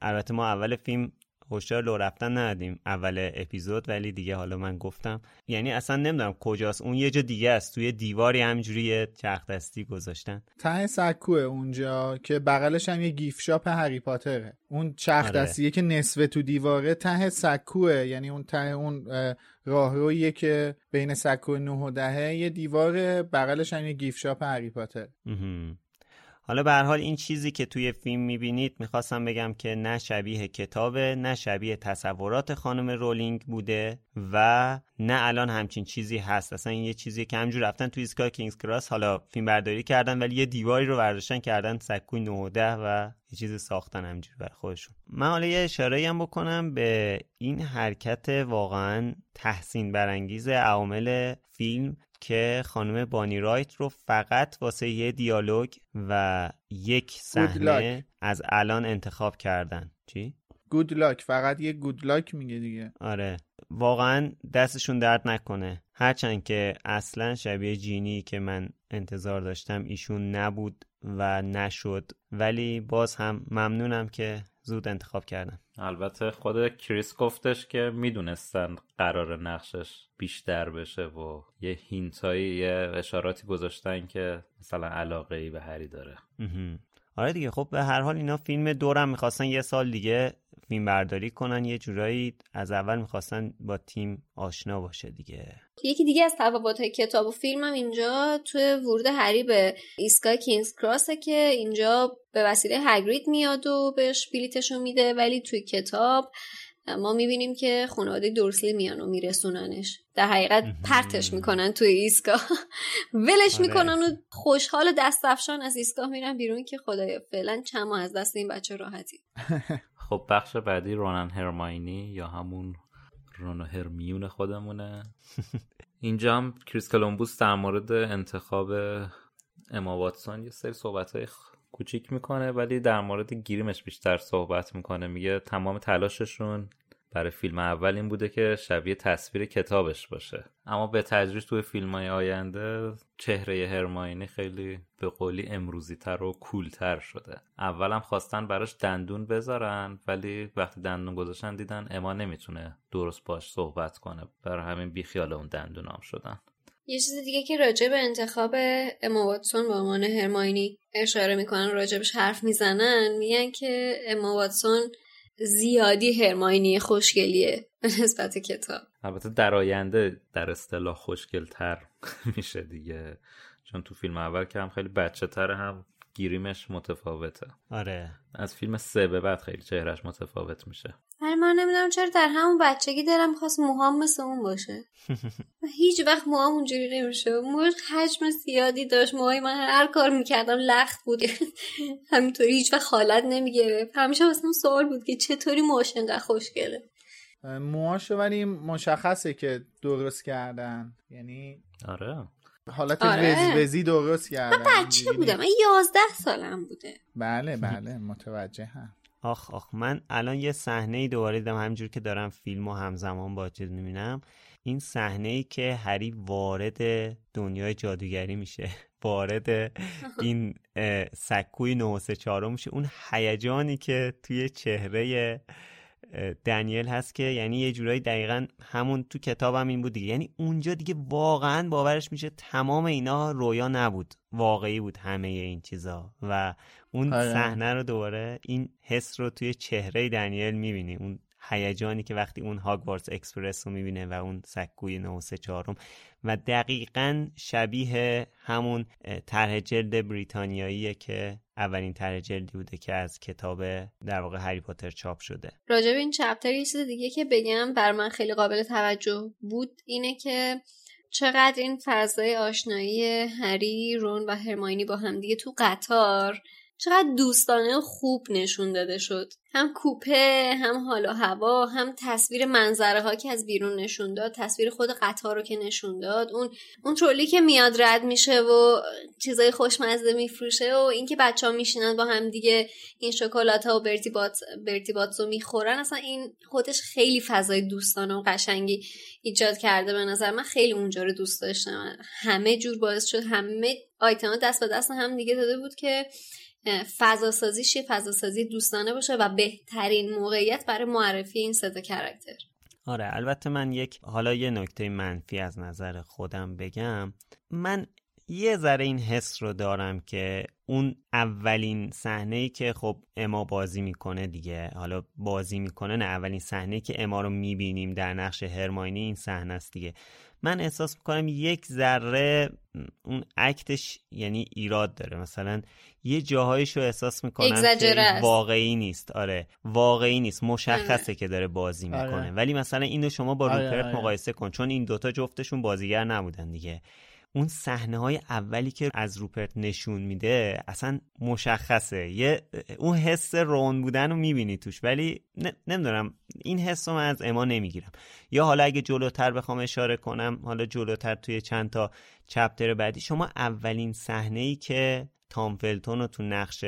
البته ما اول فیلم هشدار لو رفتن ندادیم. اول اپیزود ولی دیگه حالا من گفتم. یعنی اصلا نمی‌دونم کجاست. اون یه جا دیگه است. توی دیواری همینجوری یه چرخ دستی گذاشتن.
ته سکوه اونجا که بغلش هم یه gift shop هری پاتره. اون چرخ
آره.
دستیه که نصفه تو دیواره ته سکوه. یعنی اون ته اون اه، راهرویه که بین سکو 9 و 10 یه دیواره بغلش هم یه gift shop هری پاتر.
حالا به حال این چیزی که توی فیلم می‌بینید می‌خواستم بگم که نه شبیه کتابه نه شبیه تصورات خانم رولینگ بوده و نه الان همچین چیزی هست. اصلا این یه چیزی که همجور رفتن توی ایستگاه کینگز کراس حالا فیلم برداری کردن ولی یه دیواری رو برداشتن کردن سکوی 9 و یه چیزی ساختن همجوری برای خودشون. من حالا یه اشاره هم بکنم به این حرکت واقعا تحسین برانگیز عوامل فیلم که خانم بانی رایت رو فقط واسه یه دیالوگ و یک صحنه. از الان انتخاب کردن. چی؟
گود لاک فقط یه گود لاک میگه دیگه.
آره. واقعا دستشون درد نکنه. هرچند که اصلا شبیه جینی که من انتظار داشتم ایشون نبود و نشد. ولی باز هم ممنونم که زود انتخاب کردم
البته خود کریس گفتش که می‌دونستن قرار نقشش بیشتر بشه و یه هینتایی یه اشاراتی گذاشتن که مثلا علاقه ای به هری داره.
آره دیگه خب به هر حال اینا فیلم دورم می‌خواستن یه سال دیگه فیلم برداری کنن یه جورایی از اول می‌خواستن با تیم آشنا باشه دیگه.
یکی دیگه از تفاوت کتاب و فیلم هم اینجا توی ورود هری به ایستگاه کینگز کراسه که اینجا به وسیله هگرید میاد و بهش بلیتشو میده ولی توی کتاب ما می‌بینیم که خانواده دورسلی میان و میرسوننش. در حقیقت پرتش می‌کنن توی ایستگاه. ولش
آره.
می‌کنن و خوشحال و دست افشان از ایستگاه میرن بیرون که خدایا فعلا چند ماه از دست این بچه راحتی
خب بخش بعدی رونن هرماینی یا همون رون و هرمیون خودمونه. اینجا هم کریس کلمبوس در مورد انتخاب اما واتسون یه سری صحبت های کوچیک می‌کنه ولی در مورد گیریمش بیشتر صحبت می‌کنه. میگه تمام تلاششون برای فیلم اول این بوده که شبیه تصویر کتابش باشه. اما به تدریج توی فیلم های آینده چهره هرماینی خیلی به قولی امروزی تر و کولتر شده. اولم خواستن براش دندون بذارن ولی وقتی دندون گذاشتن دیدن اما نمی‌تونه درست باش صحبت کنه. برای همین بیخیال اون دندون هم شدن.
یه چیز دیگه که راجع به انتخاب اما واتسون به عنوان هرماینی اشاره می‌کنن راجبش حرف می‌زنن میگن که اما واتسون زیادی هرماینی خوشگلیه به نسبت کتاب.
البته در آینده در اصطلاح خوشگلتر میشه دیگه. چون تو فیلم اول که هم خیلی بچه تر هم گیریمش متفاوته.
آره.
از فیلم سه به بعد خیلی چهرش متفاوت میشه.
ولی من نمی‌دونم چرا در همون بچگی دلم خواست موهام مثل اون باشه. و هیچ وقت موهام اونجوری نمیشه. موهاش حجم زیادی داشت. موهای من هر کار می‌کردم لخت بود. همینطوری هیچ وقت حالت نمی‌گرفت. همیشه واسم سوال بود که چطوری موهاش انقدر خوشگله
موهاشو ولی مشخصه که درست کردن. یعنی
آره.
حالت
آره.
وزوزی درست کردن.
من بچه بودم. من یازده سالم بوده.
بله بله. متوجه هم
آخ آخ من الان یه صحنه ای دوباره دیدم همینجور که دارم فیلم و همزمان با چیز می‌بینم. این صحنه ای که هری وارد دنیای جادوگری میشه وارد این سکوی 934 میشه. اون هیجانی که توی چهره دنیل هست که یعنی یه جورایی دقیقا همون تو کتابم این بود دیگه. یعنی اونجا دیگه واقعا باورش میشه تمام اینا رویا نبود واقعی بود همه این چیزا. و اون
آره.
صحنه رو دوباره این حس رو توی چهره دنیل می‌بینی. اون هیجانی که وقتی اون هاگوارتس اکسپرس رو می‌بینه و اون سکوی 934 و دقیقا شبیه همون طرح جلد بریتانیاییه که اولین طرح جلدی بوده که از کتاب در واقع هری پاتر چاپ شده.
راجع به این چپتر یه چیز دیگه که بگم بر من خیلی قابل توجه بود اینه که چقدر این فضای آشنایی هری رون و هرماینی با همدیگه تو قطار چقدر دوستانه خوب نشون داده شد. هم کوپه هم حال و هوا هم تصویر منظره ها که از بیرون نشون داد تصویر خود قطار رو که نشون داد. اون اون ترولی که میاد رد میشه و چیزای خوشمزه میفروشه و اینکه بچه ها میشینن با هم دیگه این شکلات ها و برتی بات برتی باتزو می‌خورن. اصلا این خودش خیلی فضای دوستانه و قشنگی ایجاد کرده به نظر من. خیلی اونجا رو دوست داشتم. همه جور باعث شد. همه آیتما دست به دست هم دیگه داده بود که فضا سازیش یه فضا سازی دوستانه باشه و بهترین موقعیت برای معرفی این سه تا کرکتر.
آره البته من یک حالا یه نکته منفی از نظر خودم بگم. من یه ذره این حس رو دارم که اون اولین صحنه ای که خب اما بازی می‌کنه دیگه. حالا بازی می‌کنه نه اولین صحنه که اما رو می‌بینیم در نقش هرماینی این صحنه است دیگه. من احساس می‌کنم یک ذره اون اکتش یعنی ایراد داره. مثلا یه جاهایش رو احساس می‌کنم که. واقعی نیست. آره واقعی نیست. مشخصه که داره بازی
آره.
می‌کنه. ولی مثلا اینو شما با
آره،
روپرت
آره.
مقایسه کن. چون این دوتا جفتشون بازیگر نبودن دیگه. اون صحنه های اولی که از روپرت نشون میده اصلا مشخصه. یه اون حس رون بودن رو می‌بینی توش ولی ن- نمی‌دونم این حس رو من از اما نمی‌گیرم. یا حالا اگه جلوتر بخوام اشاره کنم حالا جلوتر توی چند تا چپتر بعدی شما اولین صحنه ای که تام فلتون رو تو نقش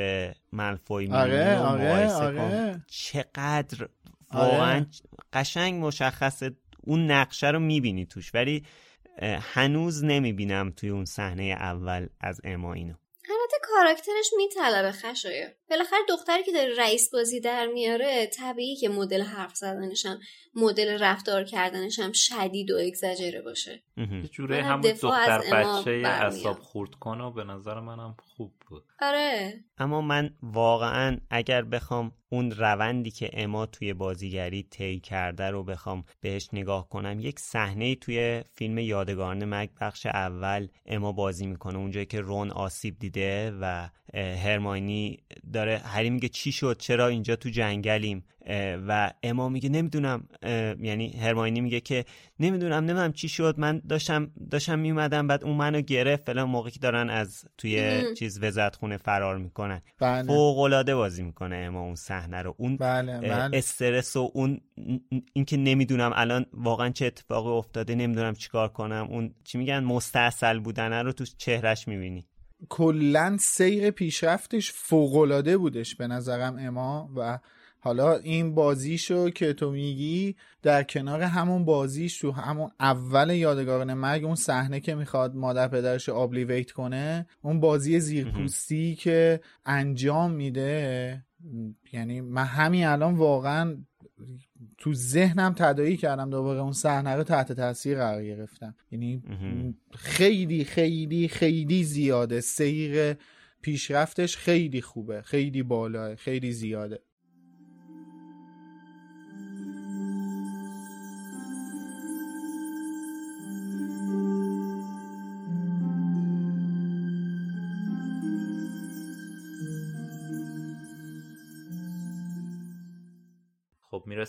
ملفوی
آره آره آره.
چقدر واقعا
آره.
قشنگ مشخصه اون نقشه رو می‌بینی توش. ولی هنوز نمی‌بینم توی اون صحنه اول از اما اینو.
البته کاراکترش میطلبه خشایه بالاخره دختری که داره رئیس بازی در میاره طبیعی که مدل حرف زدنشم مدل رفتار کردنشم شدید و اگزاجره باشه.
یه جوره
از
دختر
اما
بچه. اصاب خورد کنه و به نظر منم خوب بود.
آره.
اما من واقعا اگر بخوام اون روندی که اما توی بازیگری طی کرده رو بخوام بهش نگاه کنم یک صحنه توی فیلم یادگاران مگ بخش اول اما بازی می‌کنه اونجایی که رون آسیب دیده و هرماینی داره. هری میگه چی شد؟ چرا اینجا تو جنگلیم؟ و اما میگه نمی‌دونم. یعنی هرماینی میگه که نمی‌دونم نمی‌دونم چی شد. من داشتم داشتم میومدم بعد اون منو گرفت. فلان موقعی که دارن از توی. چیز وزارت خونه فرار می‌کنن.
بله.
فوق العاده بازی می‌کنه اما اون صحنه رو. اون
بله بله.
استرس و اون اینکه نمی‌دونم الان واقعا چه اتفاقی افتاده نمی‌دونم چیکار کنم. اون چی میگن؟ مستاصل بودن رو تو چهرش می‌بینی.
کلا سیر پیشرفتش فوقالعاده بودش به نظرم اما و حالا این بازیشو که تو میگی در کنار همون بازیش تو همون اول یادگاران مرگ اون صحنه که می‌خواد مادر پدرش آبلیویت کنه اون بازی زیرپوستی که انجام میده یعنی من همین الان واقعا تو ذهنم تدایی کردم دوباره اون صحنه رو تحت تاثیر قرار گرفتم یعنی. خیلی خیلی خیلی زیاده سیر پیشرفتش خیلی خوبه خیلی بالاه خیلی زیاده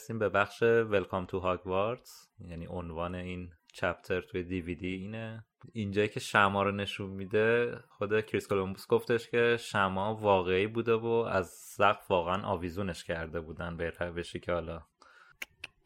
می‌رسیم به بخش ولکام تو هاگوارتس یعنی عنوان این چپتر توی دیویدی اینه. اینجایی که شمعا رو نشون میده خود کریس کولومبوس گفتش که شمعا واقعی بوده و از سقف واقعا آویزونش کرده بودن به روشی که حالا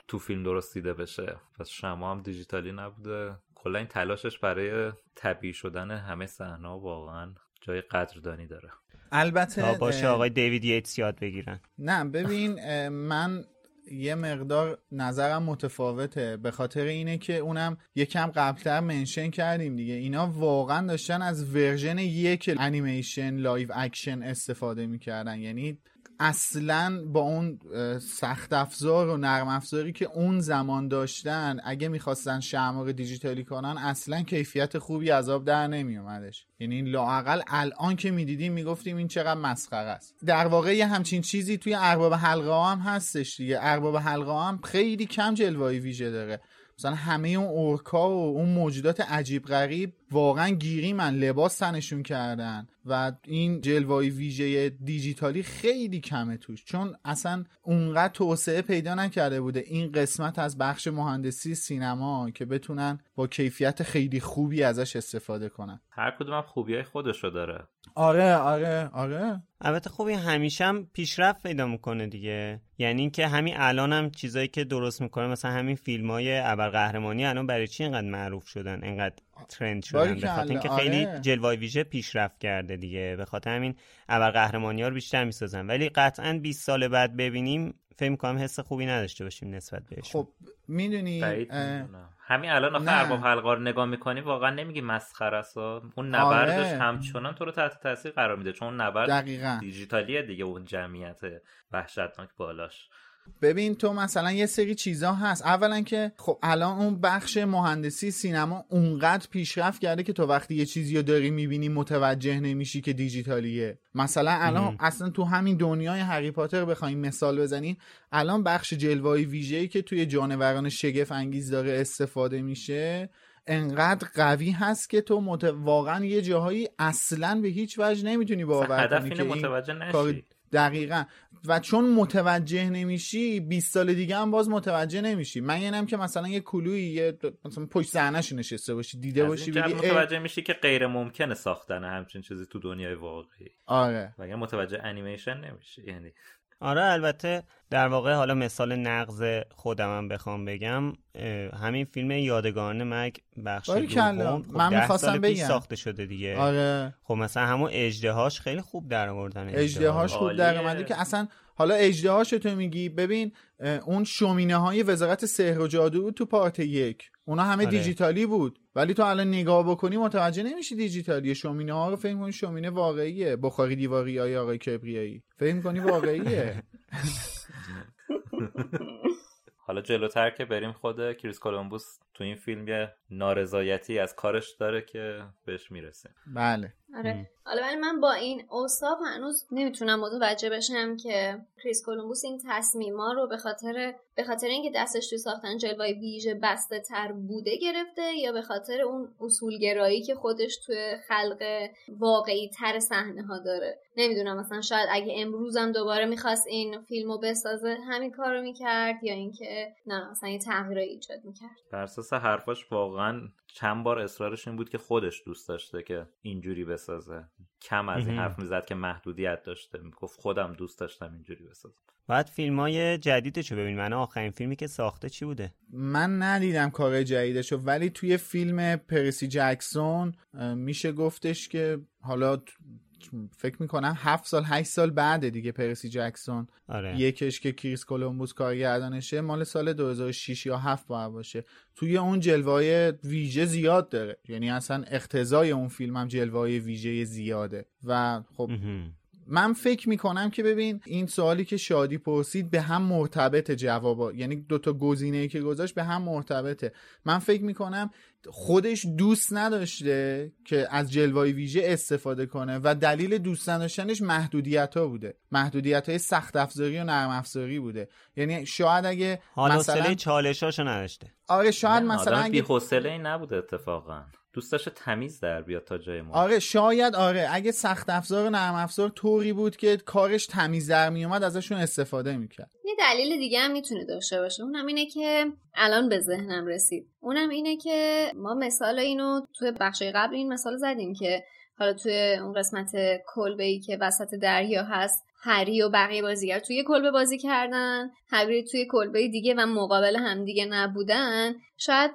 تو فیلم درست دیده بشه. پس شمعا هم دیجیتالی نبوده. کلا این تلاشش برای طبیعی شدن همه صحنه واقعا جای قدردانی داره.
البته
تا باشه آقای دیوید ییتس یاد بگیرن.
نه ببین من یه مقدار نظرم متفاوته. به خاطر اینه که اونم یکم قبلتر mention کردیم دیگه. اینا واقعا داشتن از version یک انیمیشن live action استفاده می‌کردن. یعنی اصلا با اون سخت افزار و نرم افزاری که اون زمان داشتن اگه می‌خواستن شمع رو دیجیتالی کنن اصلا کیفیت خوبی آب در نمیومدش یعنی لاقل الان که می‌دیدیم می‌گفتیم این چقدر مسخره است. در واقع یه همچین چیزی توی ارباب حلقه هم هستش دیگه. ارباب حلقه هم خیلی کم جلوه ویژه داره. مثلا همه اون اورکا و اون موجودات عجیب غریب واقعا گیری من لباس تنشون کردن و این جلوای ویژه دیجیتالی خیلی کمه توش. چون اصلا اونقدر توسعه پیدا نکرده بوده این قسمت از بخش مهندسی سینما که بتونن با کیفیت خیلی خوبی ازش استفاده کنن.
هر کدوم خوبی های خودشو داره.
آره آره آره.
البته این همیشه هم پیشرفت پیدا می‌کنه دیگه. یعنی اینکه همین الان هم چیزایی که درست می‌کنه مثلا همین فیلم های ابرقهرمانی الان برای چی اینقدر معروف شدن؟ اینقدر ترند شدن؟ به خاطر اینکه
آره.
خیلی جلوه ویژه پیشرفت کرده دیگه. به خاطر همین ابرقهرمانی ها رو بیشتر می‌سازن. ولی قطعا 20 سال بعد ببینیم فکر می‌کنم حس خوبی نداشته باشیم نسبت بهش
خب می‌دونی.
همین الان آخه. ارباب حلقه رو نگاه می‌کنی واقعا نمیگی مسخره است. اون
آره.
نبردش همچنان تو رو تحت تاثیر قرار میده چون اون نبرد
دقیقا
دیجیتالیه دیگه اون جمعیت وحشتناک بالاش
ببین تو مثلا یه سری چیزا هست. اولا که خب الان اون بخش مهندسی سینما اونقدر پیشرفت کرده که تو وقتی یه چیزی رو داری می‌بینی متوجه نمیشی که دیجیتالیه. مثلا الان
مهم.
اصلا تو همین دنیای هری پاتر بخوایم مثال بزنیم الان بخش جلوه‌ای ویژه‌ای که توی جانوران شگفت انگیز داره استفاده میشه انقدر قوی هست که تو مت... واقعا یه جاهایی اصلا به هیچ وجه نمی‌تونی باور کنی که این
متوجه
کار دقیقا. و چون متوجه نمیشی 20 سال دیگه هم باز متوجه نمیشی. من یعنیم که مثلا یه کلوی یه مثلا پشت صحنه‌ش نشسته باشی دیده باشی بگی
متوجه میشی که غیر ممکنه ساختن همچین چیزی تو دنیای واقعی.
آره.
و اگر متوجه انیمیشن نمیشی. یعنی
آره البته در واقع حالا مثال نقض خودمم بخوام بگم همین فیلم یادگاران مگ بخش دوم خب
من می‌خواستم بگم.
ساخته شده دیگه.
آره.
خب مثلا همون اجدهاش خیلی خوب در آوردن
اجدهاش خوب در اومده که اصلا حالا اجدهاش تو میگی ببین اون شومینه های وزارت سحر و جادو بود تو پارت یک. اونا همه آره. دیجیتالی بود. ولی تو الان نگاه بکنی متوجه نمیشی دیجیتالی. شومینه ها رو فکر کنی شومینه واقعیه. بخاری دیواری های آقای کبریایی. فکر کنی واقعیه.
حالا جلوتر که بریم خود کریس کولومبوس تو این فیلم یه نارضایتی از کارش داره که بهش می‌رسه.
بله.
آره. حالا ولی من با این اوصاف هنوز نمی‌تونم متوجه بشم که کریس کولومبوس این تصمیما رو به خاطر به خاطر اینکه دستش توی ساختن جلوه‌های ویژه بسته تر بوده گرفته یا به خاطر اون اصولگرایی که خودش توی خلق واقعی تر صحنه ها داره. نمی‌دونم مثلا شاید اگه امروزم دوباره می‌خواست این فیلم رو بسازه همین کار رو می‌کرد یا اینکه نه مثلا یه تغییر ایجاد می‌کرد.
بر اساس حرفاش واقعا چند بار اصرارش این بود که خودش دوست داشته که اینجوری بسازه. کم از این حرف می‌زد که محدودیت داشته. می‌گفت خودم دوست داشتم اینجوری بسازم.
بعد فیلم های جدیدشو ببین. من آخرین فیلمی که ساخته چی بوده؟
من ندیدم کار جدیدشو ولی توی فیلم پرسی جکسون میشه گفتش که حالا فکر می‌کنم هفت سال هشت سال بعد دیگه پرسی جکسون.
آره.
یکش که کریس کولومبوس کارگردانشه مال سال 2006 یا 7 باید باشه. توی اون جلوه ویژه زیاد داره. یعنی اصلا اختزای اون فیلم هم جلوه ویژه زیاده. و خب من فکر می‌کنم که ببین این سوالی که شادی پرسید به هم مرتبط جوابا یعنی دوتا گزینه ای که گذاشت به هم مرتبطه. من فکر می‌کنم خودش دوست نداشته که از جلوای ویژه استفاده کنه و دلیل دوست نداشتنش محدودیت ها بوده. محدودیت های سخت افزاری و نرم افزاری بوده. یعنی شاید اگه
حالا مثلا چالشاشو نداشته.
آره شاید مثلا
اگه بی حوصله نبوده اتفاقا. دوست داشته تمیز در بیاد تا جای ما.
آره شاید آره. اگه سخت افزار و نرم افزار طوری بود که کارش تمیز در میومد ازشون استفاده می‌کرد.
یه دلیل دیگه هم می‌تونه داشته باشه. اونم اینه که الان به ذهنم رسید. اونم اینه که ما مثال اینو توی بخش قبل این مثال زدیم که حالا توی اون قسمت کلبه ای که وسط دریا هست هری و بقیه بازیگر توی کلبه بازی کردن. هری توی کلبه دیگه و مقابل هم دیگه نبودن. شاید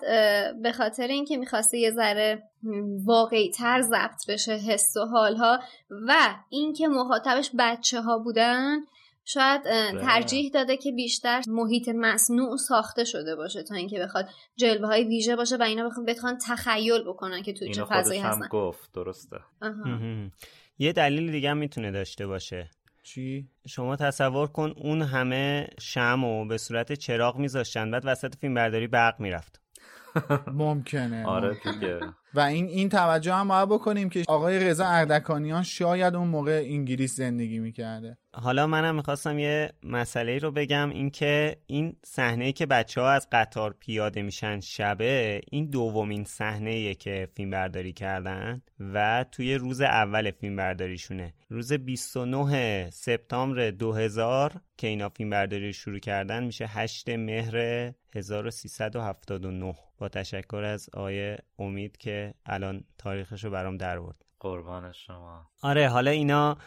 به خاطر اینکه می‌خواسته یه ذره واقعی تر ضبط بشه حس و حالها و اینکه مخاطبش بچه ها بودن شاید. ترجیح داده که بیشتر محیط مصنوع ساخته شده باشه تا اینکه بخواد جلوه های ویژه باشه و اینا بخوان بتوان تخیل بکنن که توی چه فضایی هستن.
گفت درسته.
یه دلیل دیگه هم می‌تونه داشته باشه.
چی؟
شما تصور کن اون همه شم و به صورت چراغ میذاشتن بعد وسط فیلم برداری برق می‌رفت.
ممکنه
آره دیگه.
و این این توجه هم باید بکنیم که آقای رضا اردکانیان شاید اون موقع انگلیس زندگی می‌کرده.
حالا منم می‌خواستم یه مسئله رو بگم اینکه این صحنه که بچه ها از قطار پیاده میشن شبه این دومین صحنه که فیلم برداری کردن و توی روز اول فیلم برداریشونه روز 29 سپتامبر 2000 که اینا فیلم برداری شروع کردن میشه 8 مهر 1379 با تشکر از آقای امید که الان تاریخش رو برام در برد.
قربان شما.
آره حالا اینا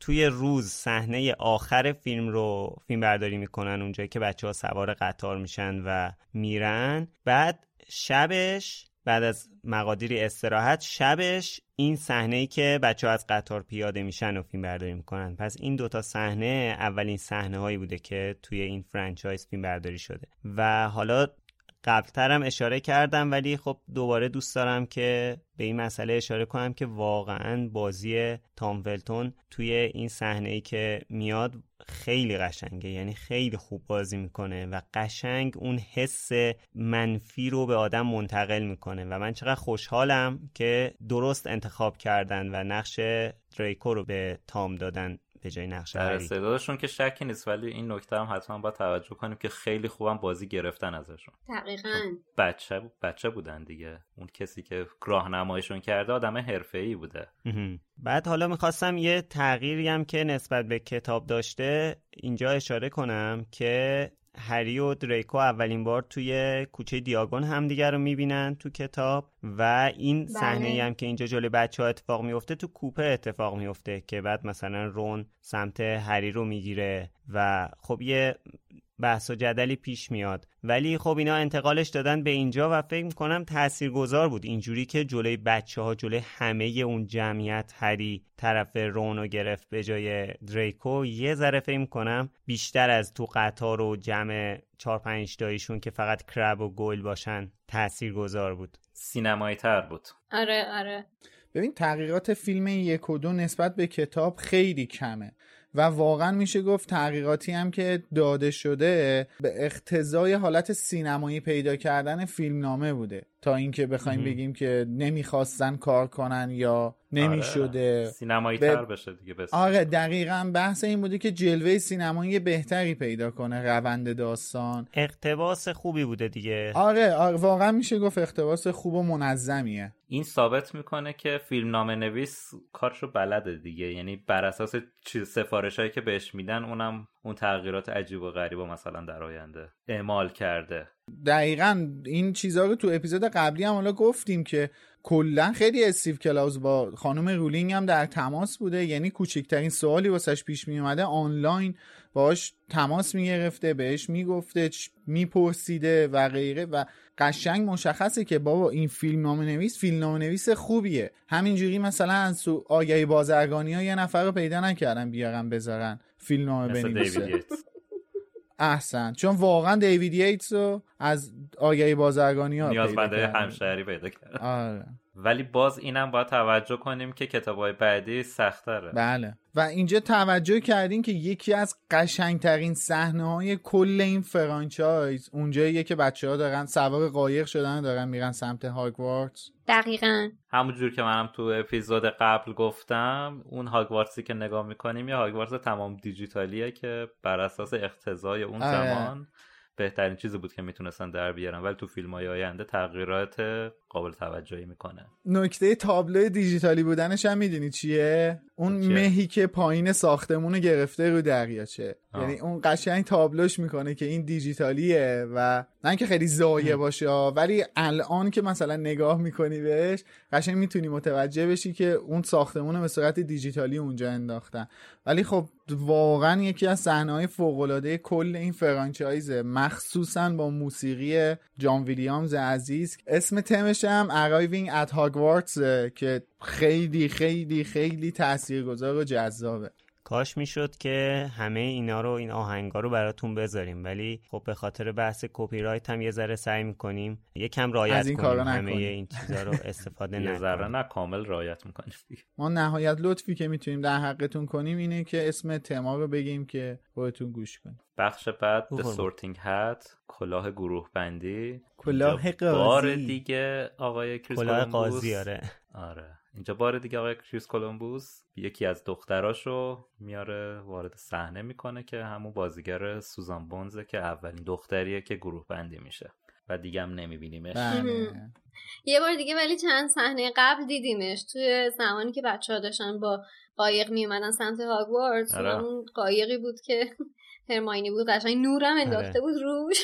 توی روز صحنه آخر فیلم رو فیلم برداری می‌کنن اونجایی که بچه ها سوار قطار میشن و میرن. بعد شبش بعد از مقادیری استراحت شبش این صحنه ای که بچه ها از قطار پیاده میشن و فیلم برداری می‌کنن. پس این دوتا صحنه اولین صحنه هایی بوده که توی این فرانچایز فیلم برداری شده. و حالا قبلترم اشاره کردم ولی خب دوباره دوست دارم که به این مسئله اشاره کنم که واقعا بازی تام ولتون توی این صحنه ای که میاد خیلی قشنگه. یعنی خیلی خوب بازی می‌کنه و قشنگ اون حس منفی رو به آدم منتقل می‌کنه و من چقدر خوشحالم که درست انتخاب کردن و نقش دریکو رو به تام دادن. به جای نقش
صداشون که شکی نیست ولی این نکته هم حتما باید توجه کنیم که خیلی خوبم بازی گرفتن ازشون.
دقیقا.
بچه بچه بودن دیگه. اون کسی که راهنماییشون کرده آدم حرفه‌ای بوده.
بعد حالا می‌خواستم یه تغییری هم که نسبت به کتاب داشته اینجا اشاره کنم که هری و دریکو اولین بار توی کوچه دیاگون همدیگر رو می‌بینن تو کتاب و این
بله.
صحنه هم که اینجا جلوی بچه ها اتفاق میفته تو کوپه اتفاق میفته که بعد مثلا رون سمت هری رو می‌گیره و خب یه بحث و جدلی پیش میاد. ولی خب اینا انتقالش دادن به اینجا و فکر می‌کنم تاثیرگذار بود. اینجوری که جلوی بچه ها جلوی همه اون جمعیت هری طرف رونو گرفت به جای دریکو یه ذره فکر می‌کنم بیشتر از تو قطار و جمع چهار پنج تایشون که فقط کرب و گل باشن تاثیرگذار بود.
سینمایی تر بود.
آره آره.
ببین تغییرات فیلم یک و دو نسبت به کتاب خیلی کمه. و واقعا میشه گفت تحقیقاتی هم که داده شده به اقتضای حالت سینمایی پیدا کردن فیلمنامه بوده. تا اینکه بخوایم بگیم که نمی‌خواستن کار کنن یا نمی‌شده.
آره. سینمایی تر بشه دیگه بس
آره دقیقا بحث این بوده که جلوه سینمایی بهتری پیدا کنه روند داستان.
اقتباس خوبی بوده دیگه.
آره, آره واقعا میشه گفت اقتباس خوب و منظمیه.
این ثابت می‌کنه که فیلم نام نویس کارشو بلده دیگه. یعنی بر اساس چیز سفارش هایی که بهش میدن اونم اون تغییرات عجیب و غریب و مثلا در آینده اعمال کرده.
دقیقا این چیزها رو تو اپیزود قبلی هم حالا گفتیم که کلا خیلی استیو کلاوز با خانم رولینگ هم در تماس بوده. یعنی کوچکترین سوالی واسش پیش می اومده آنلاین باش تماس می‌گرفته بهش می‌گفته میپرسیده و غیره. و قشنگ مشخصه که بابا این فیلم نام نویس فیلم نام نویس خوبیه. همینجوری مثلا از تو آگهی بازرگانی ها یه نفر رو پیدا نکردن بیارن بذارن
فیلم‌نامه
بنویسه. احسن. چون واقعا دیوید ییتس رو از آگهی بازرگانی ها
نیازمنده همشهری پیدا کرد
آره.
ولی باز اینم باید توجه کنیم که کتاب های بعدی سختره
بله. و اینجا توجه کردین که یکی از قشنگترین صحنه های کل این فرانچایز اونجاییه که بچه ها دارن سوار قایق شدن و دارن میرن سمت هاگوارتس
دقیقا.
همونجور که منم تو اپیزود قبل گفتم اون هاگوارتسی که نگاه می‌کنیم یه هاگوارتس تمام دیجیتالیه که بر اساس اقتضای اون
آره.
زمان بهترین چیزی بود که می‌تونستن در بیارن. ولی تو فیلم های آینده تغییرات قابل توجهی می‌کنه.
نکته تابلو دیجیتالی بودنش هم می‌دونی چیه؟ اون
چیه؟
مهی که پایین ساختمون رو گرفته رو دریاچه. یعنی اون قشنگ تابلوش می‌کنه که این دیجیتالیه و نه که خیلی زایه باشه ولی الان که مثلا نگاه می‌کنی بهش قشنگ می‌تونی متوجه بشی که اون ساختمون رو به صورت دیجیتالی اونجا انداختن. ولی خب واقعا یکی از صحنه‌های فوق‌العاده کل این فرانچایزه مخصوصا با موسیقی جان ویلیامز عزیز اسم تمش هم Arriving at Hogwarts که خیلی خیلی خیلی تاثیرگذار و جذابه.
کاش می‌شد که همه اینا رو این آهنگا رو براتون بذاریم. ولی خب به خاطر بحث کپی رایت هم یه ذره سعی می‌کنیم یکم رایت
از این
کنیم
کارا
همه
نکنیم.
این چیزا رو استفاده
یه ذره
نکنیم
نه کامل رعایت می‌کنیم.
ما نهایت لطفی که می‌تونیم در حقتون کنیم اینه که اسم تما رو بگیم که خودتون گوش کنیم.
بخش بعد The
بفرما.
Sorting Hat کلاه گروه بندی.
کلاه
اینجا بار
قاضی.
دیگه آقای
کلاه قاضی آره.
آره. اینجا بار دیگه آقای کریس کولومبوس یکی از دختراشو میاره وارد صحنه می‌کنه که همون بازیگر سوزان بونزه که اولین دختریه که گروه بندی میشه و دیگه هم نمیبینیمش
بله.
یه بار دیگه ولی چند صحنه قبل دیدیمش توی زمانی که بچه ها داشتن با قایق میومدن سمت هاگوارتس
آره.
اون قایقی بود که هرماینی بود قشنگ نورم انداخته
آره.
بود روش.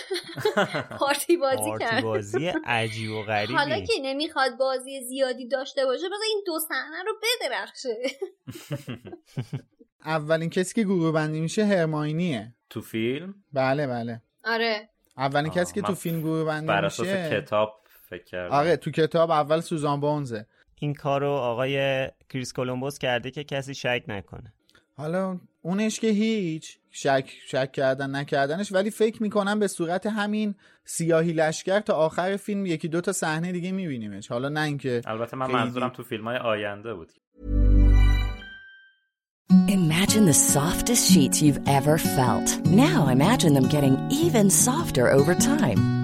پارتی بازی
پارتی
کرد.
بازی عجیب و
حالا
غریبی
که نمی‌خواد بازی زیادی داشته باشه بذار این دو صحنه رو بدرخشه.
اولین کسی که گروه بندی میشه هرماینیه.
تو فیلم؟
بله بله.
آره.
اولین کسی که تو فیلم گروه بندی
بر اساس
میشه
کتاب فکر کردم.
آره تو کتاب اول سوزان بونزه.
این کارو آقای کریس کولومبوس کرده که کسی شک نکنه.
حالا اونش که هیچ شک شک کردن نکردنش ولی فکر می‌کنم به صورت همین سیاهی لشکر تا آخر فیلم یکی دو تا صحنه دیگه میبینیمش حالا نه اینکه
البته من منظورم تو فیلم های آینده بود
Imagine the softest sheets you've ever felt. Now imagine them getting even softer over time.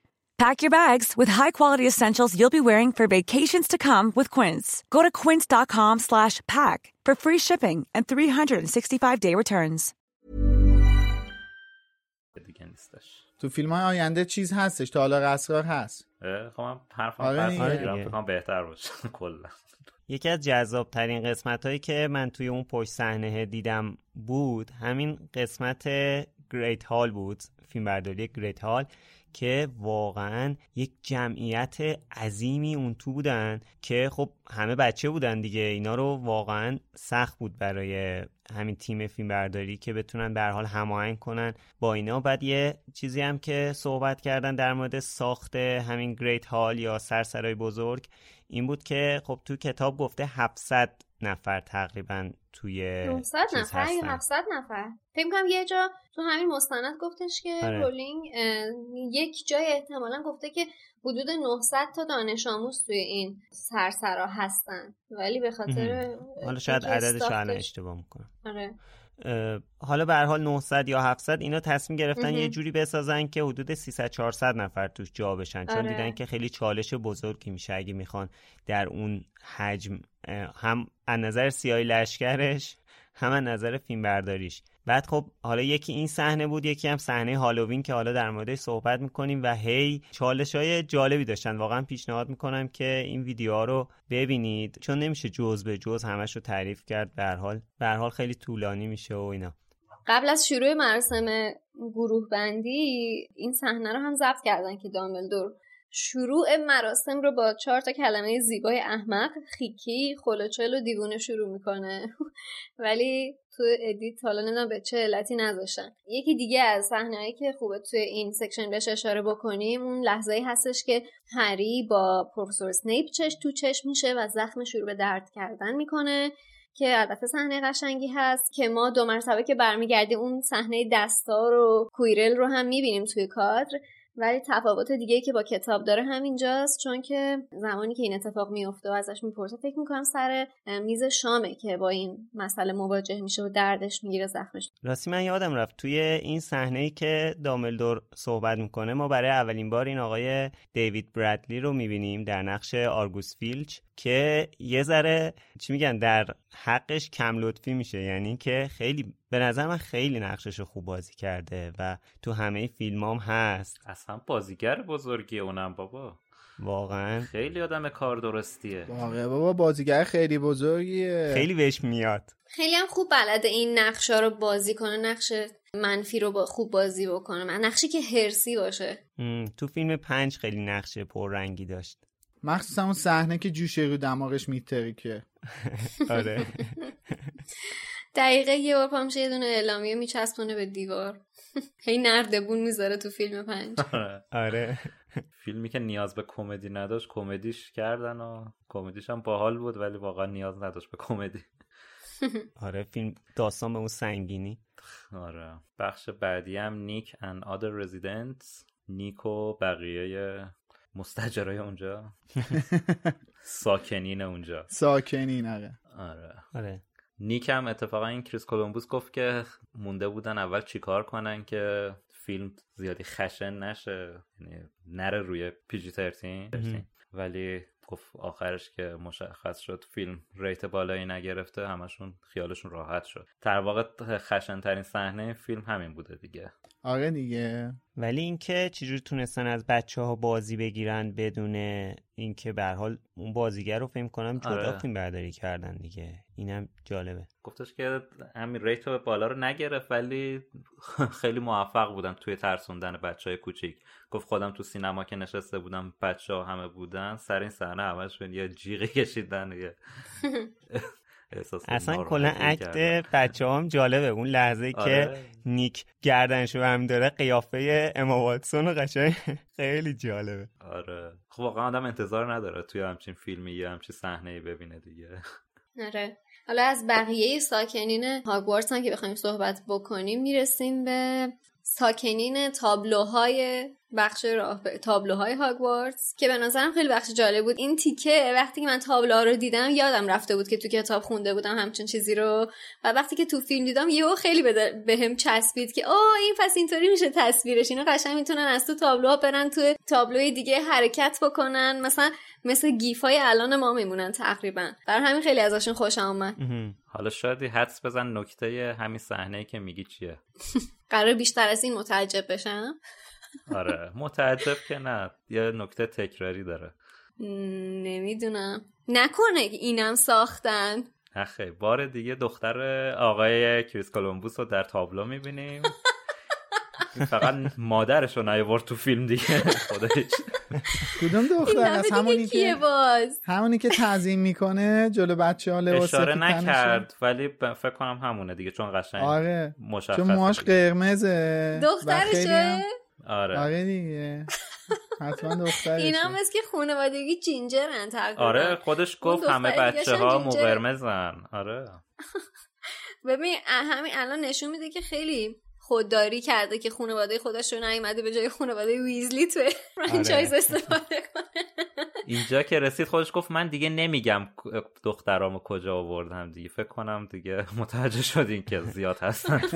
Pack your bags with high-quality essentials you'll be wearing for vacations to come with Quince. Go to quince.com slash pack for free shipping and 365-day returns.
دیگه نیستش
تو فیلم های آینده چیز هستش تالار اسرار هست.
اه، خب من حرفم
آره
آره بهتر باشه. کلا.
یکی از جذاب ترین قسمت هایی که من توی اون پشت صحنه دیدم بود همین قسمت گریت هال بود فیلم برداری گریت هال که واقعا یک جمعیت عظیمی اون تو بودن که خب همه بچه بودن دیگه. اینا رو واقعا سخت بود برای همین تیم فیلم برداری که بتونن به حال هماهنگ کنن با اینا. بعد یه چیزی هم که صحبت کردن در مورد ساخت همین گریت هال یا سرسرای بزرگ این بود که خب تو کتاب گفته 700 نفر تقریبا توی
900
چیز
نفر یا
هستن.
700 نفر؟ فکر کنم یه جا تو همین مستند گفتش که
آره.
رولینگ یک جای احتمالا گفته که حدود 900 تا دانش آموز توی این سرسرا هستن. ولی به خاطر
حالا شاید عددش رو الان اشتباه می‌کنم.
آره.
حالا به هر حال 900 یا 700 اینا تصمیم گرفتن
مهم.
یه جوری بسازن که حدود 300 400 نفر توش جا بشن چون
آره.
دیدن که خیلی چالش بزرگی میشه اگه می‌خوان در اون حجم هم از نظر سیاهی لشکرش هم از نظر فیلم برداریش بعد خب حالا یکی این صحنه بود یکی هم صحنه هالووین که حالا در موردش صحبت می‌کنیم و هی چالش های جالبی داشتن. واقعا پیشنهاد می‌کنم که این ویدیوها رو ببینید. چون نمیشه جز به جز همش رو تعریف کرد به هر حال. به هر حال خیلی طولانی میشه و اینا.
قبل از شروع مراسم گروه بندی این صحنه رو هم ضبط کردن که دامبلدور شروع مراسم رو با چهار تا کلمه زیبای احمق خیکی خلوچل و دیوونه شروع می‌کنه. ولی تو edit حالا نمی‌دونم به چه علتی نذاشتن. یکی دیگه از صحنه‌ای که خوبه توی این section بهش اشاره بکنیم اون لحظه‌ای هستش که هری با پروفسور سنیپ چش تو چشم میشه و زخم شروع به درد کردن می‌کنه که البته صحنه قشنگی هست که ما دو مرتبه که برمیگردیم اون صحنه دستار و کویرل رو هم می‌بینیم توی کادر. ولی تفاوت دیگه که با کتاب داره همینجاست چون که زمانی که این اتفاق میفته و ازش می‌پرسه فکر می‌کنم سر میز شامه که با این مسئله مواجه میشه و دردش می‌گیره زخمش.
راستی من یادم رفت توی این صحنه ای که داملدور صحبت می‌کنه ما برای اولین بار این آقای دیوید برادلی رو می‌بینیم در نقش آرگوس فیلچ که یه ذره چی میگن در حقش کم لطفی میشه. یعنی که خیلی به نظر من خیلی نقشش رو خوب بازی کرده و تو همه فیلمام هست.
اصلا بازیگر بزرگیه اونم بابا.
واقعا.
خیلی آدم کار درستیه.
واقعا بابا بازیگر خیلی بزرگیه.
خیلی بهش میاد.
خیلی هم خوب بلده این نقشا رو بازی کنه نقش منفی رو با خوب بازی بکنه. من نقشی که هرسی باشه.
تو فیلم پنج خیلی نقش پررنگی داشت.
مخصوصا اون صحنه که جوشه رو دماغش میترکه.
آره.
دقیقه یه بار پامشه یه دونه اعلامیه میچسبونه به دیوار. هی نردبون می‌ذاره تو فیلم پنج.
آره.
فیلمی که نیاز به کمدی نداشت کمدیش کردن و کمدیش هم باحال بود ولی واقعا نیاز نداشت به کمدی.
آره فیلم داستان به اون سنگینی.
آره. بخش بعدی هم نیک and other residents. نیک و بقیه مستاجرای اونجا. ساکنین اونجا.
ساکنین آره.
آره.
آره.
نیک هم اتفاقا این کریس کولومبوس گفت که مونده بودن اول چیکار کنن که فیلم زیادی خشن نشه. یعنی نره روی PG 13 ولی گفت آخرش که مشخص شد فیلم rate بالایی نگرفته همشون خیالشون راحت شد. در واقع خشن ترین صحنه فیلم همین بوده دیگه.
آره دیگه.
ولی اینکه چجوری تونستن از بچه ها بازی بگیرن بدون اینکه به حال اون بازیگر رو فهم کنم جدا
آره.
فیلم برداری کردن دیگه. اینم جالبه.
گفتش که همین ریتو بالا رو نگرفت ولی خیلی موفق بودن توی ترسوندن بچه های کوچیک. گفت خودم تو سینما که نشسته بودم بچه ها همه بودن سر این صحنه همشون یه جیغی کشیدن
اصلا کلا. اکت بچه هم جالبه. اون لحظه که
آره.
نیک گردنشو برمی داره قیافه اما واتسون و قشنگ خیلی جالبه.
آره. خب واقعا آدم انتظار نداره توی همچین فیلمی یه همچین صحنه ببینه دیگه.
آره. حالا از بقیه ساکنین هاگوارتس هم که بخوایم صحبت بکنیم می‌رسیم به ساکنین تابلوهای بخش راه تابلوهای هاگوارتس که به نظرم خیلی بخش جالب بود. این تیکه وقتی که من تابلوها رو دیدم یادم رفته بود که تو کتاب خونده بودم همچین چیزی رو. و وقتی که تو فیلم دیدم یهو خیلی به به چسبید که اوه این پس اینطوری میشه تصویرش. اینا قشنگ می‌تونن از تو تابلوها برن تو تابلوی دیگه حرکت بکنن. مثلا مثل گیف های الان ما میمونن تقریبا. برای همین خیلی ازشون خوشم اومد
حالا شاید حدس بزن نکته همین صحنه که میگی چیه؟
قرار بیشتر از این متعجب بشم.
آره. متعجب که نه. یه نکته تکراری داره.
نمی‌دونم. نکنه اینم ساختن.
اخی بار دیگه دختر آقای کریس کولومبوس رو در تابلو می‌بینیم. فقط مادرش رو نیاورد تو فیلم دیگه. خودش
کدوم دختر؟ از همونی که
باز؟
همونی که تعظیم می‌کنه جلو بچه ها لباس
اشاره. نکرد. ولی فکر کنم همونه دیگه. چون قشنگ
آره.
مشخص
چون موهاش قرمزه.
دخترشه؟
آره.
آره دیگه. حتما دخترشه.
اینا مثل که خانوادگی جینجرن تقریبا.
آره خودش گفت همه بچه ها. مقرمزن. آره.
ببین همین الان نشون میده که خیلی خودداری کرده که خانواده خودش رو نیومده به جای خانواده ویزلی تو فرانچایز استفاده کنه.
اینجا که رسید خودش گفت من دیگه نمیگم دخترامو کجا آوردم دیگه. فکر کنم دیگه متوجه شدین که زیاد هستن.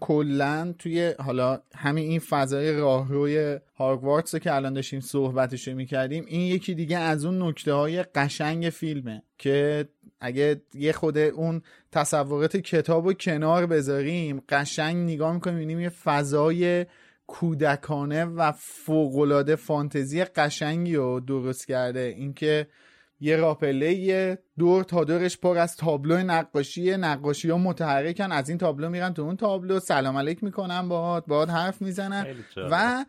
کلا توی حالا همین این فضای راهروی هاگوارتس که الان داشتیم صحبتش می‌کردیم این یکی دیگه از اون نکته های قشنگ فیلمه که اگه یه خود اون تصورات کتاب رو کنار بذاریم قشنگ نگاه می‌کنیم می‌بینیم یه فضای کودکانه و فوقالعاده فانتزی قشنگی رو درست کرده. اینکه یه راپله یه دور تا دورش پر از تابلو نقاشی نقاشی ها متحرکن از این تابلو میرن تو اون تابلو سلام علیک می‌کنن باهات باهات حرف می‌زنن. و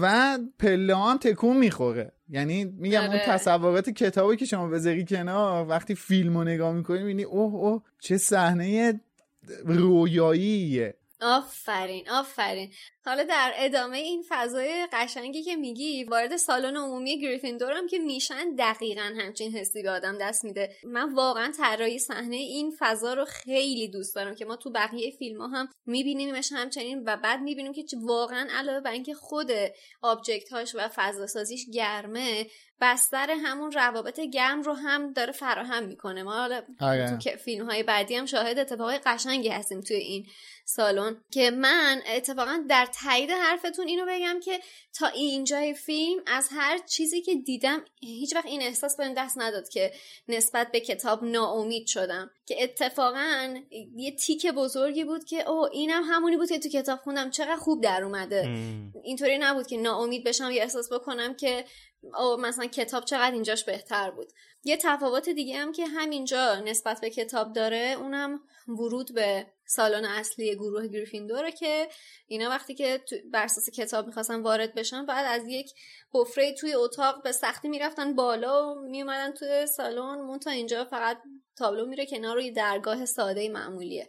و پله هم تکون می‌خوره یعنی میگم اون
آره.
تصورات کتابی که شما بذاری کنار وقتی فیلم رو نگاه می‌کنی می‌بینی اوه اوه چه صحنه رویاییه
آفرین آفرین حالا در ادامه این فضای قشنگی که میگی وارد سالن عمومی گریفیندورم که میشن دقیقا همچین حسی به آدم دست میده من واقعا طراحی صحنه این فضا رو خیلی دوست دارم که ما تو بقیه فیلم ها هم میبینیمش همچنین و بعد می‌بینیم که واقعا علاوه بر اینکه خود آبجکت هاش و فضا سازیش گرمه بستر همون روابط گرم رو هم داره فراهم می‌کنه ما حالا
آره.
تو که فیلم های بعدی هم شاهد اتفاقای قشنگی هستیم توی این سالن که من اتفاقا در تایید حرفتون اینو بگم که تا اینجای فیلم از هر چیزی که دیدم هیچ وقت این احساس بهم دست نداد که نسبت به کتاب ناامید شدم. که اتفاقا یه تیک بزرگی بود که او اینم همونی بود که تو کتاب خوندم. چقدر خوب در اومده. اینطوری نبود که ناامید بشم یا احساس بکنم که او مثلا کتاب چقدر اینجاش بهتر بود. یه تفاوت دیگه هم که همینجا نسبت به کتاب داره اونم ورود به سالن اصلی گروه گریفیندوره که اینا وقتی که بر اساس کتاب می‌خواستن وارد بشن بعد از یک حفره توی اتاق به سختی می‌رفتن بالا و میومدن توی سالن. مون تا اینجا فقط تابلو میره کنار یه درگاه ساده معمولیه.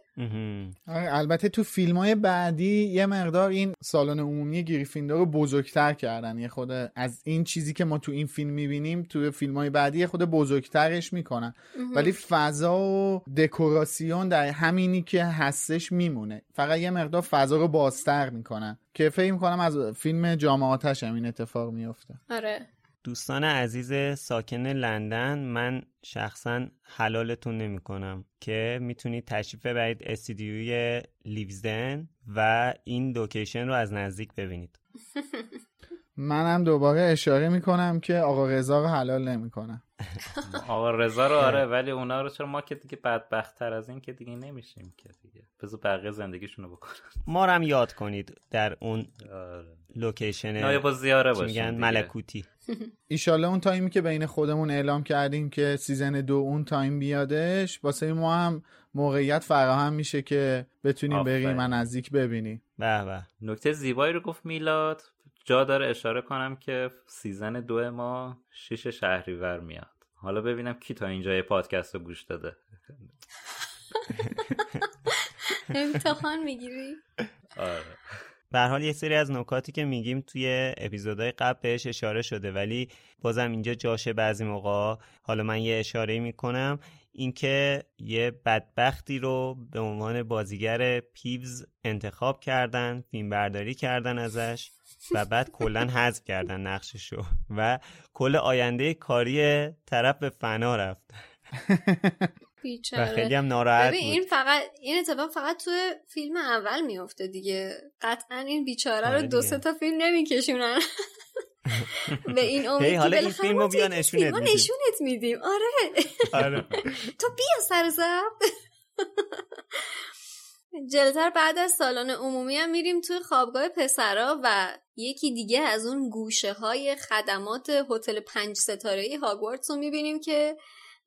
آره، البته تو فیلم های بعدی یه مقدار این سالن عمومی گریفیندور رو بزرگتر کردن. یه خود از این چیزی که ما تو این فیلم می‌بینیم تو فیلم های بعدی یه خود بزرگترش می‌کنن. ولی فضا و دکوراسیون در همینی که هستش میمونه. فقط یه مقدار فضا رو بازتر می‌کنن که فکر می‌کنم از فیلم جامعاتش هم این اتفاق میفته
آره.
دوستان عزیز ساکن لندن من شخصا حلالتون نمی کنم که می‌تونید تشریف ببرید استیدیوی لیوزدن و این location رو از نزدیک ببینید.
منم دوباره اشاره می‌کنم که آقا رضا رو حلال نمی‌کنم
آقا رضا رو آره ولی اونا رو چرا ما که دیگه بدبخت تر از این که دیگه نمیشیم که دیگه. بذار بقیه زندگیشونو بکنن.
ما رو هم یاد کنید در اون
آره.
نایب‌الزیاره
باشیم
میگن. ملکوتی.
ایشالله اون time ی که بین خودمون اعلام کردیم که season دو اون time بیادش واسه ما هم موقعیت فراهم میشه که بتونیم. بریم و نزدیک ببینیم.
به به.
نکته زیبایی رو گفت میلاد. جا داره اشاره کنم که سیزن دو ما شیش شهریور میاد. حالا ببینم کی تا اینجا پادکست رو گوش داده.
امتحان می‌گیری؟
آره.
به هر حال یه سری از نکاتی که میگیم توی اپیزودهای قبل بهش اشاره شده ولی بازم اینجا جاشه بعضی موقع حالا من یه اشاره می‌کنم. اینکه یه بدبختی رو به عنوان بازیگر پیوز انتخاب کردن فیلم برداری کردن ازش. و بعد کلا حذف کردن نقششو و کل آینده کاری طرف به فنا رفت. و خیلی هم ناراحت
ببین این
بود
فقط این اتفاق فقط تو فیلم اول میفته دیگه. قطعا این بیچاره
آره
رو دو
دیگه.
سه تا فیلم نمیکشونن. به این امید
حالا این فیلمو بیا نشونت.
نشونت میدیم. آره.
آره.
تو بیا سر ضبط جلوتر بعد از سالن عمومی هم میریم توی خوابگاه پسرا و یکی دیگه از اون گوشه های خدمات هتل پنج ستاره هاگوارتس رو می‌بینیم که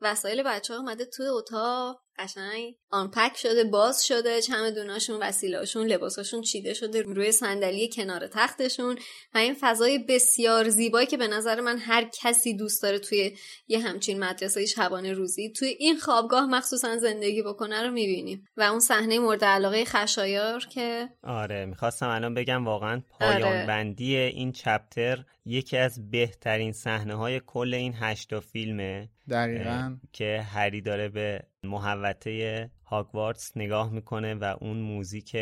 وسایل بچه ها اومده توی اتاق. قشنگ آنپک شده باز شده چمدوناشون وسیلهاشون لباساشون چیده شده روی صندلی کنار تختشون و این فضای بسیار زیبایی که به نظر من هر کسی دوست داره توی یه همچین مدرسه شبانه روزی توی این خوابگاه مخصوصا زندگی بکنه رو می‌بینیم و اون صحنه مورد علاقه خشایار که
آره می‌خواستم الان بگم واقعا
آره.
پایان بندی این چپتر یکی از بهترین صحنه های کل این هشتا فیلمه.
دقیقا.
که هری داره به محوطه هاگوارتس نگاه می‌کنه و اون موزیک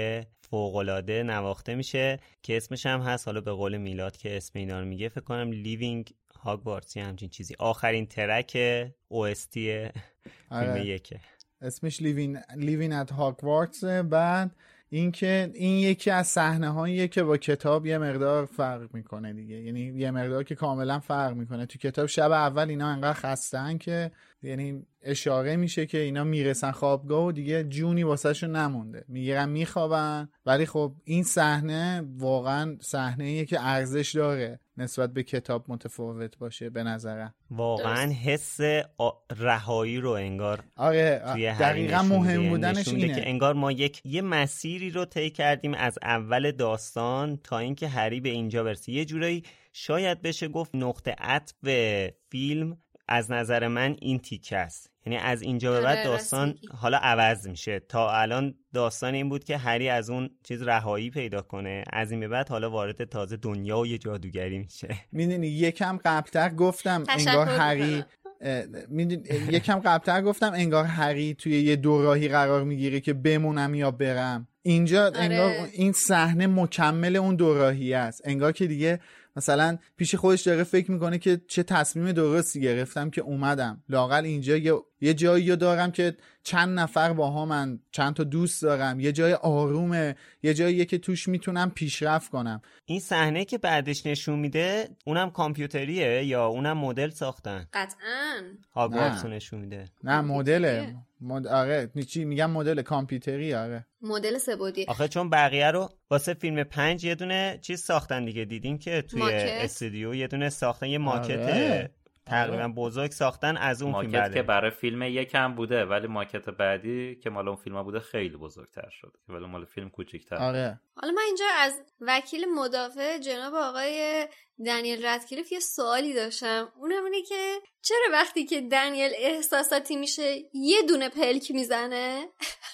فوقالعاده نواخته میشه که اسمش هم هست. حالا به قول میلاد که اسم اینا رو میگه فکر کنم Leaving Hogwarts یا همچین چیزی. آخرین track OST فیلم
آره.
یکه.
اسمش Leaving Leaving at Hogwarts. بعد اینکه این یکی از صحنه هاییه که با کتاب یه مقدار فرق می‌کنه دیگه. یعنی یه مقدار که کاملا فرق می‌کنه. تو کتاب شب اول اینا انقدر خستن که یعنی اشاره میشه که اینا می‌رسن خوابگاه و دیگه جونی واسهشون نمونده. می‌گیرن میخوابن. ولی خب این صحنه واقعا صحنه که ارزش داره نسبت به کتاب متفاوت باشه به نظرم.
واقعا حس آ- رهایی رو انگار
آره دقیقا. مهم بودنش اینه.
که انگار ما یک یه مسیری رو طی کردیم از اول داستان تا اینکه هری به اینجا برسه. یه جورایی شاید بشه گفت نقطه عطف فیلم از نظر من این تیکه است یعنی از اینجا به بعد
آره،
داستان. حالا عوض میشه تا الان داستان این بود که هری از اون چیز رهایی پیدا کنه از این به بعد حالا وارد تازه دنیای جادوگری میشه
می‌دونی یکم قبلتر گفتم انگار. هری یکم قبلتر گفتم انگار هری توی یه دوراهی قرار می‌گیره که بمونم یا برم اینجا
آره.
انگار این صحنه مکمل اون دوراهی است انگار که دیگه مثلا پیش خودش داره فکر می‌کنه که چه تصمیم درستی گرفتم که اومدم. لاقل اینجا یه, یه جایی رو دارم که چند نفر با من چند تا دوست دارم. یه جای آرومه. یه جاییه که توش می‌تونم پیشرفت کنم.
این صحنه که بعدش نشون میده اونم کامپیوتریه یا اونم مدل ساختن؟
قطعا.
هاگوارتس نشون میده.
نه مدله. مد... آره. چی میگم مدل کامپیوتری آره.
مدل سبودی
آخه چون بقیه رو واسه فیلم پنج یه دونه چیز ساختن دیگه. دیدیم که توی
ماکت.
استودیو یه دونه ساختن یه ماکت
آره.
تقریبا بزرگ ساختن از اون فیلم
ماکت که
برداری.
برای فیلم یکم بوده ولی ماکت بعدی که مال اون فیلم بوده خیلی بزرگتر شد ولی مال فیلم کوچیکتر.
آره.
حالا من اینجا از وکیل مدافع جناب آقای دنیل ردکلیف یه سوالی داشتم. اونم اینه که چرا وقتی که دنیل احساساتی میشه یه دونه پلک می‌زنه؟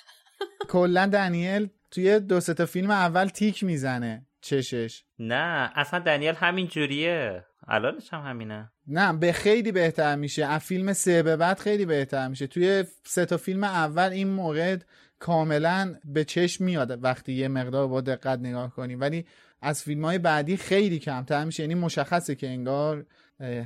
کلا دنیل توی دو سه تا فیلم اول تیک می‌زنه چشش.
نه اصلا دنیل همین جوریه. الانش هم همینه.
نه به خیلی بهتر میشه. از فیلم سه به بعد خیلی بهتر میشه. توی سه تا فیلم اول این مورد کاملا به چشم میاد وقتی یه مقدار با دقت نگاه کنیم ولی از فیلم های بعدی خیلی کمتر میشه. یعنی مشخصه که انگار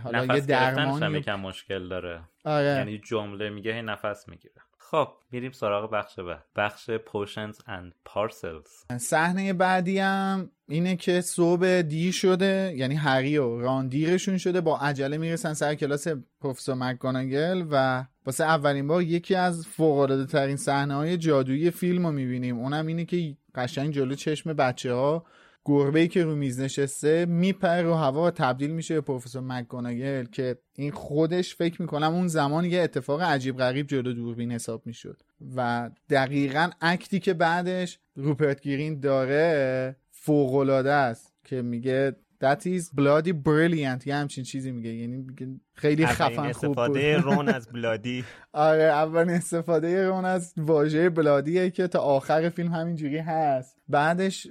حالا یه درمانی
یکم مشکل داره.
آره.
یعنی جمله میگه هی نفس می‌گیره. خب میریم سراغ بخش بعد. بخش پوشنز اند پارسلز
صحنه بعدی هم اینه که صبح دیر شده یعنی هری و ران دیرشون شده با عجله می‌رسن سر کلاس پروفسور مکگوناگل و واسه اولین بار یکی از فوق ترین صحنه های جادویی فیلم رو می‌بینیم. اونم اینه که قشنگ جلو چشم بچه ها گربه که رو میز نشسته میپره رو هوا و تبدیل میشه به پروفسور مکگوناگل که این خودش فکر می‌کنم اون زمان یه اتفاق عجیب غریب جلو دوربین حساب می‌شد و دقیقا اکتی که بعدش روپرت گیرین داره فوقالعاده است که میگه That is bloody brilliant یه همچین چیزی میگه یعنی خیلی خفن خوب بود.
استفاده رون از بلادی.
آره اولین استفاده رون از واژه بلادیه که تا آخر فیلم همینجوری هست. بعدش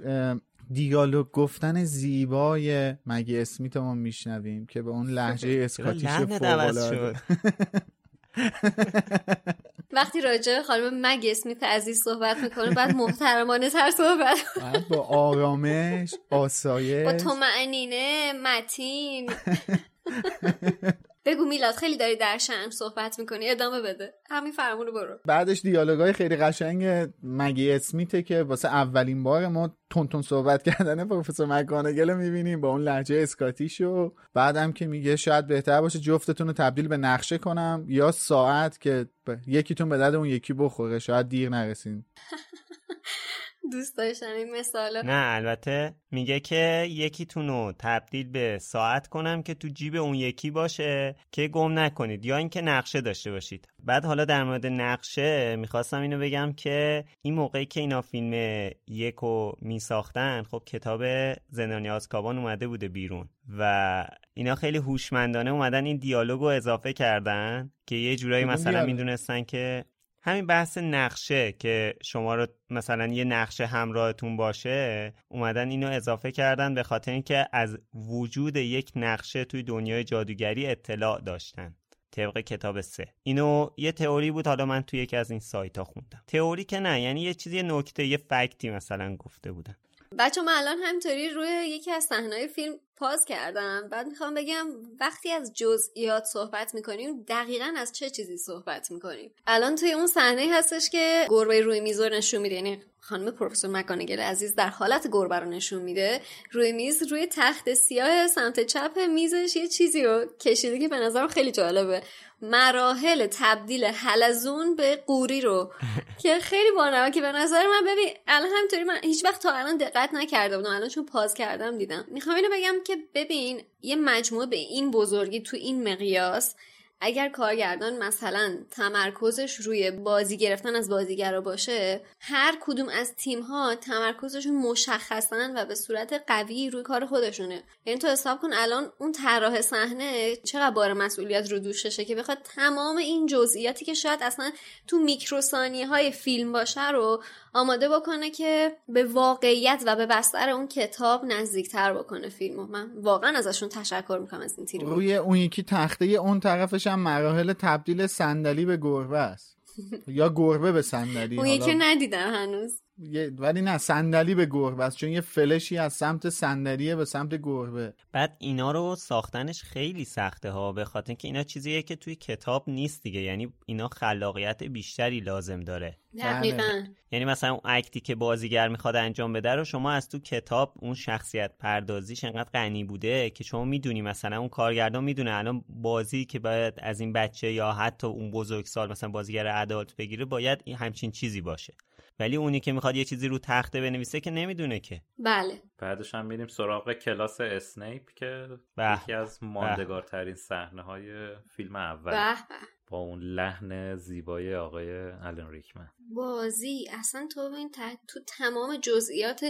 دیالوگ گفتن زیبای مگه اسمیت ما میشنویم که به اون لحجه اسکاتیش فوق‌العاده
وقتی راجع خانم مگ اسمیت عزیز صحبت می‌کنه بعد محترمانه تر صحبت
با آرامش آسایش.
با معنینه متین. بگو میلاد خیلی داری در شرم صحبت می‌کنی. ادامه بده. همین فرمونو برو.
بعدش دیالوگای خیلی قشنگ مگی اسمیته که واسه اولین بار ما تون صحبت کردن پروفسور مکانگل رو می‌بینیم با اون لحجه اسکاتیشو بعدم که میگه شاید بهتر باشه جفتتون رو تبدیل به نقشه کنم یا ساعت که یکیتون به درد اون یکی بخوره. شاید دیر نرسین.
دوست داشتم این مثالا.
نه البته میگه که یکیتون رو تبدیل به ساعت کنم که تو جیب اون یکی باشه که گم نکنید یا اینکه نقشه داشته باشید. بعد حالا در مورد نقشه می‌خواستم اینو بگم که این موقعی که اینا فیلم یکو میساختن خب کتاب زندانی آزکابان اومده بوده بیرون و اینا خیلی هوشمندانه اومدن این دیالوگو اضافه کردن که یه جورایی مثلا می‌دونستن که همین بحث نقشه که شما رو مثلا یه نقشه همراهتون باشه اومدن اینو اضافه کردن به خاطر اینکه از وجود یک نقشه توی دنیای جادوگری اطلاع داشتن. طبق کتاب سه. اینو یه تئوری بود حالا من توی یکی از این سایت ها خوندم. تئوری که نه یعنی یه چیزی نکته یه فکتی مثلا گفته بودن.
بچه من الان همینطوری روی یکی از صحنه‌های فیلم پاز کردم. بعد می‌خوام بگم وقتی از جزئیات صحبت می‌کنیم دقیقا از چه چیزی صحبت می‌کنیم؟ الان توی اون صحنه هستش که گربه روی میز رو نشون میده. یعنی خانم پروفسور مکانگل عزیز در حالت گربه رو نشون میده. روی میز روی تخت سیاه سمت چپ میزش یه چیزی رو کشیده که به نظرم خیلی جالبه. مراحل تبدیل حلزون به قوری رو. که خیلی بانمه که به نظر من ببین الان همینطوری من هیچ وقت تا الان دقت نکرده بودم الان چون پاز کردم دیدم. می‌خوام اینو بگم که ببین یه مجموعه به این بزرگی تو این مقیاس اگر کارگردان مثلا تمرکزش روی بازی گرفتن از بازیگرا باشه هر کدوم از تیم ها تمرکزشون مشخصن و به صورت قوی روی کار خودشونه. یعنی تو حساب کن الان اون طراح صحنه چقدر بار مسئولیت رو دوششه که بخواد تمام این جزئیاتی که شاید اصلا تو میکروسانی های فیلم باشه رو آماده بکنه که به واقعیت و به بستر اون کتاب نزدیکتر بکنه فیلمو. من واقعا ازشون تشکر می‌کنم از این تیم
روی اون یکی تخته اون طرفش هم مراحل تبدیل صندلی به گربه است. یا گربه به صندلی
اون یکی ندیدم هنوز.
ولی نه صندلی به گربه است چون یه فلشی از سمت صندلیه به سمت گربه.
بعد اینا رو ساختنش خیلی سخته ها به خاطر اینکه اینا چیزیه که توی کتاب نیست دیگه یعنی اینا خلاقیت بیشتری لازم داره.
دقیقا.
یعنی مثلا اون اکتی که بازیگر می‌خواد انجام بده رو شما از تو کتاب اون شخصیت پردازیش انقدر غنی بوده که شما می‌دونی مثلا اون کارگردان می‌دونه الان بازی که باید از این بچه یا حتی اون بزرگسال مثلا بازیگر ادالت بگیره باید همچین چیزی باشه. ولی اونی که می‌خواد یه چیزی رو تخته بنویسه که نمی‌دونه که.
بله.
بعدش هم میریم سراغ کلاس اسنیپ که یکی از ماندگارترین صحنه های فیلم اول.
به
با اون لحن زیبای آقای الان ریکمن.
بازی. اصلا تو ببین تو تمام جزئیات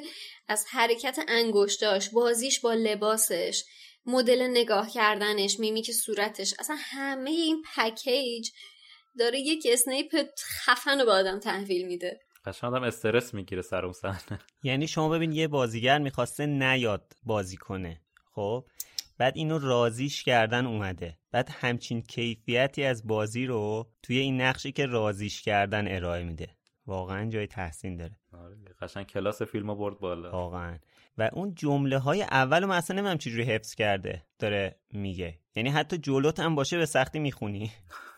از حرکت انگشتاش بازیش با لباسش مدل نگاه کردنش میمیک صورتش اصلا همه این package داره یک اسنیپ خفن رو به آدم تحویل میده.
قشنگ آدم استرس می‌گیره سر اون صحنه.
یعنی شما ببین یه بازیگر می‌خواسته نیاد بازی کنه. خب؟ بعد اینو رازیش کردن اومده. بعد همچین کیفیتی از بازی رو توی این نقشی که رازیش کردن ارائه میده. واقعا جای تحسین داره.
آره قشنگ کلاس فیلم برد بالا.
واقعا. و اون جمله های اول من اصلا نمیم چجوری حفظ کرده داره میگه. یعنی حتی جلوت هم باشه به سختی می‌خونی.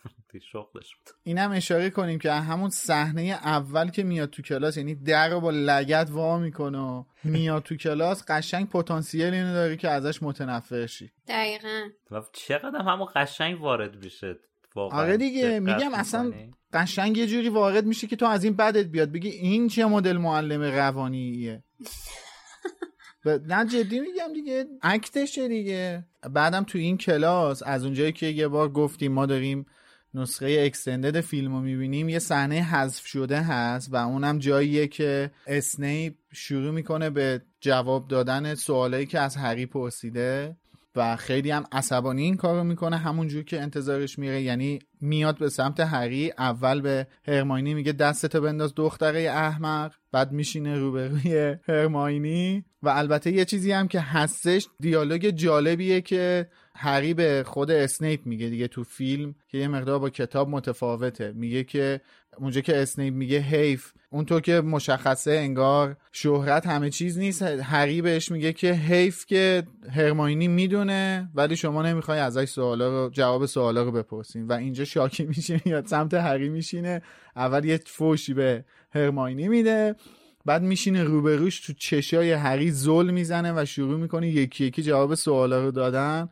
شغلش بود
اینم اشاره کنیم که همون صحنه اول که میاد تو کلاس یعنی در رو با لگت وا می‌کنه و میاد تو کلاس قشنگ پتانسیل اینو داره که ازش متنفر شی.
دقیقا.
و چقدر همون قشنگ وارد میشه واقعا.
آره دیگه میگم اصلا. قشنگ یه جوری وارد میشه که تو از این بدت بیاد بگی این چه مدل معلم روانیه. ب- نه جدی میگم دیگه اکتشه دیگه. بعدم تو این کلاس از اونجایی که یه بار گفتیم ما داریم نسخه اکستندد فیلم رو می‌بینیم. یه صحنه حذف شده هست و اونم جاییه که اسنیپ شروع می‌کنه به جواب دادن سوالایی که از هری پرسیده و خیلی هم عصبانی این کارو می‌کنه. همونجور که انتظارش میره یعنی میاد به سمت هری اول به هرماینی میگه دستتو بنداز دختره احمق بعد میشینه روبروی هرماینی. و البته یه چیزی هم که هستش دیالوگ جالبیه که هری به خود اسنیپ میگه دیگه تو فیلم که یه مقدار با کتاب متفاوته. میگه که اونجا که اسنیپ میگه حیف اونطور که مشخصه انگار شهرت همه چیز نیست. هری بهش میگه که حیف که هرماینی می‌دونه ولی شما نمی‌خوای ازش سوالا رو جواب سوالا رو بپرسین. و اینجا شاکی میشینه یا سمت هری میشینه. اول یه فوشی به هرماینی میده بعد میشینه روبروش تو چشای هری زل می‌زنه و شروع می‌کنه یکی یکی جواب سوالا رو دادن.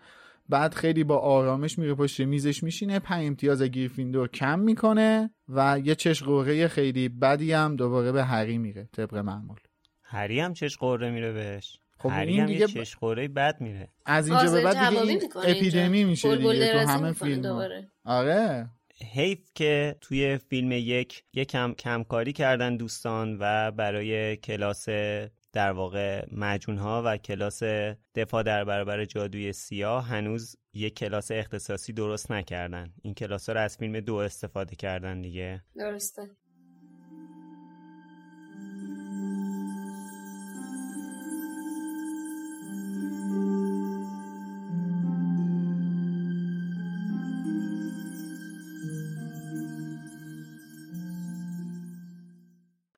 بعد خیلی با آرامش میره پشت میزش میشینه پنج امتیاز گریفیندور کم می‌کنه و یه چش خیلی بدی هم دوباره به هری میره طبق معمول.
هری هم چش قوره میره بهش.
خب
هری
این
هم
دیگه
چش بد میره.
از اینجا به بعد دیگه این. اپیدمی میشه دیگه تو همه فیلم
دوباره.
آره.
حیف که توی فیلم یک یکم کمکاری کردن دوستان و برای کلاس در واقع مجون ها و کلاس دفاع در برابر جادوی سیاه هنوز یک کلاس اختصاصی درست نکردن. این کلاس ها رو از فیلم دو استفاده کردن دیگه.
درسته.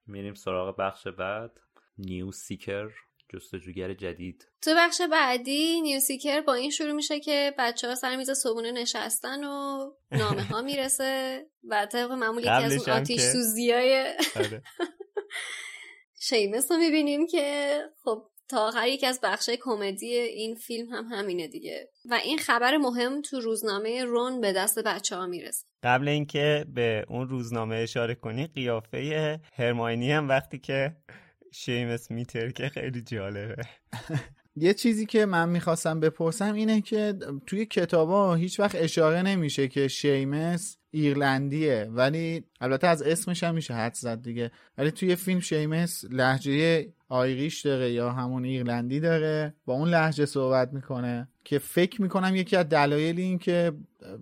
میریم سراغ بخش بعد. New Seeker جستجوگر جدید.
تو بخش بعدی New Seeker با این شروع میشه که بچه ها سر میز صبونه نشستن و نامه ها می‌رسه و طبق معمول یکی از اون آتیش
که-
سوزی های
آره.
شیمس رو می‌بینیم که خب تا آخر یکی از بخش کمدی این فیلم هم همینه دیگه. و این خبر مهم تو روزنامه رون به دست بچه ها می‌رسه.
قبل اینکه به اون روزنامه اشاره کنی قیافه هرماینی هم وقتی که شیمس میتر که خیلی جالبه.
یه چیزی که من می‌خواستم بپرسم اینه که توی کتابا هیچ وقت اشاره نمیشه که شیمس ایرلندیه ولی البته از اسمش هم میشه حد زد دیگه. ولی توی فیلم شیمس لحجه آیریش داره یا همون ایرلندی داره با اون لحجه صحبت می‌کنه که فکر می‌کنم یکی از دلایل این که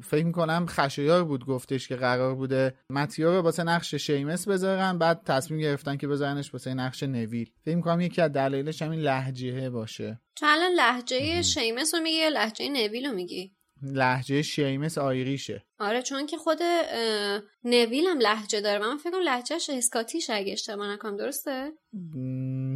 فکر می‌کنم خشایار بود گفتش که قرار بوده متیو رو واسه نقش شیمس بذارن بعد تصمیم گرفتن که بذارنش واسه نقش نویل. فکر می‌کنم یکی از دلایلش همین لحجه باشه.
تو الان لحجه شیمس رو میگی یا لحجه نویل رو میگی.
لحجه شیمس آیریشه.
آره چون که خود نویل هم لحجه داره. و من فکر کنم لحجهش اسکاتیش اگه اشتباه نکنم درسته؟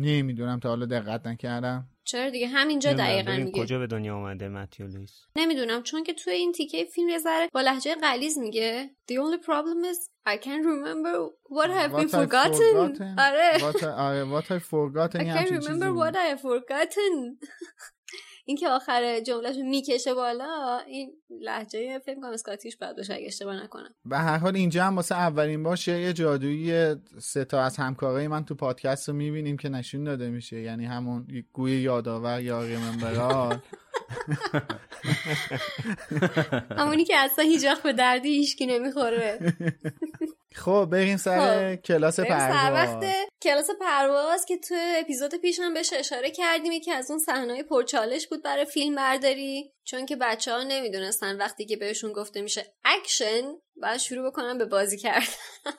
نمی‌دونم تا حالا دقت نکردم.
چرا دیگه؟ همینجا دقیقا میگه.
کجا به دنیا اومده متیو لوئیس؟
نمی‌دونم چون که توی این تیکه فیلم یه ذره با لحجه غلیظ میگه. The only problem is I can't remember what have been
I've
forgotten.
forgotten.
آره.
What I- آره what I forgotten
I can't remember what I have forgotten. این که آخر جملهش می‌کشه بالا این لحجه فکر کنم اسکاتیش باید باشه اگه اشتباه نکنم.
به هر حال اینجا هم واسه اولین باشه یه جادویی سه تا از همکارای من تو پادکست رو می‌بینیم که نشون داده میشه. یعنی همون گوی یادآور یا ریممبرال
همونی که اصلا هیچ وقت به دردی هیچکی نمی‌خوره.
خب بریم سر
خب،
کلاس
بریم سر
پرواز
وقت کلاس پرواز که تو اپیزود پیش هم بهش اشاره کردیم. یکی از اون صحنه‌های پرچالش بود برای فیلم برداری. چون که بچه ها نمی‌دونستن وقتی که بهشون گفته میشه اکشن باید شروع بکنن به بازی کردن.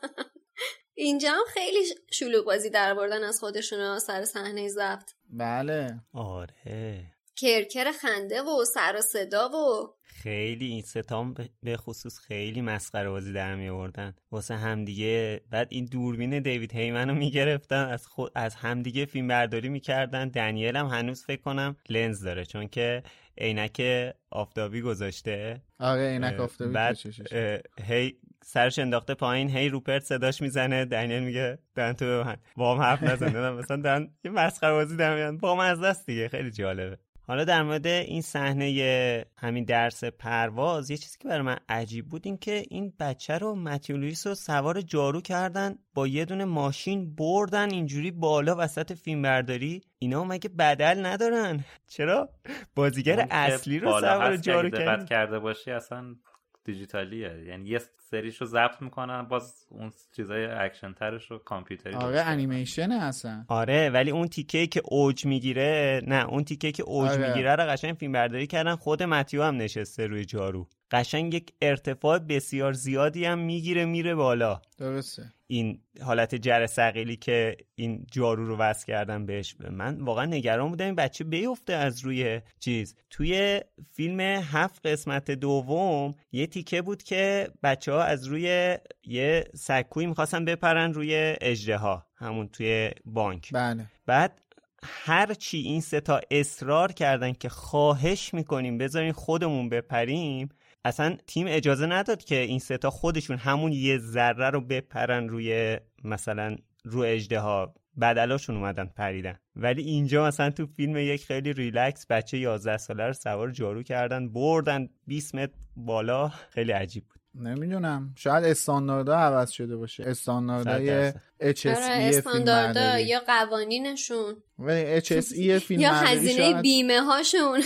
اینجا هم خیلی شلوغ بازی در آوردن از خودشون سر صحنه ضبط.
بله.
آره.
کرکر خنده و سر و صدا و
خیلی این ستام به خصوص خیلی مسخره بازی در می آوردن. واسه همدیگه بعد این دوربین دیوید هیمن رو می‌گرفتن از خود از همدیگه فیلم برداری می‌کردن دنیل هم هنوز فکر کنم لنز داره. چون که عینک آفتابی گذاشته.
آره عینک آفتابی
بعد هی سرش انداخته پایین. هی روپرت صداش می‌زنه. دنیل میگه دن تو به من با هم حرف نزنه مثلا دن یه مسخره بازی در میان. با من از دست دیگه. خیلی جالبه. حالا در مورد این صحنه همین درس پرواز یه چیزی که برای من عجیب بود این که این بچه رو متیو لوئیس رو سوار جارو کردن با یه دونه ماشین بردن اینجوری بالا وسط فیلم برداری اینا مگه بدل ندارن. چرا؟ بازیگر اصلی رو سوار جارو
کردن. کرده باشی اصلا دیجیتالیه. یعنی یه سریشو ضبط می‌کنن باز اون چیزای اکشن ترش رو کامپیوتری
آره انیمیشن اصلا.
آره ولی اون تیکه که اوج می‌گیره نه اون تیکه که اوج آره. می‌گیره رو قشنگ فیلم برداری کردن خود متیو هم نشسته روی جارو. قشنگ یک ارتفاع بسیار زیادی هم می‌گیره میره بالا.
درسته.
این حالت جرثقیلی که این جارو رو وصل کردن بهش من واقعا نگران بودم این بچه بیفته از روی چیز. توی فیلم هفت قسمت دوم یه تیکه بود که بچه ها از روی یه سکوی می‌خواستن بپرن روی اجده ها همون توی بانک.
بله.
بعد هر چی این ستا اصرار کردن که خواهش می‌کنیم بذارین خودمون بپریم اصلا تیم اجازه نداد که این ستا خودشون همون یه ذره رو بپرن روی مثلا رو اجده ها بدلاشون اومدن پریدن. ولی اینجا مثلا تو فیلم یک خیلی ریلکس بچه 11 ساله رو سوار جارو کردن بردن 20 متر بالا. خیلی عجیب بود.
نمی‌دونم. شاید استانداردها عوض شده باشه. استانداردهای HSE
فیلم یا قوانینشون.
و HSE فیلم
یا هزینه بیمه هاشون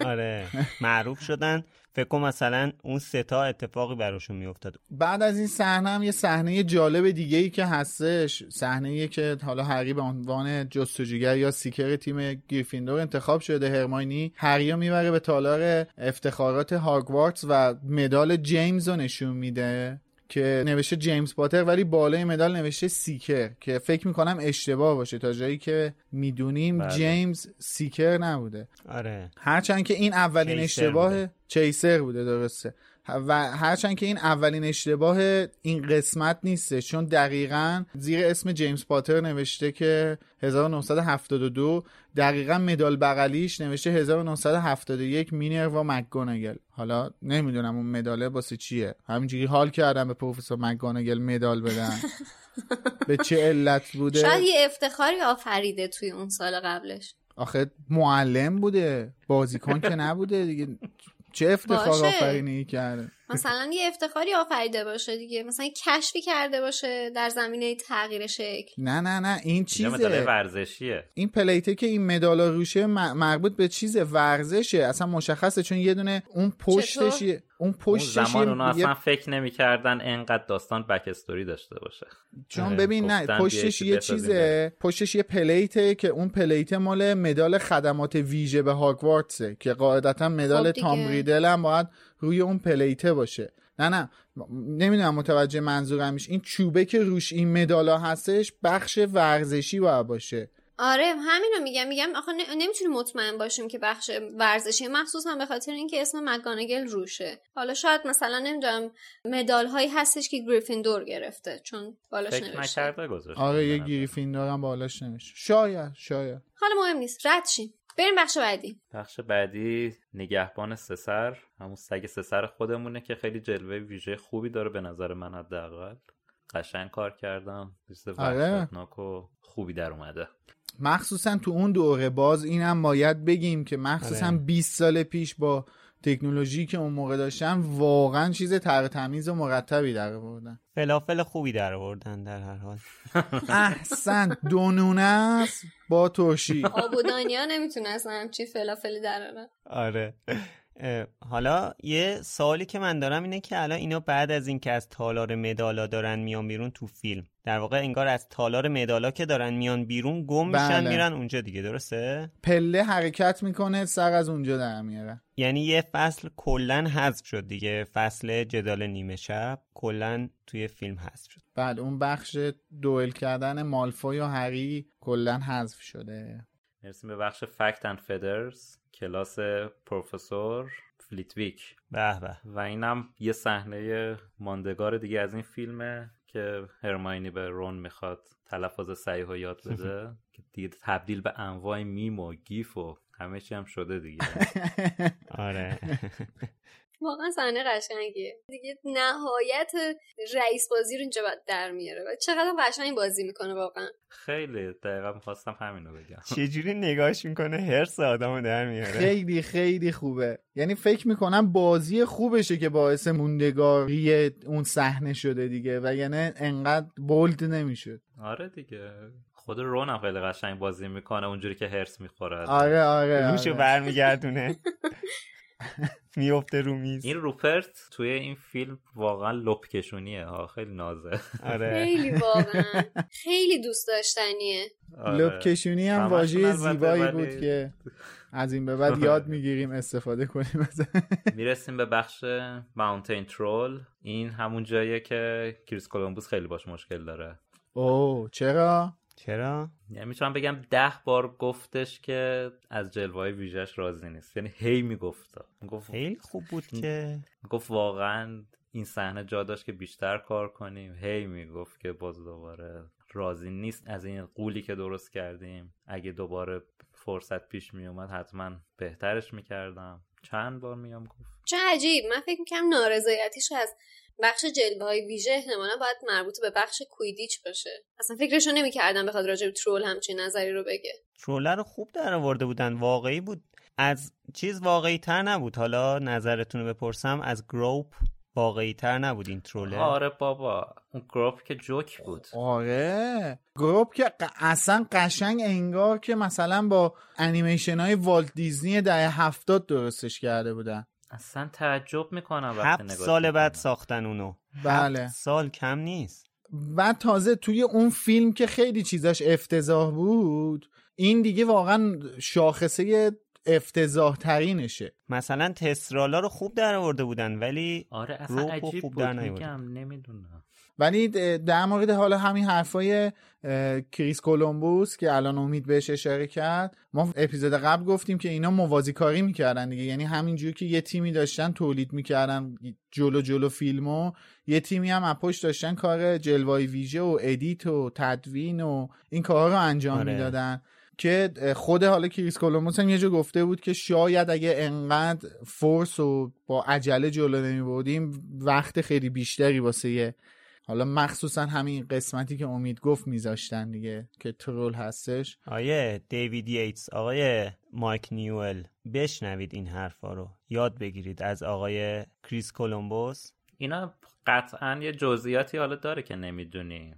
آره. معروف شدن. فکر کنم مثلا اون ستا اتفاقی براشون میافتاد.
بعد از این صحنه هم یه صحنه جالب دیگه ای که هستش. صحنه ای که حالا هری به عنوان جستجوگر یا seeker تیم گریفیندور انتخاب شده هرماینی. هری می‌بره به تالار افتخارات هاگوارتس و مدال جیمز رو نشون میده. که نوشته جیمز پاتر ولی بالای مدال نوشته seeker که فکر می‌کنم اشتباه باشه. تا جایی که می‌دونیم بله. جیمز seeker نبوده.
آره.
هرچند که این اولین اشتباه chaser بوده درسته. و هرچند که این اولین اشتباه این قسمت نیسته چون دقیقا زیر اسم جیمز پاتر نوشته که 1972 دقیقا مدال بغلیش نوشته 1971 مینر و مکگونگل. حالا نمی‌دونم اون مداله واسه چیه. همینجوری حال کردم به پروفسور مکگونگل مدال بدن. به چه علت بوده؟
شاید یه افتخاری آفریده توی اون سال قبلش.
آخه معلم بوده. بازیکن که نبوده دیگه. چه افتخار آفرینی کرده.
مثلا یه افتخاری آفریده باشه دیگه. مثلا کشفی کرده باشه در زمینه تغییر شکل.
نه نه نه این چیزه.
ورزشیه.
این پلیته که این مدال روشه مربوط به چیز ورزشه. اصلا مشخصه چون یه دونه اون پشتش اون پشتش
اون زمان اونا اصلا فکر نمی‌کردن انقدر داستان بک استوری داشته باشه.
چون آره. ببین نه پشتش یه چیزه. پشتش یه پلیته که اون پلیت مال مدال خدمات ویژه به هاگوارتسه که قاعدتا مدال خب تام ریدل هم باید روی اون پلیته باشه. نه نه. نمی‌دونم متوجه منظورم میشه این چوبه که روش این مدالا هستش بخش ورزشی باید باشه.
آره همین رو میگم. میگم آخه نمی‌تونیم مطمئن باشیم که بخش ورزشی مخصوص هم به خاطر اینکه اسم مکانگل روشه. حالا شاید مثلا نمی‌دونم مدال هایی هستش که گریفیندور گرفته چون بالاش نوشته.
آره یه گریفیندور هم بالاش نوشته. شاید شاید.
حالا مهم نیست. رد شیم. بریم بخش بعدی.
بخش بعدی نگهبان سسر همون سگ سسر خودمونه که خیلی جلوه ویژه خوبی داره به نظر من حداقل. قشنگ کار کردم. آره. و خوبی در اومده.
مخصوصا تو اون دوره باز اینم باید بگیم که مخصوصا آره. 20 سال پیش با تکنولوژی که اون موقع داشتن واقعا چیز تر تمیز و مرتبی در آوردن.
فلافل خوبی در آوردن در هر حال.
احسن. دونونه است. با ترشی
آبودانیا نمی‌تونستن همچی فلافلی در
آره. حالا یه سوالی که من دارم اینه که الان اینا بعد از اینکه از تالار مدالا دارن میان بیرون تو فیلم. در واقع انگار از تالار مدالا که دارن میان بیرون گم میشن بله. میرن اونجا دیگه درسته؟
پله حرکت می‌کنه سر از اونجا در میاره.
یعنی یه فصل کلا حذف شد دیگه. فصل جدال نیمه شب کلا توی فیلم حذف شد.
بعد اون بخش دوئل کردن مالفوی و هری کلا حذف شده.
می‌رسیم به بخش facts and feathers کلاس پروفسور فلیتویک.
به به.
و اینم یه صحنه ماندگار دیگه از این فیلمه که هرماینی به رون می‌خواد تلفظ صحیح و یاد بده که دیگه تبدیل به انواع میم و گیف و همه چی هم شده دیگه.
آره.
واقعا صحنه قشنگیه. دیگه نهایت رئیس بازی رو اینجا باید در میاره. و چقدر قشنگ بازی می‌کنه واقعا.
خیلی. دقیقا می‌خواستم همینو بگم.
چجوری نگاش می‌کنه؟ هرس آدمو در میاره.
خیلی خیلی خوبه. یعنی فکر می‌کنم بازی خوبشه که باعث موندگاری اون صحنه شده دیگه و یعنی انقدر بولد نمی‌شد.
آره دیگه. خود رون هم خیلی قشنگ بازی می‌کنه اونجوری که هرس می‌خوره.
آره آره
روشو
آره.
برمیگردونه. میفته رو میز.
این روپرت توی این فیلم واقعا لپ کشونیه ها خیلی نازه.
آره.
خیلی واقعا. خیلی دوست داشتنیه.
آره.
کشونی هم واژه زیبایی بود که از این به بعد یاد می‌گیریم استفاده کنیم
می‌رسیم به بخش ماونتین ترول این همون جاییه که کریس کولومبوس خیلی باش مشکل داره.
اوه چرا؟
چرا؟
یعنی می‌تونم بگم ده بار گفتش که از جلوه ویژش راضی نیست. یعنی هی می‌گفت. می‌گفت
خیلی خوب بود که
گفت واقعا این صحنه جا داشت که بیشتر کار کنیم. هی می‌گفت که باز دوباره راضی نیست از این قولی که درست کردیم. اگه دوباره فرصت پیش میومد حتما بهترش می‌کردم. چند بار میام گفت.
چه عجیب. من فکر می‌کنم نارضایتیش از بخش جلوه های ویژه احتمالا باید مربوط به بخش کویدیچ باشه. اصلا فکرشو نمی‌کردم بخواد راجع به ترول همچین نظری رو بگه.
ترول رو خوب در آورده بودن. واقعی بود. از چیز واقعی تر نبود. حالا نظرتون رو بپرسم. از گروپ واقعی تر نبود این ترول
آره بابا. اون گروپ که جوک بود.
آره. گروپ که ق- اصلا قشنگ انگار که مثلا با انیمیشن های والت دیزنی دهه هفتاد درستش کرده بودن.
اصلا تعجب می‌کنم وقتی
هفت
نگاه
سال بعد. ساختن اونو
بله.
هفت سال کم نیست
و تازه توی اون فیلم که خیلی چیزاش افتضاح بود این دیگه واقعا شاخصه افتضاح ترینشه
مثلا تسرالا رو خوب در آورده بودن ولی
آره اصلا عجیب
خوب
بود. میگم نمی‌دونم
ولی در مورد حالا همین حرفای کریس کولومبوس که الان امید بهش اشاره کرد ما اپیزود قبل گفتیم که اینا موازی کاری می‌کردن دیگه یعنی همینجور که یه تیمی داشتن تولید می‌کردن جلو جلو فیلمو یه تیمی هم پشت داشتن کار جلوه‌های ویژه و edit و تدوین و این کارها رو انجام
آره.
می‌دادن که خود حالا کریس کولومبوس هم یه جا گفته بود که شاید اگه انقدر force و با عجله جلو نمی بردیم وقت خیلی بیشتری واسه حالا مخصوصا همین قسمتی که امید گفت میذاشتن دیگه که ترول هستش.
آیه دیوید ییتس آقای مایک نیوئل بشنوید این حرفا رو. یاد بگیرید از آقای کریس کولومبوس.
اینا قطعا یه جزئیاتی حالا داره که نمی‌دونی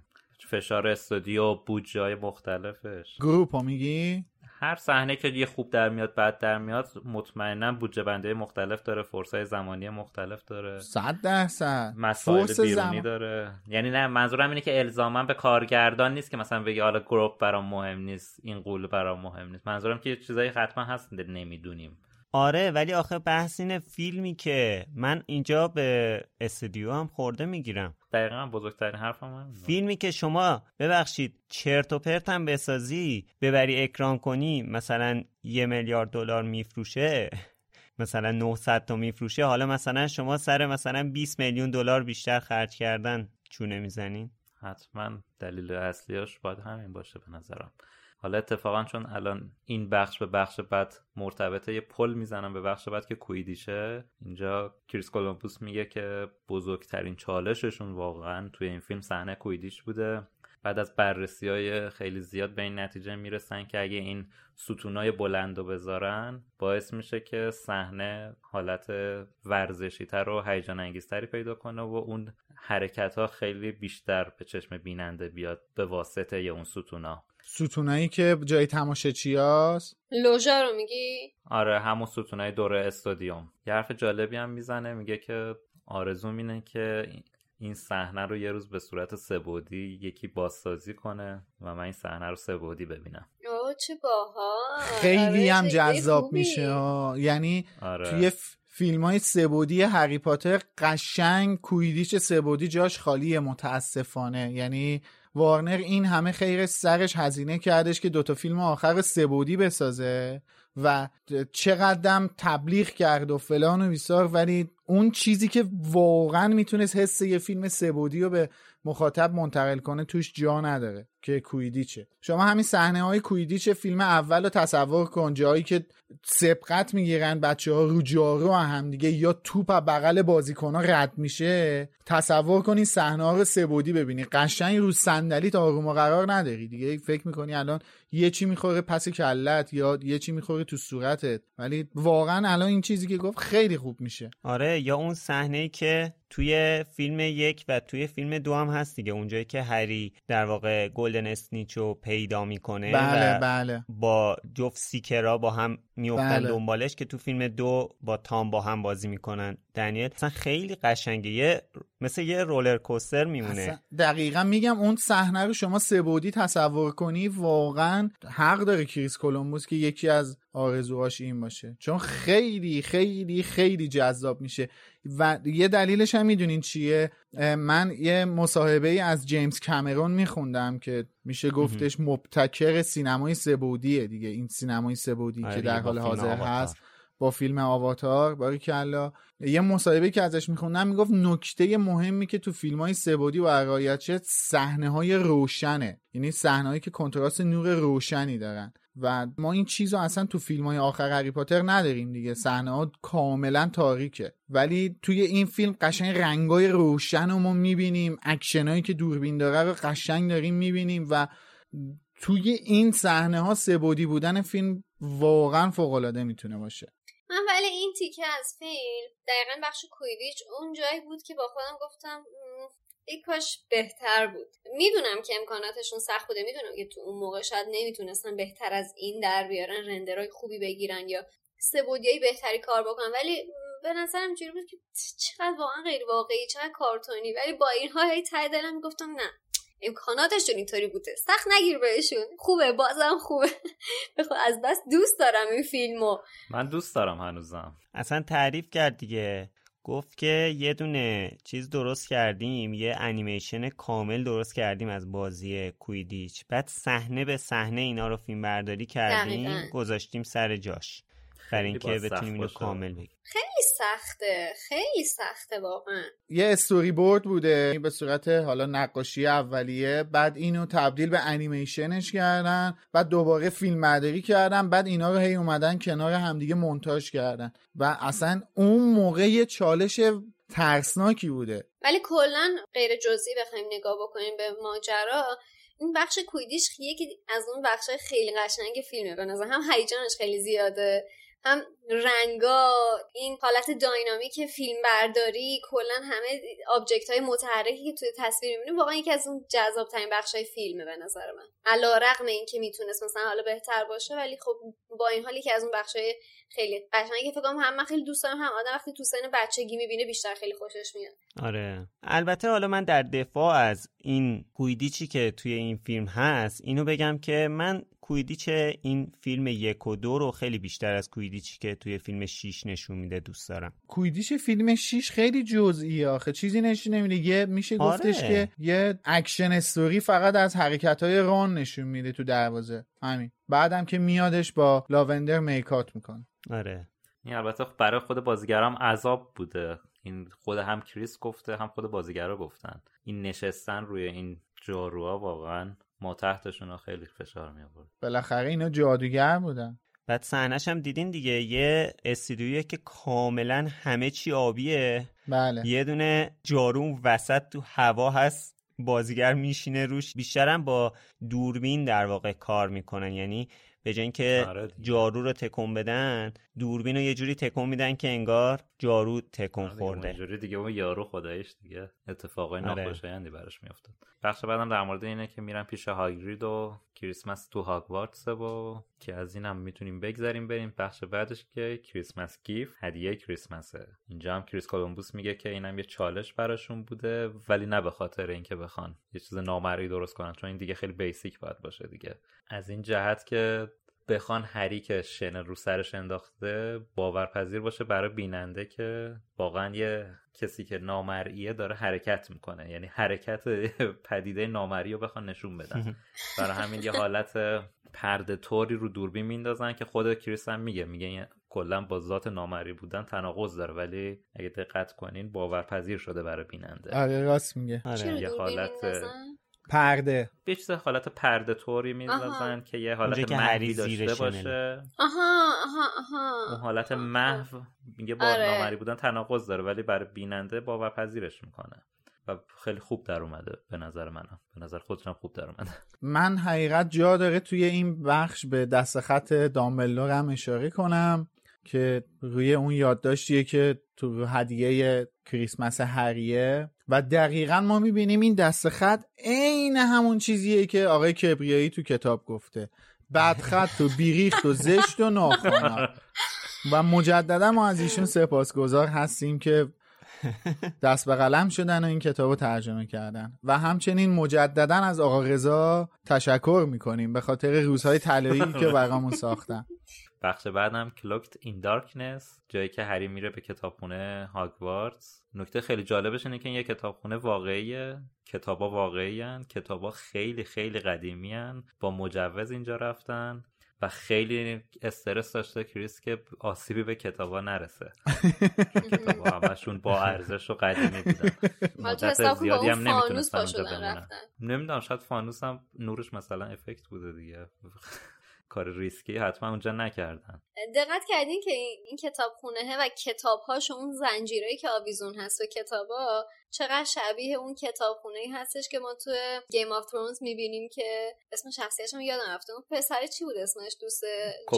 فشار استودیو بودجه های مختلفش.
گروپ ها میگی؟
هر صحنه که یه خوب در میاد بد در میاد مطمئنا بودجه بندی مختلف داره فرصتای زمانی مختلف داره.
صد درصد.
مسائل بیرونی
زمان-
داره. یعنی نه منظورم اینه که الزاما به کارگردان نیست که مثلا بگی حالا گروپ برام مهم نیست این غول برام مهم نیست. منظورم که یه چیزایی حتما هست نمی‌دونیم.
آره ولی آخه بحث اینه فیلمی که من اینجا به استودیو هم خورده می‌گیرم.
دقیقا بزرگترین حرفم هم
فیلمی که شما ببخشید چرت و پرت هم بسازی ببری اکران کنی مثلا یه میلیارد دلار میفروشه مثلا 900 تا میفروشه حالا مثلا شما سر مثلا 20 میلیون دلار بیشتر خرج کردن چونه می‌زنین؟
حتما دلیل اصلیش باید همین باشه به نظرم. حالا اتفاقا چون الان این بخش به بخش بعد مرتبطه یه پل می‌زنم به بخش بعد که کویدیشه. اینجا کریس کولومبوس میگه که بزرگترین چالششون واقعا توی این فیلم صحنه کویدیش بوده. بعد از بررسی های خیلی زیاد به این نتیجه می‌رسن که اگه این ستونای بلند رو بذارن باعث میشه که صحنه حالت ورزشی تر و هیجان انگیزتری پیدا کنه و اون حرکت ها خیلی بیشتر به چشم بیننده بیاد به واسطه اون ستونا.
ستونایی که جای تماشاچی هاست
لوژا رو میگی
آره همون ستونای دور استادیوم یه حرف جالبی هم می‌زنه میگه که آرزوم اینه که این صحنه رو یه روز به صورت سبودی یکی بازسازی کنه و من این صحنه رو سبودی ببینم
اوه چه باحال
خیلی
آره،
هم جذاب. میشه ها. یعنی
آره.
توی ف... فیلم های سبودی هری پاتر قشنگ کویدیچ سبودی جاش خالیه متاسفانه یعنی وارنر این همه خیر سرش هزینه کردش که دوتا فیلم آخر سبودی بسازه و چقدرم تبلیغ کرد و فلان و بیسار ولی اون چیزی که واقعا می‌تونست حس یه فیلم سبودی رو به مخاطب منتقل کنه توش جا نداره که کویدیچه. شما همین صحنه های کویدیچ فیلم اول رو تصور کن جایی که سبقت می‌گیرن بچه ها رو جارو هم دیگه یا توپ بغل بازیکن ها رد میشه. تصور کنی صحنه ها رو سبودی ببینی. قشنگ رو صندلی تا آروم قرار نداری دیگه. فکر می‌کنی الان یه چی می‌خوره پس کلت یا یه چی می‌خوره تو صورتت. ولی واقعا الان این چیزی که گفت خیلی خوب میشه.
آره یا اون صحنه که توی فیلم یک و توی فیلم دو هم هست دیگه. اونجایی که هری در واقع گلدن اسنیچو پیدا می‌کنه
بله
و
بله
با جفت سیکرا با هم میفتن
بله.
دنبالش که تو فیلم دو با تام با هم بازی می‌کنن. دنیل اصلا خیلی قشنگه. یه مثل یه رولر کوستر میمونه.
دقیقا میگم اون صحنه رو شما سبودی تصور کنی واقعا حق داره کریس کولومبوس که یکی از آرزوهاش این باشه. چون خیلی خیلی خیلی جذاب میشه. و یه دلیلش هم می‌دونین چیه؟ من یه مصاحبه ای از جیمز کامرون میخوندم که میشه گفتش مبتکر سینمای سبودیه دیگه. این سینمای سبودی
آره
که در حال حاضر
آواتار.
هست با فیلم آواتار باری کلا یه مصاحبه که ازش میخوندم می‌گفت نکته مهمی که تو فیلم های سبودی و رعایت شد صحنه های روشنه. یعنی صحنه که کنتراست نور روشنی دارن. و ما این چیز رو اصلا تو فیلم های آخر هری پاتر نداریم دیگه. صحنه ها کاملا تاریکه. ولی توی این فیلم قشنگ رنگای روشن رو ما می‌بینیم اکشنایی که دوربین داره رو قشنگ داریم می‌بینیم و توی این صحنه ها سبودی بودن فیلم واقعا فوق العاده می‌تونه باشه.
من ولی این تیکه از فیلم دقیقا بخش کویدیچ اون جایی بود که با خودم گفتم "مم، ای کاش بهتر بود. می‌دونم که امکاناتشون سخت بوده. می‌دونم که تو اون موقع شاید نمی‌تونستن بهتر از این در بیارن رندرهای خوبی بگیرن یا سبودیایی بهتری کار بکنن. ولی به نظرم اینجوری بود که چقدر واقعا غیر واقعی چقدر کارتونی. ولی با اینها هی ته دلم گفتم نه امکاناتشون اینطوری بوده. سخت نگیر بهشون. خوبه بازم خوبه. بخوا از بس دوست دارم این فیلمو.
من دوست دارم هنوزم.
اصلا تعریف کرد دیگه. گفت که یه دونه چیز درست کردیم یه انیمیشن کامل درست کردیم از بازی کویدیچ بعد صحنه به صحنه اینا رو فیلم برداری کردیم
دقیقاً.
گذاشتیم سر جاش برای اینکه بتونیم اینو. کامل بگیم
خیلی سخته. خیلی سخته واقعا.
یه استوری بورد بوده. به صورت حالا نقاشی اولیه. بعد اینو تبدیل به انیمیشنش کردن. بعد دوباره فیلم برداری کردن. بعد اینا رو هی اومدن کنار همدیگه مونتاژ کردن. و اصلا اون موقع یه چالش ترسناکی بوده.
ولی کلا غیر جزئی بخوایم نگاه بکنیم به ماجرا این بخش کویدیش یکی از اون بخش خیلی قشنگ فیلمه. به نظر هم هیجانش خیلی زیاده. هم رنگا این حالت داینامیک فیلم برداری کلا همه آبجکت های متحرکی که توی تصویر می‌بینیم واقعا یکی از اون جذاب ترین بخش های فیلمه به نظر من. علا رقم این که می‌تونست مثلا حالا بهتر باشه ولی خب با این حالی که از اون بخش های خیلی قشنگی که فکر کنم هم من خیلی دوست دارم هم آدم وقتی تو سن بچگی می‌بینه بیشتر خیلی خوشش میاد.
آره. البته حالا من در دفاع از این کویدیچی که توی این فیلم هست اینو بگم که من کویدیچ این فیلم یک و دو رو خیلی بیشتر از کویدیچی که توی فیلم 6 نشون میده دوست دارم.
کویدیچ فیلم 6 خیلی جزئی آخه. چیزی نشون نمیده. یه میشه
آره.
گفتش که یه action story فقط از حرکت های رون نشون میده تو دروازه. همین. بعدم که میادش با لاوندر make out می‌کنه.
آره.
این البته برای خود بازیگرام عذاب بوده. این خود هم کریس گفته هم خود بازیگرا گفتن. این نشستن روی این جاروها واقعا. ما تحتشون خیلی فشار می آورد
بالاخره اینا جادوگر بودن.
بعد صحنهش هم دیدین دیگه یه استودیویی که کاملا همه چی آبیه.
بله.
یه دونه جارو وسط تو هوا هست بازیگر میشینه روش. بیشترم با دوربین در واقع کار می‌کنن. یعنی به جای اینکه
آره.
جارو رو تکون بدن دوربین رو یه جوری تکون میدن که انگار جارو تکون
آره،
خورده.
اینجوری دیگه اون یارو خداییش دیگه. اتفاقای
آره.
ناخوشایندی براش میافتاد. بخش بعدم در مورد اینه که میرن پیش هاگرید و کریسمس تو هاگوارتس و که از اینم می‌تونیم بگذریم بریم. بخش بعدش که Christmas gift هدیه کریسمسه. اینجا هم کریس کولومبوس میگه که اینم یه چالش براشون بوده ولی نه به خاطر اینکه بخوان یه چیز نامرئی درست کنن چون این دیگه خیلی basic باید باشه دیگه. از این جهت که بخوان هری که شنل رو سرش انداخته باورپذیر باشه برای بیننده که واقعا یه کسی که نامرئیه داره حرکت می‌کنه. یعنی حرکت پدیده نامرئی رو بخوان نشون بدن. برای همین یه حالت پرده طوری رو دوربین میندازن که خود کریس هم میگه. میگه کلا با ذات نامری بودن تناقض داره ولی اگه دقت کنین باورپذیر شده برای بیننده.
آره راست میگه.
آره.
یه حالت
پرده.
به چیز حالت پرده طوری میندازن که یه حالت محوی داشته باشه.
آها آها آها.
اون حالت محو میگه با
آره.
نامری بودن تناقض داره ولی برای بیننده باورپذیرش می‌کنه. و خیلی خوب در اومده به نظر منم. به نظر خودتونم خوب در اومده.
من حقیقت جا داره توی این بخش به دست خط دامبلدور هم اشاره کنم که روی اون یادداشتیه که تو هدیه کریسمس هریه و دقیقا ما می‌بینیم این دست خط عین همون چیزیه که آقای کبریایی تو کتاب گفته. بدخط و بیریخت و زشت و ناخونا. و مجددا ما از ایشون سپاسگزار هستیم که دست به قلم شدن و این کتاب رو ترجمه کردن. و همچنین مجددا از آقا رضا تشکر می‌کنیم به خاطر روزهای طلایی که برامون ساختن.
بخش بعدم کلوکت این دارکنس جایی که هری میره به کتابخونه هاگوارتس نکته خیلی جالبش اینه که این یه کتابخونه واقعیه. کتابا واقعی هن. کتابا خیلی خیلی قدیمی هن. با مجوز اینجا رفتن و خیلی استرس داشته کریس که آسیبی به کتابا نرسه. کتابا همشون با ارزش و قدیمی بودن. مدت زیادی هم نمی‌تونستن اونجا بمونن. نمی‌دونم شاید فانوس هم نورش مثلا افکت بوده دیگه. کار ریسکی حتما اونجا نکردن.
دقت کردین که این کتاب خونه و کتابهاش اون زنجیرهایی که آویزون هست و کتابا چقدر شبیه اون کتابخونه ای هستش که ما تو گیم آف ترونز می‌بینیم که اسم شخصیتش هم یادم رفته. اون پسر چی بود اسمش؟ دوست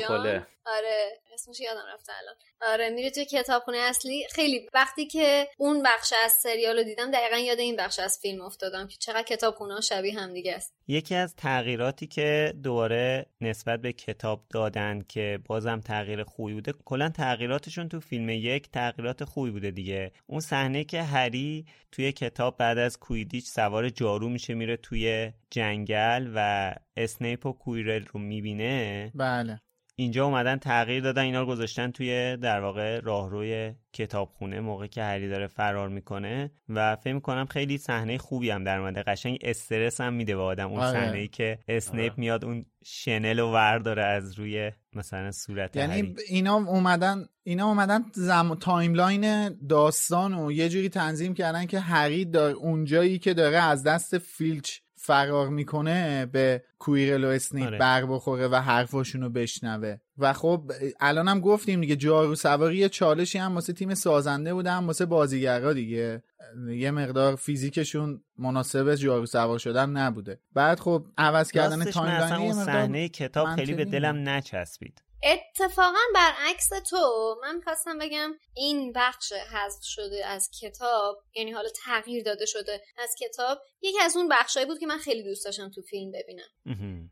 جان؟ آره اسمش یادم رفته الان. آره میره توی کتابخونه اصلی. خیلی وقتی که اون بخش از سریال رو دیدم دقیقا یاد این بخش از فیلم افتادم که چقدر کتابخونه ها شبیه هم دیگه است.
یکی از تغییراتی که دوباره نسبت به کتاب دادن که بازم تغییر خوبی بوده کلا تغییراتشون تو فیلم یک تغییرات خوبی بوده دیگه. اون صحنه که هری توی کتاب بعد از کویدیچ سوار جارو میشه میره توی جنگل و اسنیپ و کویرل رو می‌بینه.
بله.
اینجا اومدن تغییر دادن اینا رو گذاشتن توی در واقع راهروی کتابخونه موقع که هری داره فرار می‌کنه و فکر می‌کنم خیلی صحنه خوبی هم در اومده قشنگ استرس هم میده به آدم اون صحنه ای که اسنیپ آره. میاد اون شنل و ورداره از روی مثلا صورت
یعنی
هری.
اینا اومدن اینا اومدن زم... timeline داستان و یه جوری تنظیم کردن که هری داره اونجایی که داره از دست فیلچ فرار می‌کنه به کویرل و اسنیپ
آره.
بر بخوره و حرفاشون رو بشنوه. و خب الان هم گفتیم دیگه جارو سواری یه چالشی هم واسه تیم سازنده بوده هم واسه بازیگرا دیگه. یه مقدار فیزیکشون مناسب جارو سوار شدن نبوده. بعد خب عوض کردن
timeline صحنه کتاب خیلی به دلم نچسبید.
اتفاقا برعکس تو من خواستم بگم این بخش حذف شده از کتاب یعنی حالا تغییر داده شده از کتاب یکی از اون بخشایی بود که من خیلی دوست داشتم تو فیلم ببینم.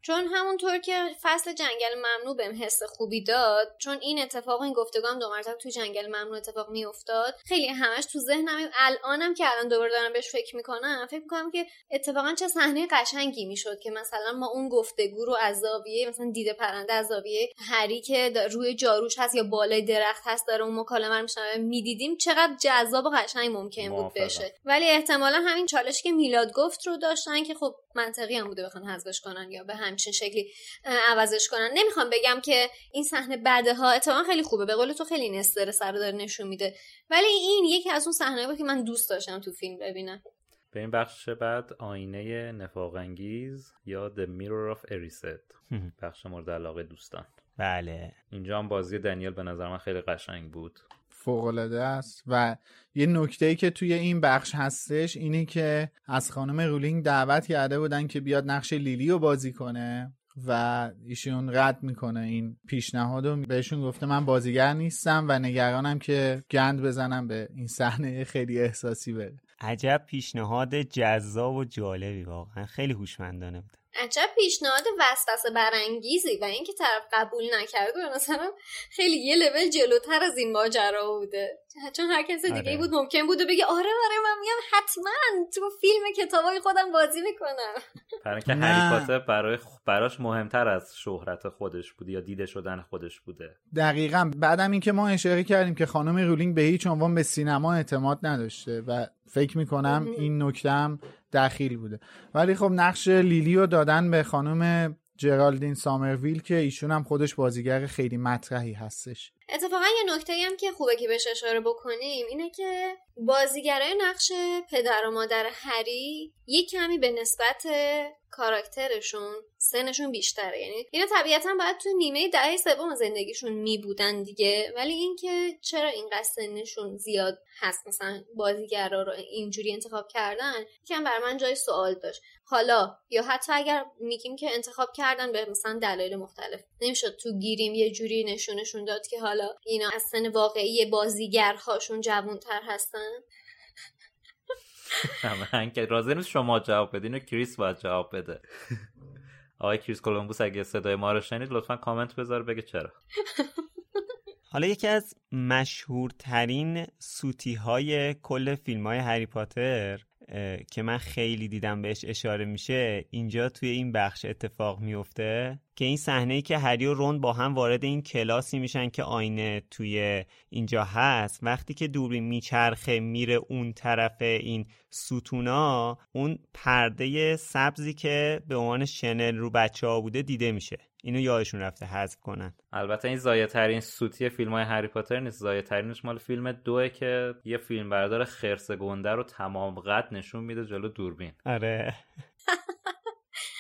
چون همونطور که فصل جنگل ممنوع بهم حس خوبی داد چون این اتفاق این گفتگو هم دو مرتبه تو جنگل ممنوع اتفاق میافتاد خیلی همش تو ذهنم الانم که الان دوباره دارم بهش فکر می‌کنم فکر می‌کنم که اتفاقا چه صحنه قشنگی می‌شد که مثلا ما اون گفتگو رو از زاویه مثلا دیده پرنده از زاویه هری که دا- روی جاروش هست یا بالای درخت هست داره اون مکالمه رو میشنوه. می‌دیدیم چقدر جذاب و قشنگ ممکن بود. بشه. ولی احتمالا همین چالشی که میلاد گفت رو داشتن که خب منطقی هم بوده بخوان حذفش کنن یا به همچین شکلی عوضش کنن. نمی‌خوام بگم که این صحنه بعده ها اتفاقا خیلی خوبه. به قول تو خیلی این استرس رو داره نشون میده. ولی این یکی از اون صحنه بود که من دوست داشتم تو فیلم ببینم.
به این بخش بعد آینه نفاق انگیز یا The Mirror of Erised. بخش مورد علاقه دوستان.
بله.
اینجا هم بازی دنیل به نظر من خیلی قشنگ بود.
فوقالعاده است و یه نکته ای که توی این بخش هستش اینه که از خانم رولینگ دعوت کرده بودن که بیاد نقش لیلی رو بازی کنه و ایشون رد می‌کنه این پیشنهاد رو. بهشون گفته من بازیگر نیستم و نگرانم که گند بزنم به این صحنه خیلی احساسی بره.
عجب پیشنهاد جذاب و جالبی واقعا خیلی هوشمندانه بود.
عجب پیشنهاد وسوسه برانگیزی و اینکه طرف قبول نکرده مثلا خیلی یه لول جلوتر از این ماجرا بوده. چون هر کس دیگه
آره.
بود ممکن بود بگه آره آره من میام حتما تو فیلم کتابای خودم بازی می‌کنم.
برای اینکه
نه.
هری پاتر برای براش مهمتر از شهرت خودش بوده یا دیده شدن خودش بوده.
دقیقا. بعدم اینکه ما اشاره کردیم که خانم رولینگ به هیچ عنوان به سینما اعتماد نداشته و فکر می‌کنم این نکته دخیل بوده. ولی خب نقش لیلی رو دادن به خانم جرالدین سامرویل که ایشون هم خودش بازیگر خیلی مطرحی هستش.
اتفاقا یه نکته هم که خوبه که بهش اشاره بکنیم اینه که بازیگرای نقش پدر و مادر هری یه کمی به نسبت کاراکترشون سنشون بیشتره. یعنی اینا طبیعتا باید تو نیمه دهه سوم زندگیشون می بودن دیگه. ولی اینکه چرا اینقدر سنشون زیاد هست؟ مثلا بازیگرا رو اینجوری انتخاب کردن یکم بر من جای سوال داشت. حالا یا حتی اگر میگیم که انتخاب کردن به مثلا دلایل مختلف نمی‌شد تو گیریم یه جوری نشونشون داد که حالا اینا از سن واقعی بازیگرهاشون جوانتر هستن؟
من که راضی نیست شما جواب بدین و کریس باید جواب بده. آقای کریس کولومبوس اگه صدای ما رو شنید لطفا کامنت بذار بگه چرا.
حالا یکی از مشهورترین سوتی های کل فیلم های هری پاتر که من خیلی دیدم بهش اشاره میشه اینجا توی این بخش اتفاق میفته که این صحنه ای که هری و رون با هم وارد این کلاسی میشن که آینه توی اینجا هست وقتی که دوربین میچرخه میره اون طرف این ستونا اون پرده سبزی که به عنوان شنل رو بچه ها بوده دیده میشه. اینو یادشون رفته حذف کنن.
البته این زایه ترین سوتی فیلم های هری پاتر نیست. زایه ترینش مال فیلم دوه که یه فیلم بردار خرس گنده رو تمام قد نشون میده جلو دوربین.
آره.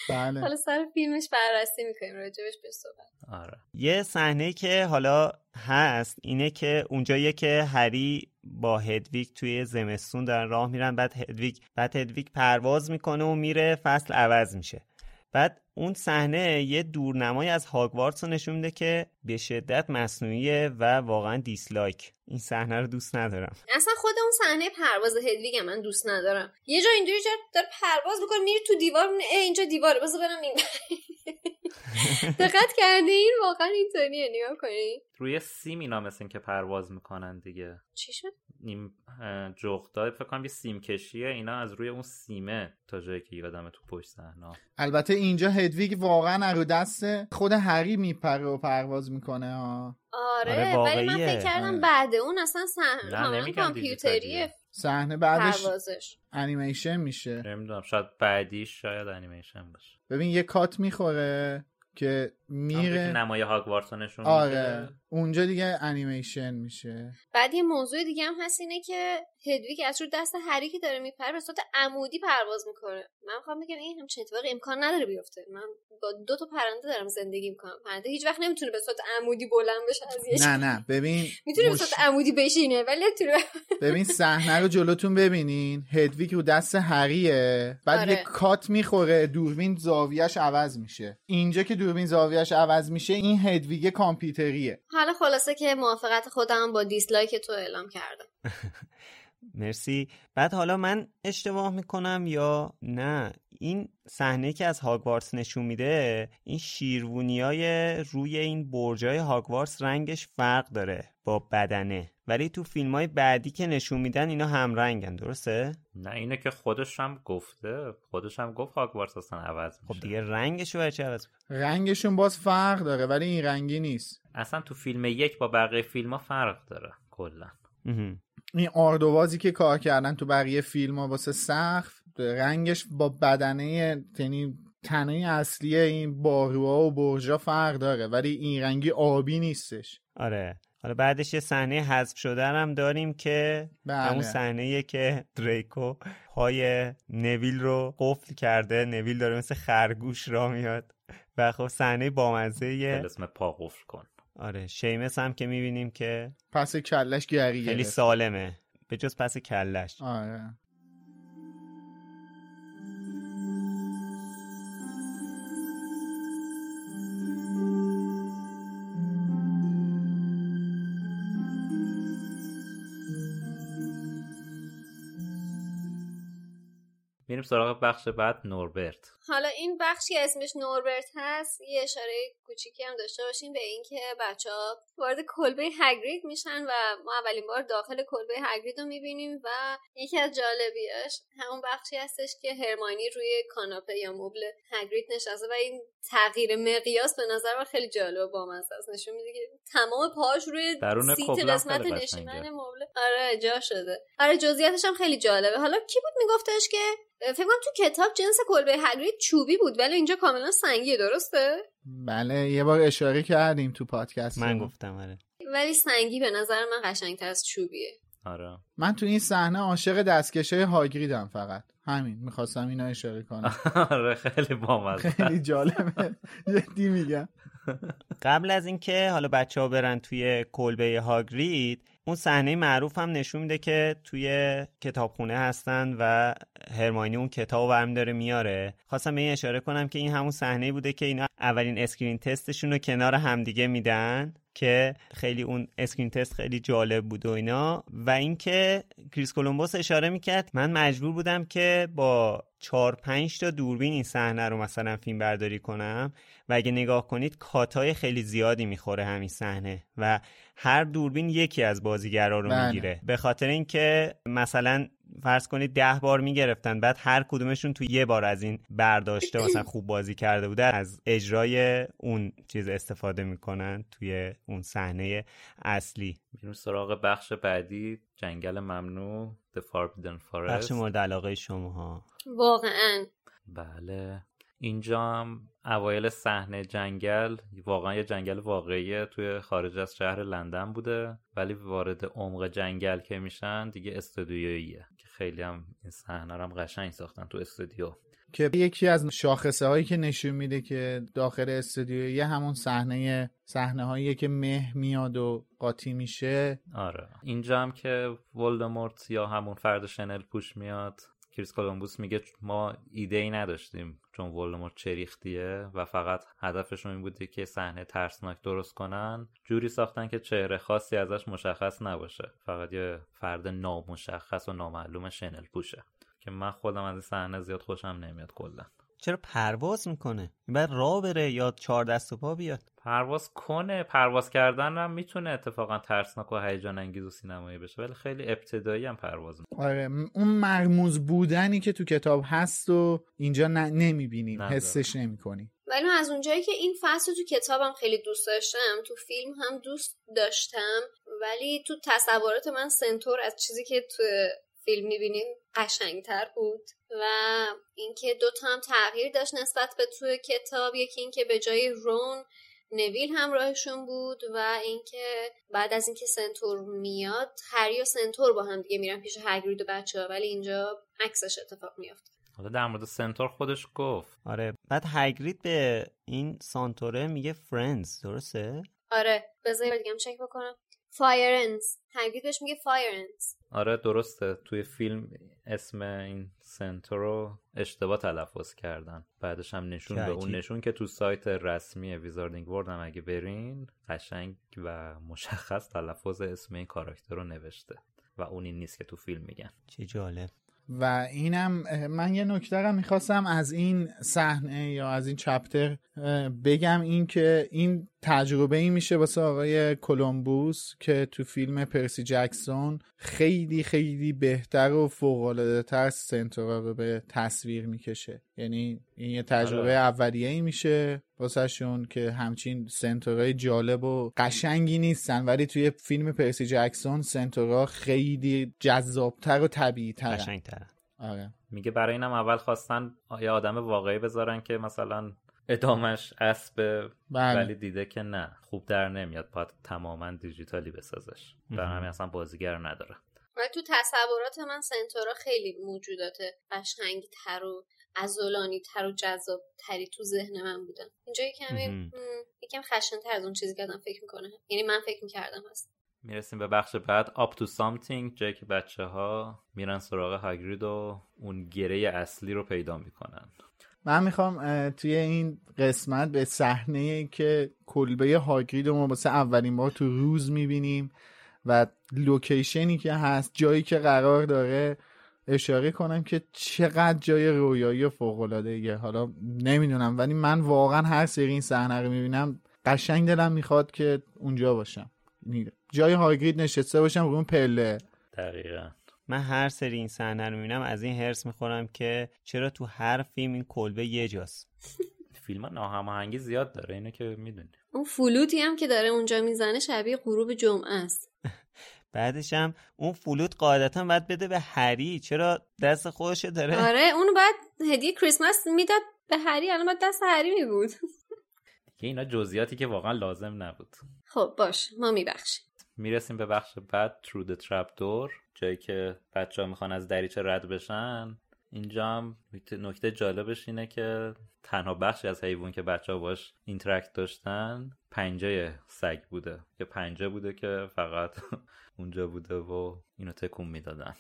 بله.
حالا سر فیلمش بررسی می‌کنیم راجبش به صحبت.
آره.
یه صحنه که حالا هست اینه که اونجاییه که هری با هدویگ توی زمستون دارن راه میرن بعد هدویگ بعد هدویگ پرواز می‌کنه و میره فصل عوض میشه. بعد اون صحنه یه دورنمای از هاگوارتس رو نشون میده که به شدت مصنوعیه و واقعا دیسلایک. این صحنه رو دوست ندارم.
اصلا خود اون صحنه پرواز هدویگ من دوست ندارم. یه جا اینجوری داره پرواز می‌کنه میری تو دیوار اه اینجا دیواره بذار برم این دقت کرده این واقعا اینطوریه. نگاه کنی
روی سیم اینا مثل این که پرواز می‌کنن دیگه.
چی شد؟
این اه، جغدای فکر کنم یه سیم کشیه. اینا از روی اون سیمه تا جایی که یادم تو پشت صحنه
البته اینجا هدویگ واقعا رو دست خود هری میپره و پرواز می‌کنه ها.
آره,
آره،
ولی من. فکر کردم
آره.
بعد اون اصلا
نمیگم
کامپیوتریه.
صحنه بعدش
پروازش.
انیمیشن میشه.
نمی‌دونم شاید بعدیش شاید انیمیشن باشه.
ببین یه کات می‌خوره که میره.
نمای هاگوارتس رو نشون
آره.
میده.
اونجا دیگه انیمیشن میشه.
بعد یه موضوع دیگه هم هست اینه که هدویگ از رو دست هری که داره میپره به صورت عمودی پرواز می‌کنه. من می‌خوام بگم این همچین اتفاقی امکان نداره بیفته. من با دو تا پرنده دارم زندگی می‌کنم. پرنده هیچ وقت نمی‌تونه به صورت عمودی بلند بشه از یه
نه نه. ببین
می‌تونه به
مش-
صورت عمودی بشینه ولی نمی‌تونه
ببین صحنه رو جلوتون ببینین. هدویگ رو دست هریه. بعد
آره.
یه کات می‌خوره دوربین زاویهش عوض میشه. اینجا که دوربین زاویهش عوض میشه این هدویگ کامپیوتریه.
حالا خلاصه که موافقت خودم با دیسلایک تو اعلام کردم.
مرسی. بعد حالا من اشتباه می‌کنم یا نه؟ این صحنه که از هاگوارتس نشون میده این شیروونیای روی این برجای هاگوارتس رنگش فرق داره با بدنه. ولی تو فیلم های بعدی که نشون میدن اینا هم رنگن درسته؟
نه اینه که خودش هم گفته. خودش هم گفت هاگوارتس اصلا عوض میشه.
خب دیگه رنگشو برای چه عوض؟
رنگشون باز فرق داره ولی این رنگی نیست.
اصلا تو فیلم یک با بقیه فیلم ها فرق داره کلا.
این آردوازی که کار کردن تو بقیه فیلم ها واسه سقف رنگش با بدنه یعنی تنه اصلی این باروها و برجا فرق داره ولی این رنگی آبی نیستش.
آره. حالا بعدش یه صحنه حذف شده هم داریم که
بله.
همون صحنه که دریکو پای نویل رو قفل کرده. نویل داره مثل خرگوش را میاد. و خب صحنه بامزه
اسم پا قفل کن.
آره شیمس هم که می‌بینیم که
پس کلش گری
خیلی. سالمه. به جز پس کلش.
آره.
سراغ بخش بعد نوربرت.
حالا این بخشی اسمش نوربرت هست یه اشاره کوچیکی هم داشته باشیم به اینکه بچه ها وارد کلبه هگرید میشن و ما اولین بار داخل کلبه هگرید رو می‌بینیم و یکی از جالبیاش همون بخشی هستش که هرمانی روی کاناپه یا مبل هگرید نشسته و این تغییر مقیاس به نظر من خیلی جالب با است. نشون میده که تمام پاش روی سیت قسمت نشیمن مبل. آره جا شده. آره جزئیاتش هم خیلی جالبه. حالا کی بود میگفتش که فکر کنم تو کتاب جنس کلبه هگرید چوبی بود ولی اینجا کاملا سنگیه درسته؟
بله یه بار اشاره کردیم تو پادکست.
من گفتم آره.
ولی سنگی به نظر من قشنگتر از چوبیه.
آره.
من تو این صحنه عاشق دستکشه هاگریدم فقط. همین می‌خواستم اینا اشاره کنم.
آره خیلی بامزه.
خیلی جالبه. جدی میگم.
قبل از اینکه حالا بچه ها برن توی کلبه هاگرید اون صحنه معروف هم نشون میده که توی کتابخونه هستن و هرماینی اون کتاب برمی داره میاره. خواستم به این اشاره کنم که این همون صحنه بوده که اینا اولین screen test شون رو کنار همدیگه میدن. که خیلی اون screen test خیلی جالب بود و اینا. و اینکه کریس کولومبوس اشاره می‌کرد من مجبور بودم که با چهار پنج تا دوربین این صحنه رو مثلا فیلم برداری کنم. و اگه نگاه کنید کاتای خیلی زیادی می‌خوره همین صحنه. و هر دوربین یکی از بازیگرا رو بله. می‌گیره. به خاطر اینکه مثلا فرض کنید ده بار می‌گرفتن بعد هر کدومشون تو یه بار از این برداشته مثلا خوب بازی کرده بوده از اجرای اون چیز استفاده می‌کنن توی اون صحنه اصلی.
میریم سراغ بخش بعدی جنگل ممنوع The Forbidden Forest.
بخش مورد علاقه شما ها
واقعا.
بله. اینجا هم اوایل صحنه جنگل واقعا یه جنگل واقعیه توی خارج از شهر لندن بوده ولی وارد عمق جنگل که میشن دیگه استودیوییه. خیلی هم این صحنه هم قشنگ ساختن تو استودیو.
که یکی از شاخصه هایی که نشون میده که داخل استودیویی همون صحنه صحنه هایی که مه میاد و قاطی میشه.
آره. اینجا هم که ولدمورت یا همون فرد شنل پوش میاد کریس کولومبوس میگه ما ایده ای نداشتیم. چون ولدمورت چریختیه و فقط هدفشون این بوده که صحنه ترسناک درست کنن جوری ساختن که چهره خاصی ازش مشخص نباشه. فقط یه فرد نامشخص و نامعلوم شنل پوشه. که من خودم از این صحنه زیاد خوشم نمیاد کلا.
چرا پرواز می‌کنه؟ بعد راه بره یا چهار دست و پا بیاد؟
پرواز کنه. پرواز کردن هم می‌تونه اتفاقا ترسناک و هیجان انگیز و سینمایی بشه ولی خیلی ابتدایی هم پرواز
می‌کنه. آره اون مرموز بودنی که تو کتاب هست و اینجا ن... نمی‌بینیم حسش نمی‌کنیم
ولی از اونجایی که این فصل تو کتابم خیلی دوست داشتم تو فیلم هم دوست داشتم ولی تو تصورات من سنتور از چیزی که تو فیلم می‌بینیم قشنگتر بود. و اینکه دوتا هم تغییر داشت نسبت به توی کتاب. یکی اینکه به جای رون نویل همراهشون بود و اینکه بعد از اینکه سنتور میاد هری و سنتور با هم دیگه میرن پیش هگرید و بچه ها ولی اینجا عکسش اتفاق میافته.
حالا در مورد سنتور خودش گفت.
آره بعد هگرید به این سانتوره میگه Firenze درسته؟
آره بذار دیگه چک بکنم. Firenze هگرید بهش میگه Firenze
آره درسته. توی فیلم اسم این سنتور رو اشتباه تلفظ کردن. بعدش هم نشون به اون نشون که تو سایت رسمی Wizarding World هم اگه برین قشنگ و مشخص تلفظ اسم این کاراکتر رو نوشته. و اونی نیست که تو فیلم میگن.
چه جالب.
و اینم من یه نکته رو می‌خواستم از این صحنه یا از این chapter بگم این که این تجربه ای میشه واسه آقای کولومبوس که تو فیلم پرسی جکسون خیلی خیلی بهتر و فوق تر سنتورا رو به تصویر می‌کشه. یعنی این یه تجربه آره. اولیه ای میشه واسهشون که همچین سنتورای جالب و قشنگی نیستن ولی توی فیلم پرسی جکسون سنتورا خیلی جذابتر و طبیعی تر آره.
میگه برای اینم اول خواستن یه آدم واقعی بذارن که مثلا ادامش اسب بله. ولی دیده که نه خوب در نمیاد باید تماما دیجیتالی بسازش در همین اصلا بازیگر نداره
ولی تو تصورات من سنتورا خیلی موجودات قشنگی تر و ازولانی تر و جذاب تری تو ذهن من بودن اینجا کمی یکم خشن تر از اون چیزی که آدم فکر می‌کنه. یعنی من فکر می‌کردم هست.
می‌رسیم به بخش بعد. Up to something جایی که بچه ها میرن سراغ هاگرید و اون گره اصلی رو پیدا می‌کنن.
من می‌خوام توی این قسمت به صحنه که کلبه هاگرید رو ما واسه اولین بار تو روز می‌بینیم و لوکیشنی که هست جایی که قرار داره اشاره کنم که چقدر جای رویایی و فوق العاده حالا نمی‌دونم ولی من واقعا هر سری این صحنه رو می‌بینم قشنگ دلم می‌خواد که اونجا باشم. یعنی جای هاگرید نشسته باشم رو اون پله.
دقیقا.
من هر سری این صحنه رو می‌بینم از این هرس می‌خورم که چرا تو هر فیلم این کلبه یه جاست.
فیلم ناهماهنگی زیاد داره اینو که می‌دونی.
اون فلوتی هم که داره اونجا می‌زنه شبیه غروب جمعه است.
بعدش هم اون فلوت قاعدتا باید بده به هری. چرا دست خودش داره؟
آره اونو باید هدیه کریسمس می‌داد به هری. الان باید دست هری می بود
که اینا جزئیاتی که واقعا لازم نبود.
خب باش. ما میبخشیم.
می‌رسیم به بخش بعد Through the Trap Door جایی که بچه ها می‌خوان از دریچه رد بشن. اینجا هم نکته جالبش اینه که تنها بخشی از حیوان که بچه ها باش interact داشتن پنجه سگ بوده. که پنجه بوده که فقط اونجا بوده و اینو تکون می‌دادن.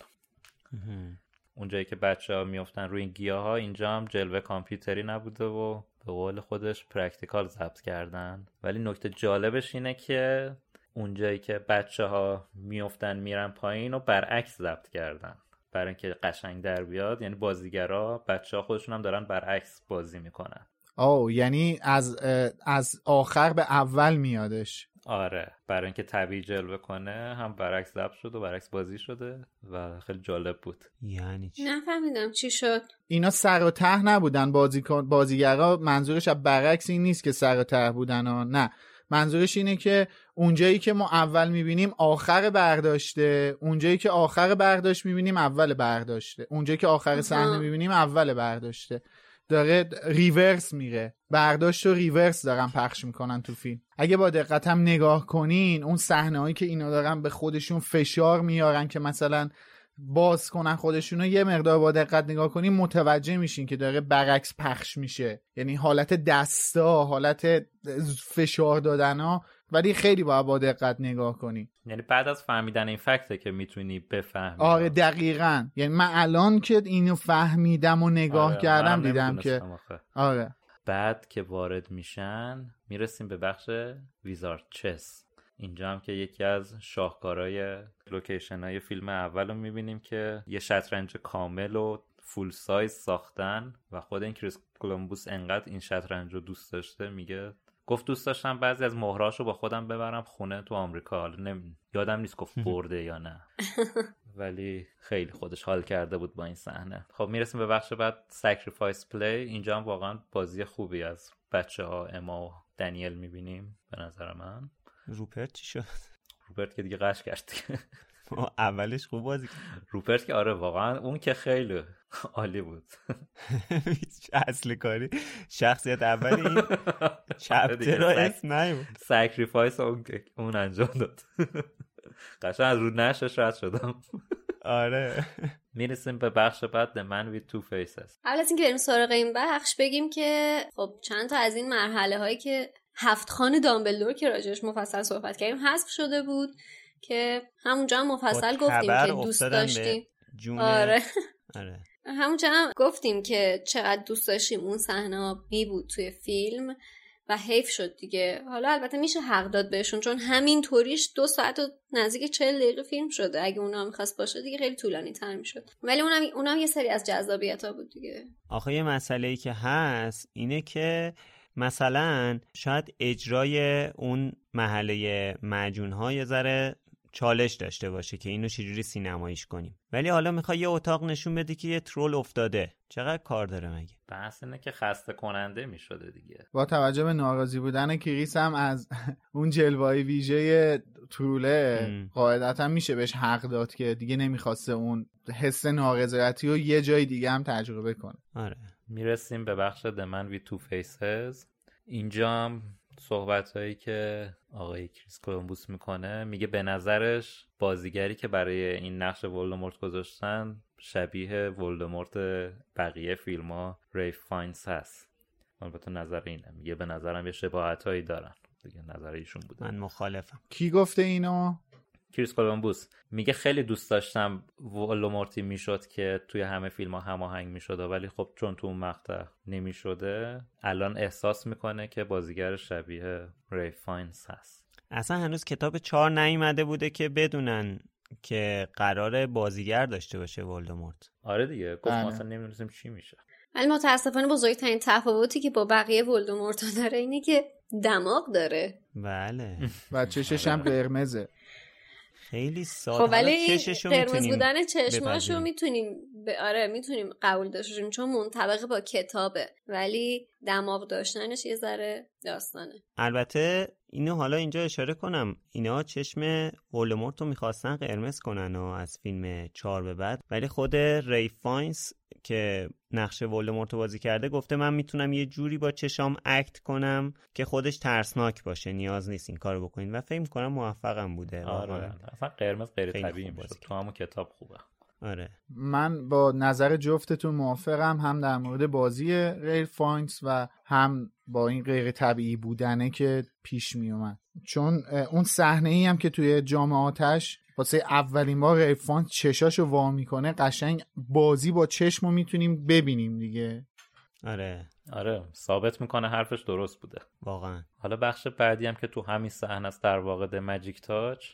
اونجایی که بچه ها میفتن روی این گیاه ها اینجا هم جلوه کامپیوتری نبوده و به قول خودش practical ضبط کردن. ولی نکته جالبش اینه که اونجایی که بچه ها میفتن میرن پایین و برعکس ضبط کردن. برای اینکه قشنگ در بیاد یعنی بازیگرا بچه ها خودشون هم دارن برعکس بازی می‌کنن.
او یعنی از از آخر به اول میادش.
آره برای اینکه طبیعی جلوه کنه هم برعکس ضبط شد و برعکس بازی شده و خیلی جالب بود.
یعنی چی؟
نفهمیدم چی شد.
اینا سر و ته نبودن. بازیکن بازیگرا منظورش از برعکس این نیست که سر و ته بودن ها نه. منظورش اینه که اونجایی که ما اول می‌بینیم آخر برداشته اونجایی که آخر برداشت می‌بینیم اول برداشته. اونجایی که آخر صحنه می‌بینیم اول برداشته. داره ریورس میره. برداشت و ریورس دارن پخش می‌کنن تو فیلم. اگه با دقت هم نگاه کنین اون صحنه هایی که اینا دارن به خودشون فشار میارن که مثلا باز کنن خودشون رو یه مقدار با دقت نگاه کنین متوجه میشین که داره برعکس پخش میشه. یعنی حالت دستا حالت فشار دادن ها ولی خیلی باید با دقت نگاه کنی.
یعنی بعد از فهمیدن این fact ه که می‌تونی بفهمی.
آره دقیقا. یعنی من الان که اینو فهمیدم و نگاه
آره،
کردم
منم
دیدم که
آخه.
آره.
بعد که وارد میشن می‌رسیم به بخش Wizard Chess. اینجا هم که یکی از شاهکارهای لوکیشن های فیلم اول رو می‌بینیم که یه شطرنج کامل و full size ساختن و خود این کریس کولومبوس انقدر این شطرنج رو دوست داشته میگه گفت دوست داشتم بعضی از مهرهاش رو با خودم ببرم خونه تو آمریکا. حالا نم... یادم نیست گفت برده یا نه. ولی خیلی خودش حال کرده بود با این صحنه. خب می‌رسیم به بخش بعد Sacrifice Play اینجا هم واقعا بازی خوبی از بچه ها اما و دنیل می‌بینیم به نظر من.
روپرت چی شد؟
روپرت که دیگه غش کرد.
اولش خوب بازی کرد.
روپرت که آره واقعا اون که خیلی عالی بود.
اصل کاری. شخصیت اصلی این chapter رو اسم نبرد
sacrifice اون, اون انجام داد. قشنگ از روش رد شدم.
آره.
می‌رسیم به بخش بعد The Man with Two Faces.
قبل از اینکه بریم سراغ این بخش بگیم که خب چند تا از این مرحله هایی که هفت خان دامبلدور که راجعش مفصل صحبت کردیم حذف شده بود که همونجا هم مفصل گفتیم که دوست داشتیم. آره.
آره.
همونجا هم گفتیم که چقدر دوست داشتیم اون صحنه می بود توی فیلم و حیف شد دیگه. حالا البته میشه حق داد بهشون چون همین طوریش دو ساعت و نزدیک چهل دقیقه فیلم شده. اگه اونا می‌خواست باشه دیگه خیلی طولانی تر می‌شد. ولی اونم اونم یه سری از جذابیت ها بود دیگه.
آخه یه مسئله ای که هست اینه که مثلا شاید اجرای اون محله معجون ها یه ذره چالش داشته باشه که اینو چجوری سینماییش کنیم. ولی حالا می‌خوای یه اتاق نشون بدی که یه ترول افتاده. چقدر کار داره مگه؟
بحث اینه که خسته کننده می‌شده دیگه.
با توجه به ناراضی بودن کریس هم از اون جلوه ویژه تروله. قاعدتا میشه بهش حق داد که دیگه نمی‌خواسته اون حس نارضایتی رو یه جای دیگه هم تجربه کنه.
آره.
می‌رسیم به بخش The Man with Two Faces. اینجا هم صحبت هایی که آقای کریس کولومبوس می‌کنه میگه به نظرش بازیگری که برای این نقش ولدمورت گذاشتن شبیه ولدمورت بقیه فیلم ها ریف فاینس هست. البته نظر اینه. میگه به نظرم یه شباهت هایی دارن. دیگه نظر ایشون بوده.
من مخالفم.
کی گفته اینو؟
کریس کولومبوس میگه خیلی دوست داشتم ولدمورتی می‌شد که توی همه فیلم ها هماهنگ می‌شد ولی خب چون تو اون مقطع نمی‌شده الان احساس می‌کنه که بازیگر شبیه ریف فاینس هست.
اصلا هنوز کتاب چهار نیومده بوده که بدونن که قرار بازیگر داشته باشه ولدمورت
آره دیگه گفت. ما اصلا نمی‌دونستیم چی میشه.
ولی متاسفانه بزرگترین تفاوتی که با بقیه ولدمورت داره اینه که دماغ داره.
بله.
و چشش هم قرمزه.
خیلی ساده.
خب ولی قرمز بودن چشماشو. می‌تونیم به آره می‌تونیم قبول داشته باشیم چون منطبق با کتابه. ولی دماغ داشتنش یه ذره داستانه.
البته اینو حالا اینجا اشاره کنم. اینا چشم ولدمورت رو می‌خواستن قرمز کنن و از فیلم چهار به بعد. ولی خود ریف فاینس که نقش ولدمورت رو بازی کرده گفته من می‌تونم یه جوری با چشام act کنم که خودش ترسناک باشه. نیاز نیست این کارو بکنین. و فکر کنم موفقم بوده.
آره. اصلا قرمز غیر طبیعی تو همون کتاب خوبه.
آره.
من با نظر جفتتون موافقم هم در مورد بازی ریف فاینس و هم با این غیر طبیعی بودنه که پیش می اومد چون اون صحنه ای هم که توی جام آتش واسه اولین بار ریف فاینس چشاشو وا می‌کنه قشنگ بازی با چشم رو می‌تونیم ببینیم دیگه.
آره.
آره ثابت می‌کنه حرفش درست بوده.
واقعا.
حالا بخش بعدی هم که تو همین صحنه است در واقع The Magic Touch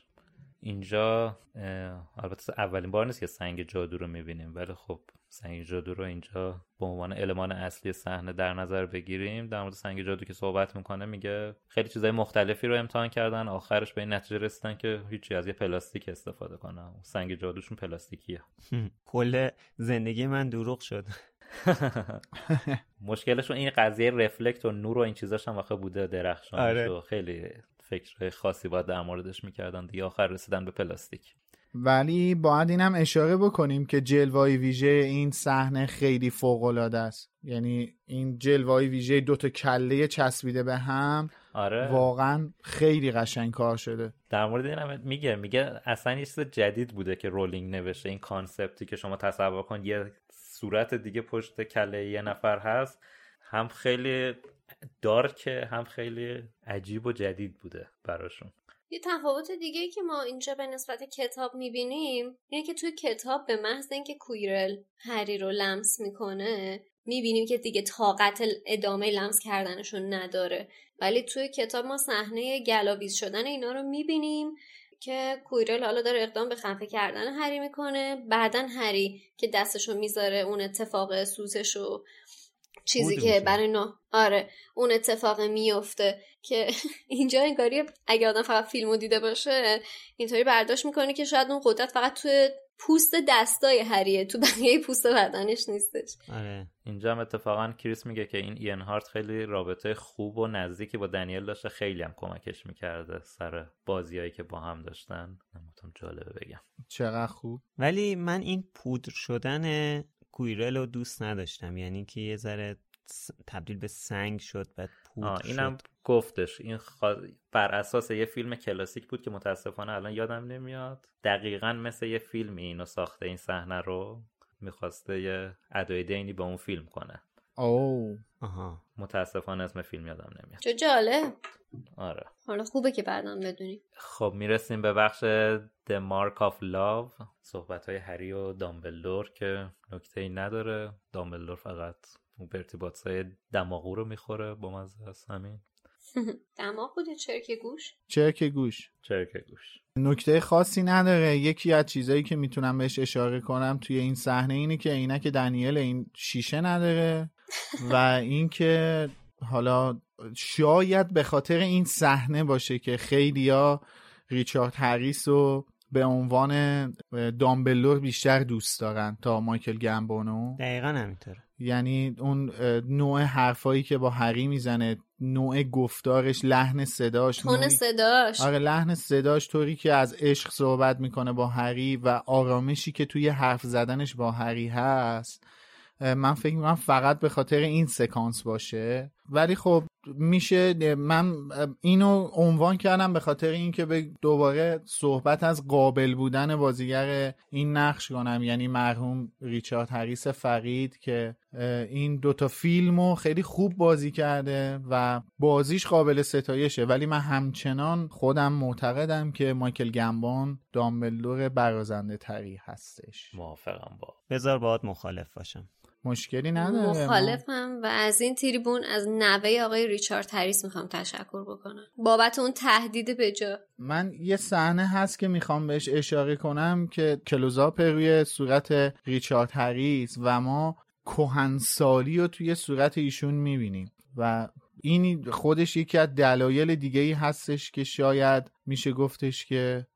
اینجا البته اولین بار نیست که سنگ جادو رو می‌بینیم ولی خب سنگ جادو رو اینجا به عنوان المان اصلی صحنه در نظر بگیریم. در مورد سنگ جادو که صحبت می‌کنه میگه خیلی چیزای مختلفی رو امتحان کردن آخرش به این نتیجه رسیدن که هیچی از یه پلاستیک استفاده کنن سنگ جادوشون پلاستیکیه.
کل زندگی من دروغ شد.
مشکلشون این قضیه رفلکت و نور و این چیزاش هم واقعا بوده درخشان
آره.
خیلی فکرهای خاصی باید در موردش می‌کردن دیگه. آخر رسیدن به پلاستیک.
ولی باید اینم اشاره بکنیم که جلوه های ویژه این صحنه خیلی فوق العاده است. یعنی این جلوه های ویژه دوتا کله چسبیده به هم
آره.
واقعا خیلی قشنگ کار شده.
در مورد این هم میگه میگه اصلا یه چیز جدید بوده که رولینگ نوشته. این concept ی که شما تصور کن یه صورت دیگه پشت کله یه نفر هست. هم خیلی dark ه هم خیلی عجیب و جدید بوده براشون.
یه تفاوت دیگه که ما اینجا به نسبت کتاب می‌بینیم اینه که توی کتاب به محض اینکه کویرل هری رو لمس می‌کنه می‌بینیم که دیگه طاقت ادامه لمس کردنشون نداره. ولی توی کتاب ما صحنه گلاویز شدن اینا رو می‌بینیم که کویرل حالا داره اقدام به خفه کردن هری می‌کنه. بعدا هری که دستشو می‌ذاره اون اتفاق سوزشو چیزی که
میشه.
برای نه آره اون اتفاق میفته که اینجا انگاری اگه آدم فقط فیلمو دیده باشه اینطوری برداشت می‌کنه که شاید اون قدرت فقط توی پوست دستای هریه تو بقیه پوست بدنش نیستش.
آره.
اینجا هم اتفاقا کریس میگه که این این هارت خیلی رابطه خوب و نزدیکی با دنیل داشته. خیلی هم کمکش می‌کرده سر بازیایی که با هم داشتن. نمی‌تونم جالبه بگم.
چقدر خوب.
ولی من این پودر شدن کویرل رو دوست نداشتم. یعنی که یه ذره تبدیل به سنگ شد
آه
شد.
اینم گفتش. این خوا- بر اساس یه فیلم کلاسیک بود که متاسفانه الان یادم نمیاد. دقیقا مثل یه فیلمی اینو ساخته این صحنه رو می‌خواسته یه ادای دینی به اون فیلم کنه.
او
آها.
متاسفانه اسم فیلم یادم نمیاد.
چه جالب.
آره.
حالا خوبه که بعدم بدونیم
خب می‌رسیم به بخش The Mark of Love صحبت های هری و دامبلدور که نکته ای نداره. دامبلدور فقط اون ارتباط های دماغو رو می‌خوره با مزه است همین.
دماغ بود یا چرک گوش؟
چرک گوش.
چرک گوش.
نکته خاصی نداره. یکی از چیزایی که می‌تونم بهش اشاره کنم توی این صحنه اینه که عینک دنیل این شیشه نداره. و اینکه حالا شاید به خاطر این صحنه باشه که خیلیا ریچارد هریس رو به عنوان دامبلور بیشتر دوست دارن تا مایکل گمبونو.
دقیقا همینطوره.
یعنی اون نوع حرفایی که با هری می‌زنه نوع گفتارش لحن صداش
تون
نوعی-
صداش.
آره لحن صداش طوری که از عشق صحبت می‌کنه با هری و آرامشی که توی حرف زدنش با هری هست. من فکر می‌کنم فقط به خاطر این سکانس باشه. ولی خب میشه من اینو عنوان کردم به خاطر اینکه به دوباره صحبت از قابل بودن بازیگر این نقش کنم. یعنی مرحوم ریچارد هریس فقید که این دوتا فیلمو خیلی خوب بازی کرده و بازیش قابل ستایشه. ولی من همچنان خودم معتقدم که مایکل گمبون دامبلدور برازنده تری هستش.
موافقم با.
بذار باهات مخالف باشم.
مشکلی نداره
مخالفم و از این تریبون از نوه آقای ریچارد هریس می‌خوام تشکر بکنم. بابت اون تهدید به جا.
من یه صحنه هست که می‌خوام بهش اشاره کنم که کلوزاپ روی صورت ریچارد هریس و ما کهنسالی رو توی صورت ایشون می‌بینیم. و این خودش یکی از دلایل دیگه ای هستش که شاید میشه گفتش که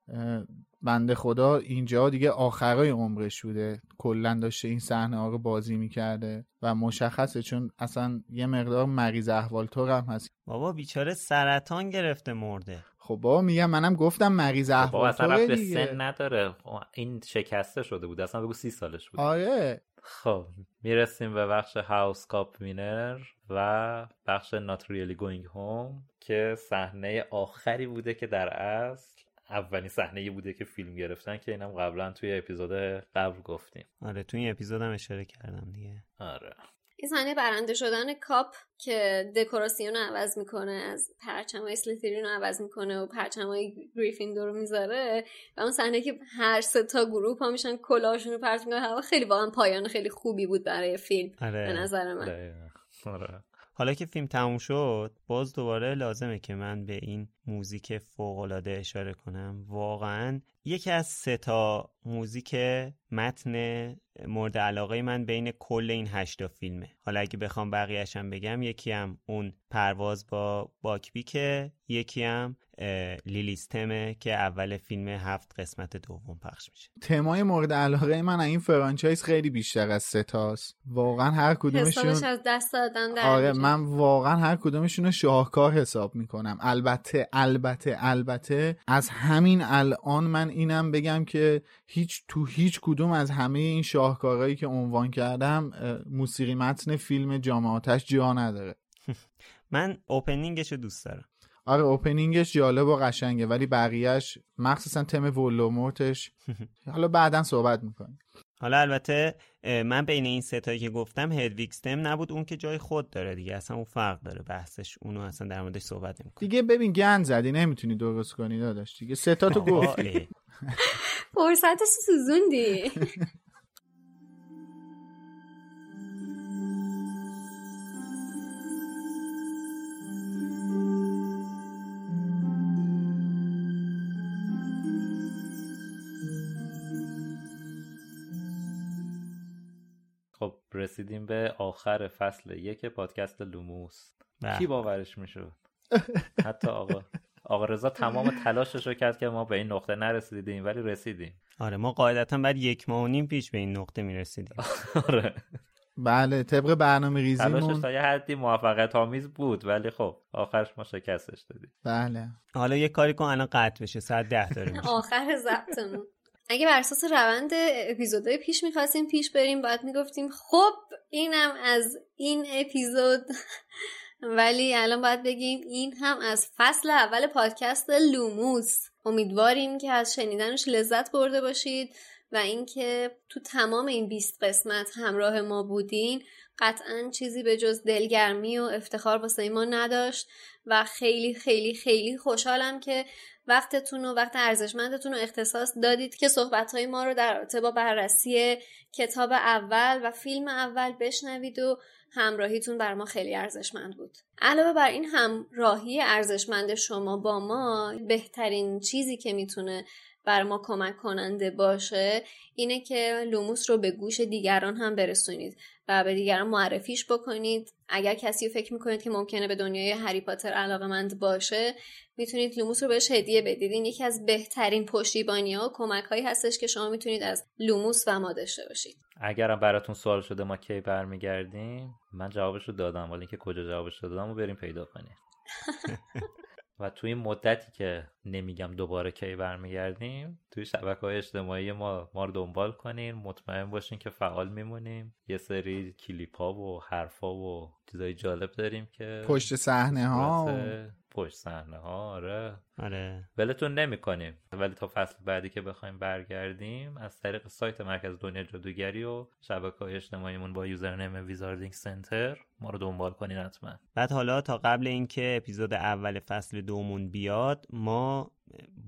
بنده خدا اینجا دیگه آخرای عمرش بوده. کلا داشته این صحنه ها رو بازی می‌کرده و مشخصه چون اصلا یه مقدار مریض احوال تو هم هست.
بابا بیچاره سرطان گرفته مرده.
خب بابا میگم منم گفتم مریض
بابا
احوال
اصلا
تو
به سن نداره. این شکسته شده بود. اصلا بگو سی سالش بود.
آره.
خب می‌رسیم به بخش House Cup winner و بخش Not Really Going Home که صحنه آخری بوده که در اصل اولین صحنه بوده که فیلم گرفتن که اینم قبلا توی اپیزود قبل گفتیم
آره توی این اپیزودم اشاره کردم دیگه
آره
این صحنه برنده شدن کاپ که دکوراسیون رو عوض می‌کنه از پرچم اسلیترین رو عوض می‌کنه و پرچم های گریفیندور رو می‌ذاره و اون صحنه که هر سه تا گروه پا میشن کلاهشون رو پرت می‌کنه هوا خیلی واقعا پایان خیلی خوبی بود برای فیلم
آره.
به نظر من.
آره.
حالا که فیلم تموم شد باز دوباره لازمه که من به این موزیک فوقالعاده اشاره کنم. واقعا یکی از سه تا موزیک متن مورد علاقه من بین کل این هشتا فیلمه. حالا اگه بخوام بقیهشم بگم یکی هم اون پرواز با باکبیکه یکی هم لیلیستمه که اول فیلم هفت قسمت دوم پخش میشه.
تمای مورد علاقه من این فرانچایز خیلی بیشتر از ستاست واقعا هر
حسابش
کدومشون
از دست دادن در
آره. من واقعا هر کدومشون رو شاهکار حساب می‌کنم. البته البته البته از همین الان من اینم بگم که هیچ تو هیچ کدوم از همه این شاهکارهایی که عنوان کردم موسیقی متن فیلم جامعاتش جا نداره.
من اوپنینگش رو دوست دارم.
آره اوپنینگش جالب و قشنگه ولی بقیهش مخصوصا تم ولوموتش حالا بعدا صحبت می‌کنیم.
حالا البته من بین این ستایی که گفتم هدویکستم نبود. اون که جای خود داره دیگه. اصلا اون فرق داره. بحثش اونو اصلا در موردش صحبت نمی‌کنه
دیگه ببین گند زدی. نمی‌تونی درست کنی داداش. دیگه ستاتو گفتی.
فرصت سوزوندی.
رسیدیم به آخر فصل یک پادکست لوموس. کی باورش می‌شد؟ حتی آقا آقا رضا تمام تلاشش رو کرد که ما به این نقطه نرسیدیم ولی رسیدیم.
آره ما قاعدتا بعد یک ماه و نیم پیش به این نقطه می‌رسیدیم.
آره.
بله طبق برنامه
تلاشش
ریزیمون
تا یه حدی موفقیت آمیز بود ولی خب آخرش ما شکستش دادیم.
بله.
حالا یه کاری کن الان قطع بشه ساعت ده داره میشه
آخر ضبطمون. اگه بر اساس روند اپیزودهای پیش می‌خواستیم پیش بریم باید می‌گفتیم خب اینم از این اپیزود. ولی الان باید بگیم این هم از فصل اول پادکست لوموس. امیدواریم که از شنیدنش لذت برده باشید و اینکه تو تمام این 20 قسمت همراه ما بودین. قطعا چیزی به جز دلگرمی و افتخار واسه ما نداشت و خیلی خیلی خیلی خوشحالم که وقتتون و وقت ارزشمندتون رو اختصاص دادید که صحبتهای ما رو در رابطه با بررسی کتاب اول و فیلم اول بشنوید و همراهیتون بر ما خیلی ارزشمند بود. علاوه بر این همراهی ارزشمند شما با ما بهترین چیزی که می‌تونه بر ما کمک کننده باشه اینه که لوموس رو به گوش دیگران هم برسونید و به دیگران معرفیش بکنید. اگر کسی رو فکر می‌کنید که ممکنه به دنیای هری پاتر علاقمند باشه می‌تونید لوموس رو بهش هدیه بدید. این یکی از بهترین پشتیبانی ها و کمک هایی هستش که شما می‌تونید از لوموس و ما داشته باشید.
اگرم براتون سوال شده ما کی برمیگردیم من جوابش رو دادم ولی اینکه کجا جوابش رو دادم رو بریم پیدا کنیم. و توی این مدتی که نمیگم دوباره کی برمیگردیم توی شبکه های اجتماعی ما ما رو دنبال کنین مطمئن باشین که فعال میمونیم. یه سری کلیپ ها و حرف ها و چیزای جالب داریم که
پشت صحنه ها
پشت صحنه ها آره.
آره.
ولتون نمی کنیم ولی تا فصل بعدی که بخوایم برگردیم از طریق سایت مرکز دنیا جادوگری و شبکه های اجتماعیمون با یوزرنیم ویزاردینگ سنتر ما رو دنبال کنین حتما.
بعد حالا تا قبل اینکه اپیزود اول فصل دومون بیاد ما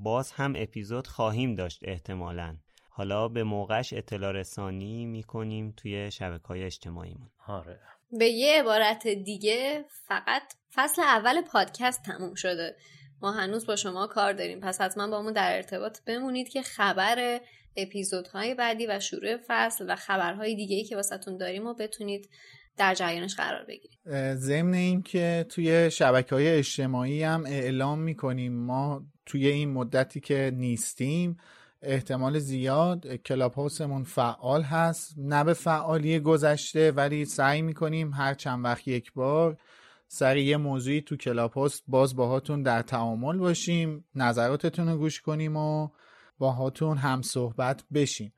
باز هم اپیزود خواهیم داشت احتمالا. حالا به موقعش اطلاع رسانی می‌کنیم توی شبکه های اجتماعیمون.
آره.
به یه عبارت دیگه فقط فصل اول پادکست تموم شده. ما هنوز با شما کار داریم. پس حتما با ما در ارتباط بمونید که خبر اپیزودهای بعدی و شروع فصل و خبرهای دیگه ای که واسهتون داریم و بتونید در جریانش قرار بگیرید.
ضمن اینکه توی شبکه های اجتماعی هم اعلام می‌کنیم ما توی این مدتی که نیستیم احتمال زیاد کلاب هاوسمون فعال هست. نه به فعالی گذشته ولی سعی می‌کنیم هر چند وقت یک بار سر یه موضوعی تو کلاب هاوس باز باهاتون در تعامل باشیم نظراتتون رو گوش کنیم و باهاتون هم صحبت بشیم.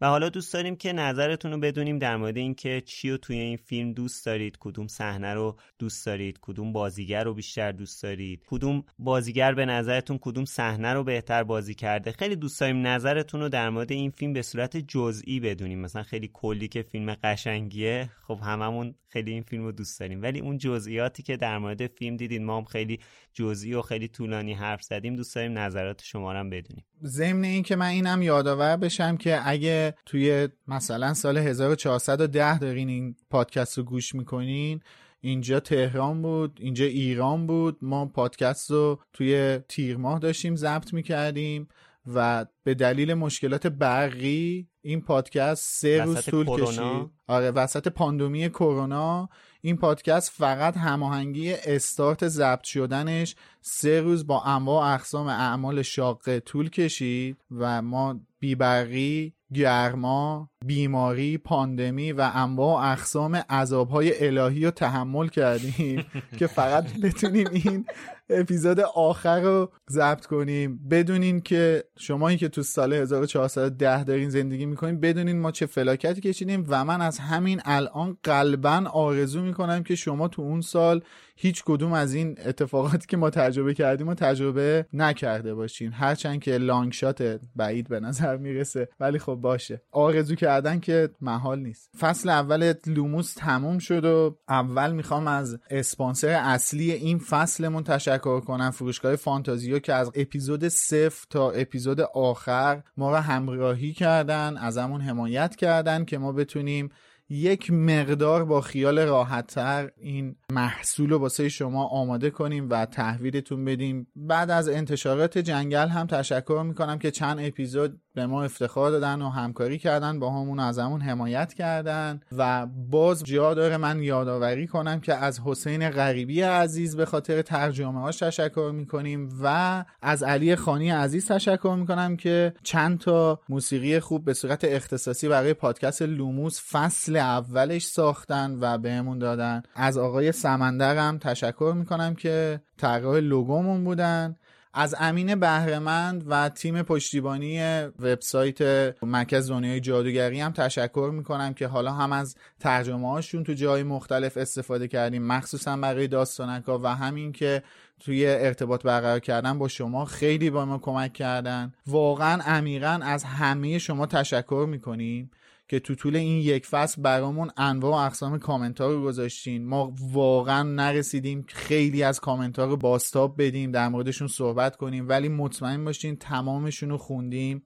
و حالا دوست داریم که نظرتون رو بدونیم در مورد اینکه چی رو توی این فیلم دوست دارید کدوم صحنه رو دوست دارید کدوم بازیگر رو بیشتر دوست دارید کدوم بازیگر به نظرتون کدوم صحنه رو بهتر بازی کرده. خیلی دوست داریم نظرتون رو در مورد این فیلم به صورت جزئی بدونیم. مثلا خیلی کلی که فیلم قشنگیه خب هممون خیلی این فیلم رو دوست داریم. ولی اون جزئیاتی که در مورد فیلم دیدید ما هم خیلی جزئی و خیلی طولانی حرف زدیم دوست داریم نظرات شما رو هم بدونیم.
ضمن این که من اینم یادآور بشم که اگه توی مثلا سال 1410 دارین این پادکست رو گوش می‌کنین اینجا تهران بود اینجا ایران بود ما پادکست رو توی تیر ماه داشتیم ضبط می‌کردیم و به دلیل مشکلات برقی این پادکست سه روز طول کشید. آره وسط پاندومی کرونا این پادکست فقط هماهنگی استارت ضبط شدنش. سه روز با انواع اقسام اعمال شاقه طول کشید و ما بیبرقی گرما بیماری پاندمی و انواع اقسام عذابهای الهی رو تحمل کردیم که فقط بتونیم این اپیزود آخر رو ضبط کنیم. بدونین که شمایی که تو سال 1410 دارین زندگی می‌کنین بدونین ما چه فلاکتی کشیدیم و من از همین الان قلبا آرزو می‌کنم که شما تو اون سال هیچ کدوم از این اتفاقاتی که ما تجربه کردیم و تجربه نکرده باشین. هرچند که long shot بعید به نظر می‌رسه ولی خب باشه. آرزو کردن که محال نیست. فصل اول لوموس تموم شد و اول می‌خوام از اسپانسر اصلی این فصلمون تشکر کنم فروشگاه فانتازیو که از اپیزود صفر تا اپیزود آخر ما را همراهی کردن ازمون حمایت کردن که ما بتونیم یک مقدار با خیال راحتتر این محصول رو واسه شما آماده کنیم و تحویلتون بدیم. بعد از انتشارات جنگل هم تشکر می‌کنم که چند اپیزود به ما افتخار دادن و همکاری کردن با همون از همون حمایت کردن و باز جا داره من یادآوری کنم که از حسین غریبی عزیز به خاطر ترجمه هاش تشکر می‌کنیم و از علی خانی عزیز تشکر می‌کنم که چند تا موسیقی خوب به صورت اختصاصی برای پادکست لوموس فصل اولش ساختن و بهمون دادن. از آقای سمندرم تشکر می‌کنم که طراح لوگومون بودن. از امین بهرهمند و تیم پشتیبانی وبسایت مرکز دنیای جادوگری هم تشکر می‌کنم که حالا هم از ترجمه هاشون تو جای مختلف استفاده کردیم مخصوصا برای داستانکا و همین که توی ارتباط برقرار کردن با شما خیلی با ما کمک کردن. واقعا عمیقا از همه شما تشکر می‌کنیم. که تو طول این یک فصل برامون انواع و اقسام کامنت رو گذاشتین. ما واقعا نرسیدیم خیلی از کامنت رو باستاب بدیم در موردشون صحبت کنیم ولی مطمئن باشین تمامشون رو خوندیم.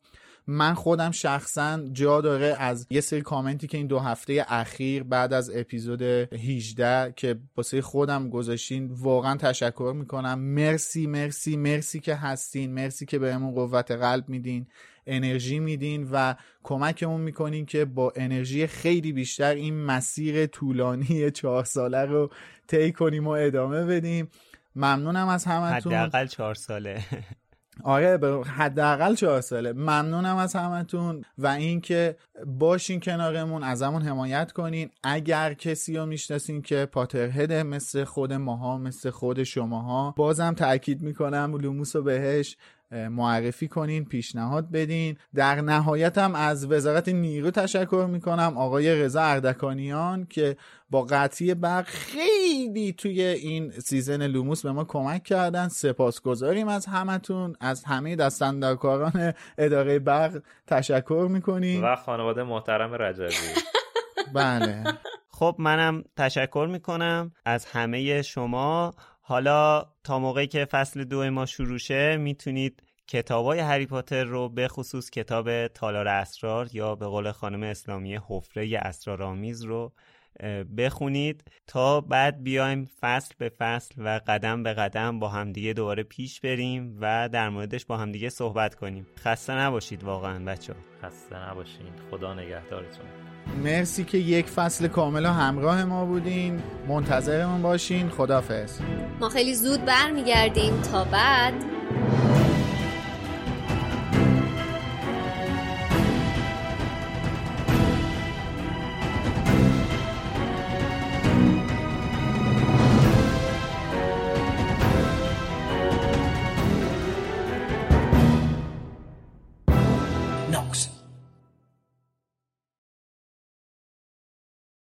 من خودم شخصا جا داره از یه سری کامنتی که این دو هفته اخیر بعد از اپیزود 18 که واسه خودم گذاشتین واقعا تشکر می‌کنم. مرسی مرسی مرسی که هستین. مرسی که بهمون قوت قلب میدین. انرژی میدین و کمکمون می‌کنین که با انرژی خیلی بیشتر این مسیر طولانی چهار ساله رو طی کنیم و ادامه بدیم. ممنونم از همتون.
حداقل چهار ساله.
آره حداقل چهار ساله. ممنونم از همتون و اینکه باشین کنارمون ازمون حمایت کنین. اگر کسی رو می‌شناسین که Potterhead ه مثل خود ماها مثل خود شماها بازم تاکید می‌کنم لوموس رو بهش معرفی کنین پیشنهاد بدین. در نهایت هم از وزارت نیرو تشکر می‌کنم آقای رضا اردکانیان که با قطعی برق خیلی توی این season لوموس به ما کمک کردن. سپاسگزاریم از همتون از همه دست اندرکاران اداره برق تشکر می‌کنیم.
و خانواده محترم رجبی.
بله.
خب منم تشکر می‌کنم از همه شما. حالا تا موقعی که فصل دو ما شروع شه می‌تونید کتاب های هری پاتر رو به خصوص کتاب تالار اسرار یا به قول خانم اسلامی حفره اسرارآمیز رو بخونید تا بعد بیایم فصل به فصل و قدم به قدم با همدیگه دوباره پیش بریم و در موردش با همدیگه صحبت کنیم. خسته نباشید واقعا بچه
خسته نباشید خدا نگهدارتون.
مرسی که یک فصل کامل همراه ما بودین. منتظرمون باشین. خدافظ
ما خیلی زود برمیگردیم. تا بعد.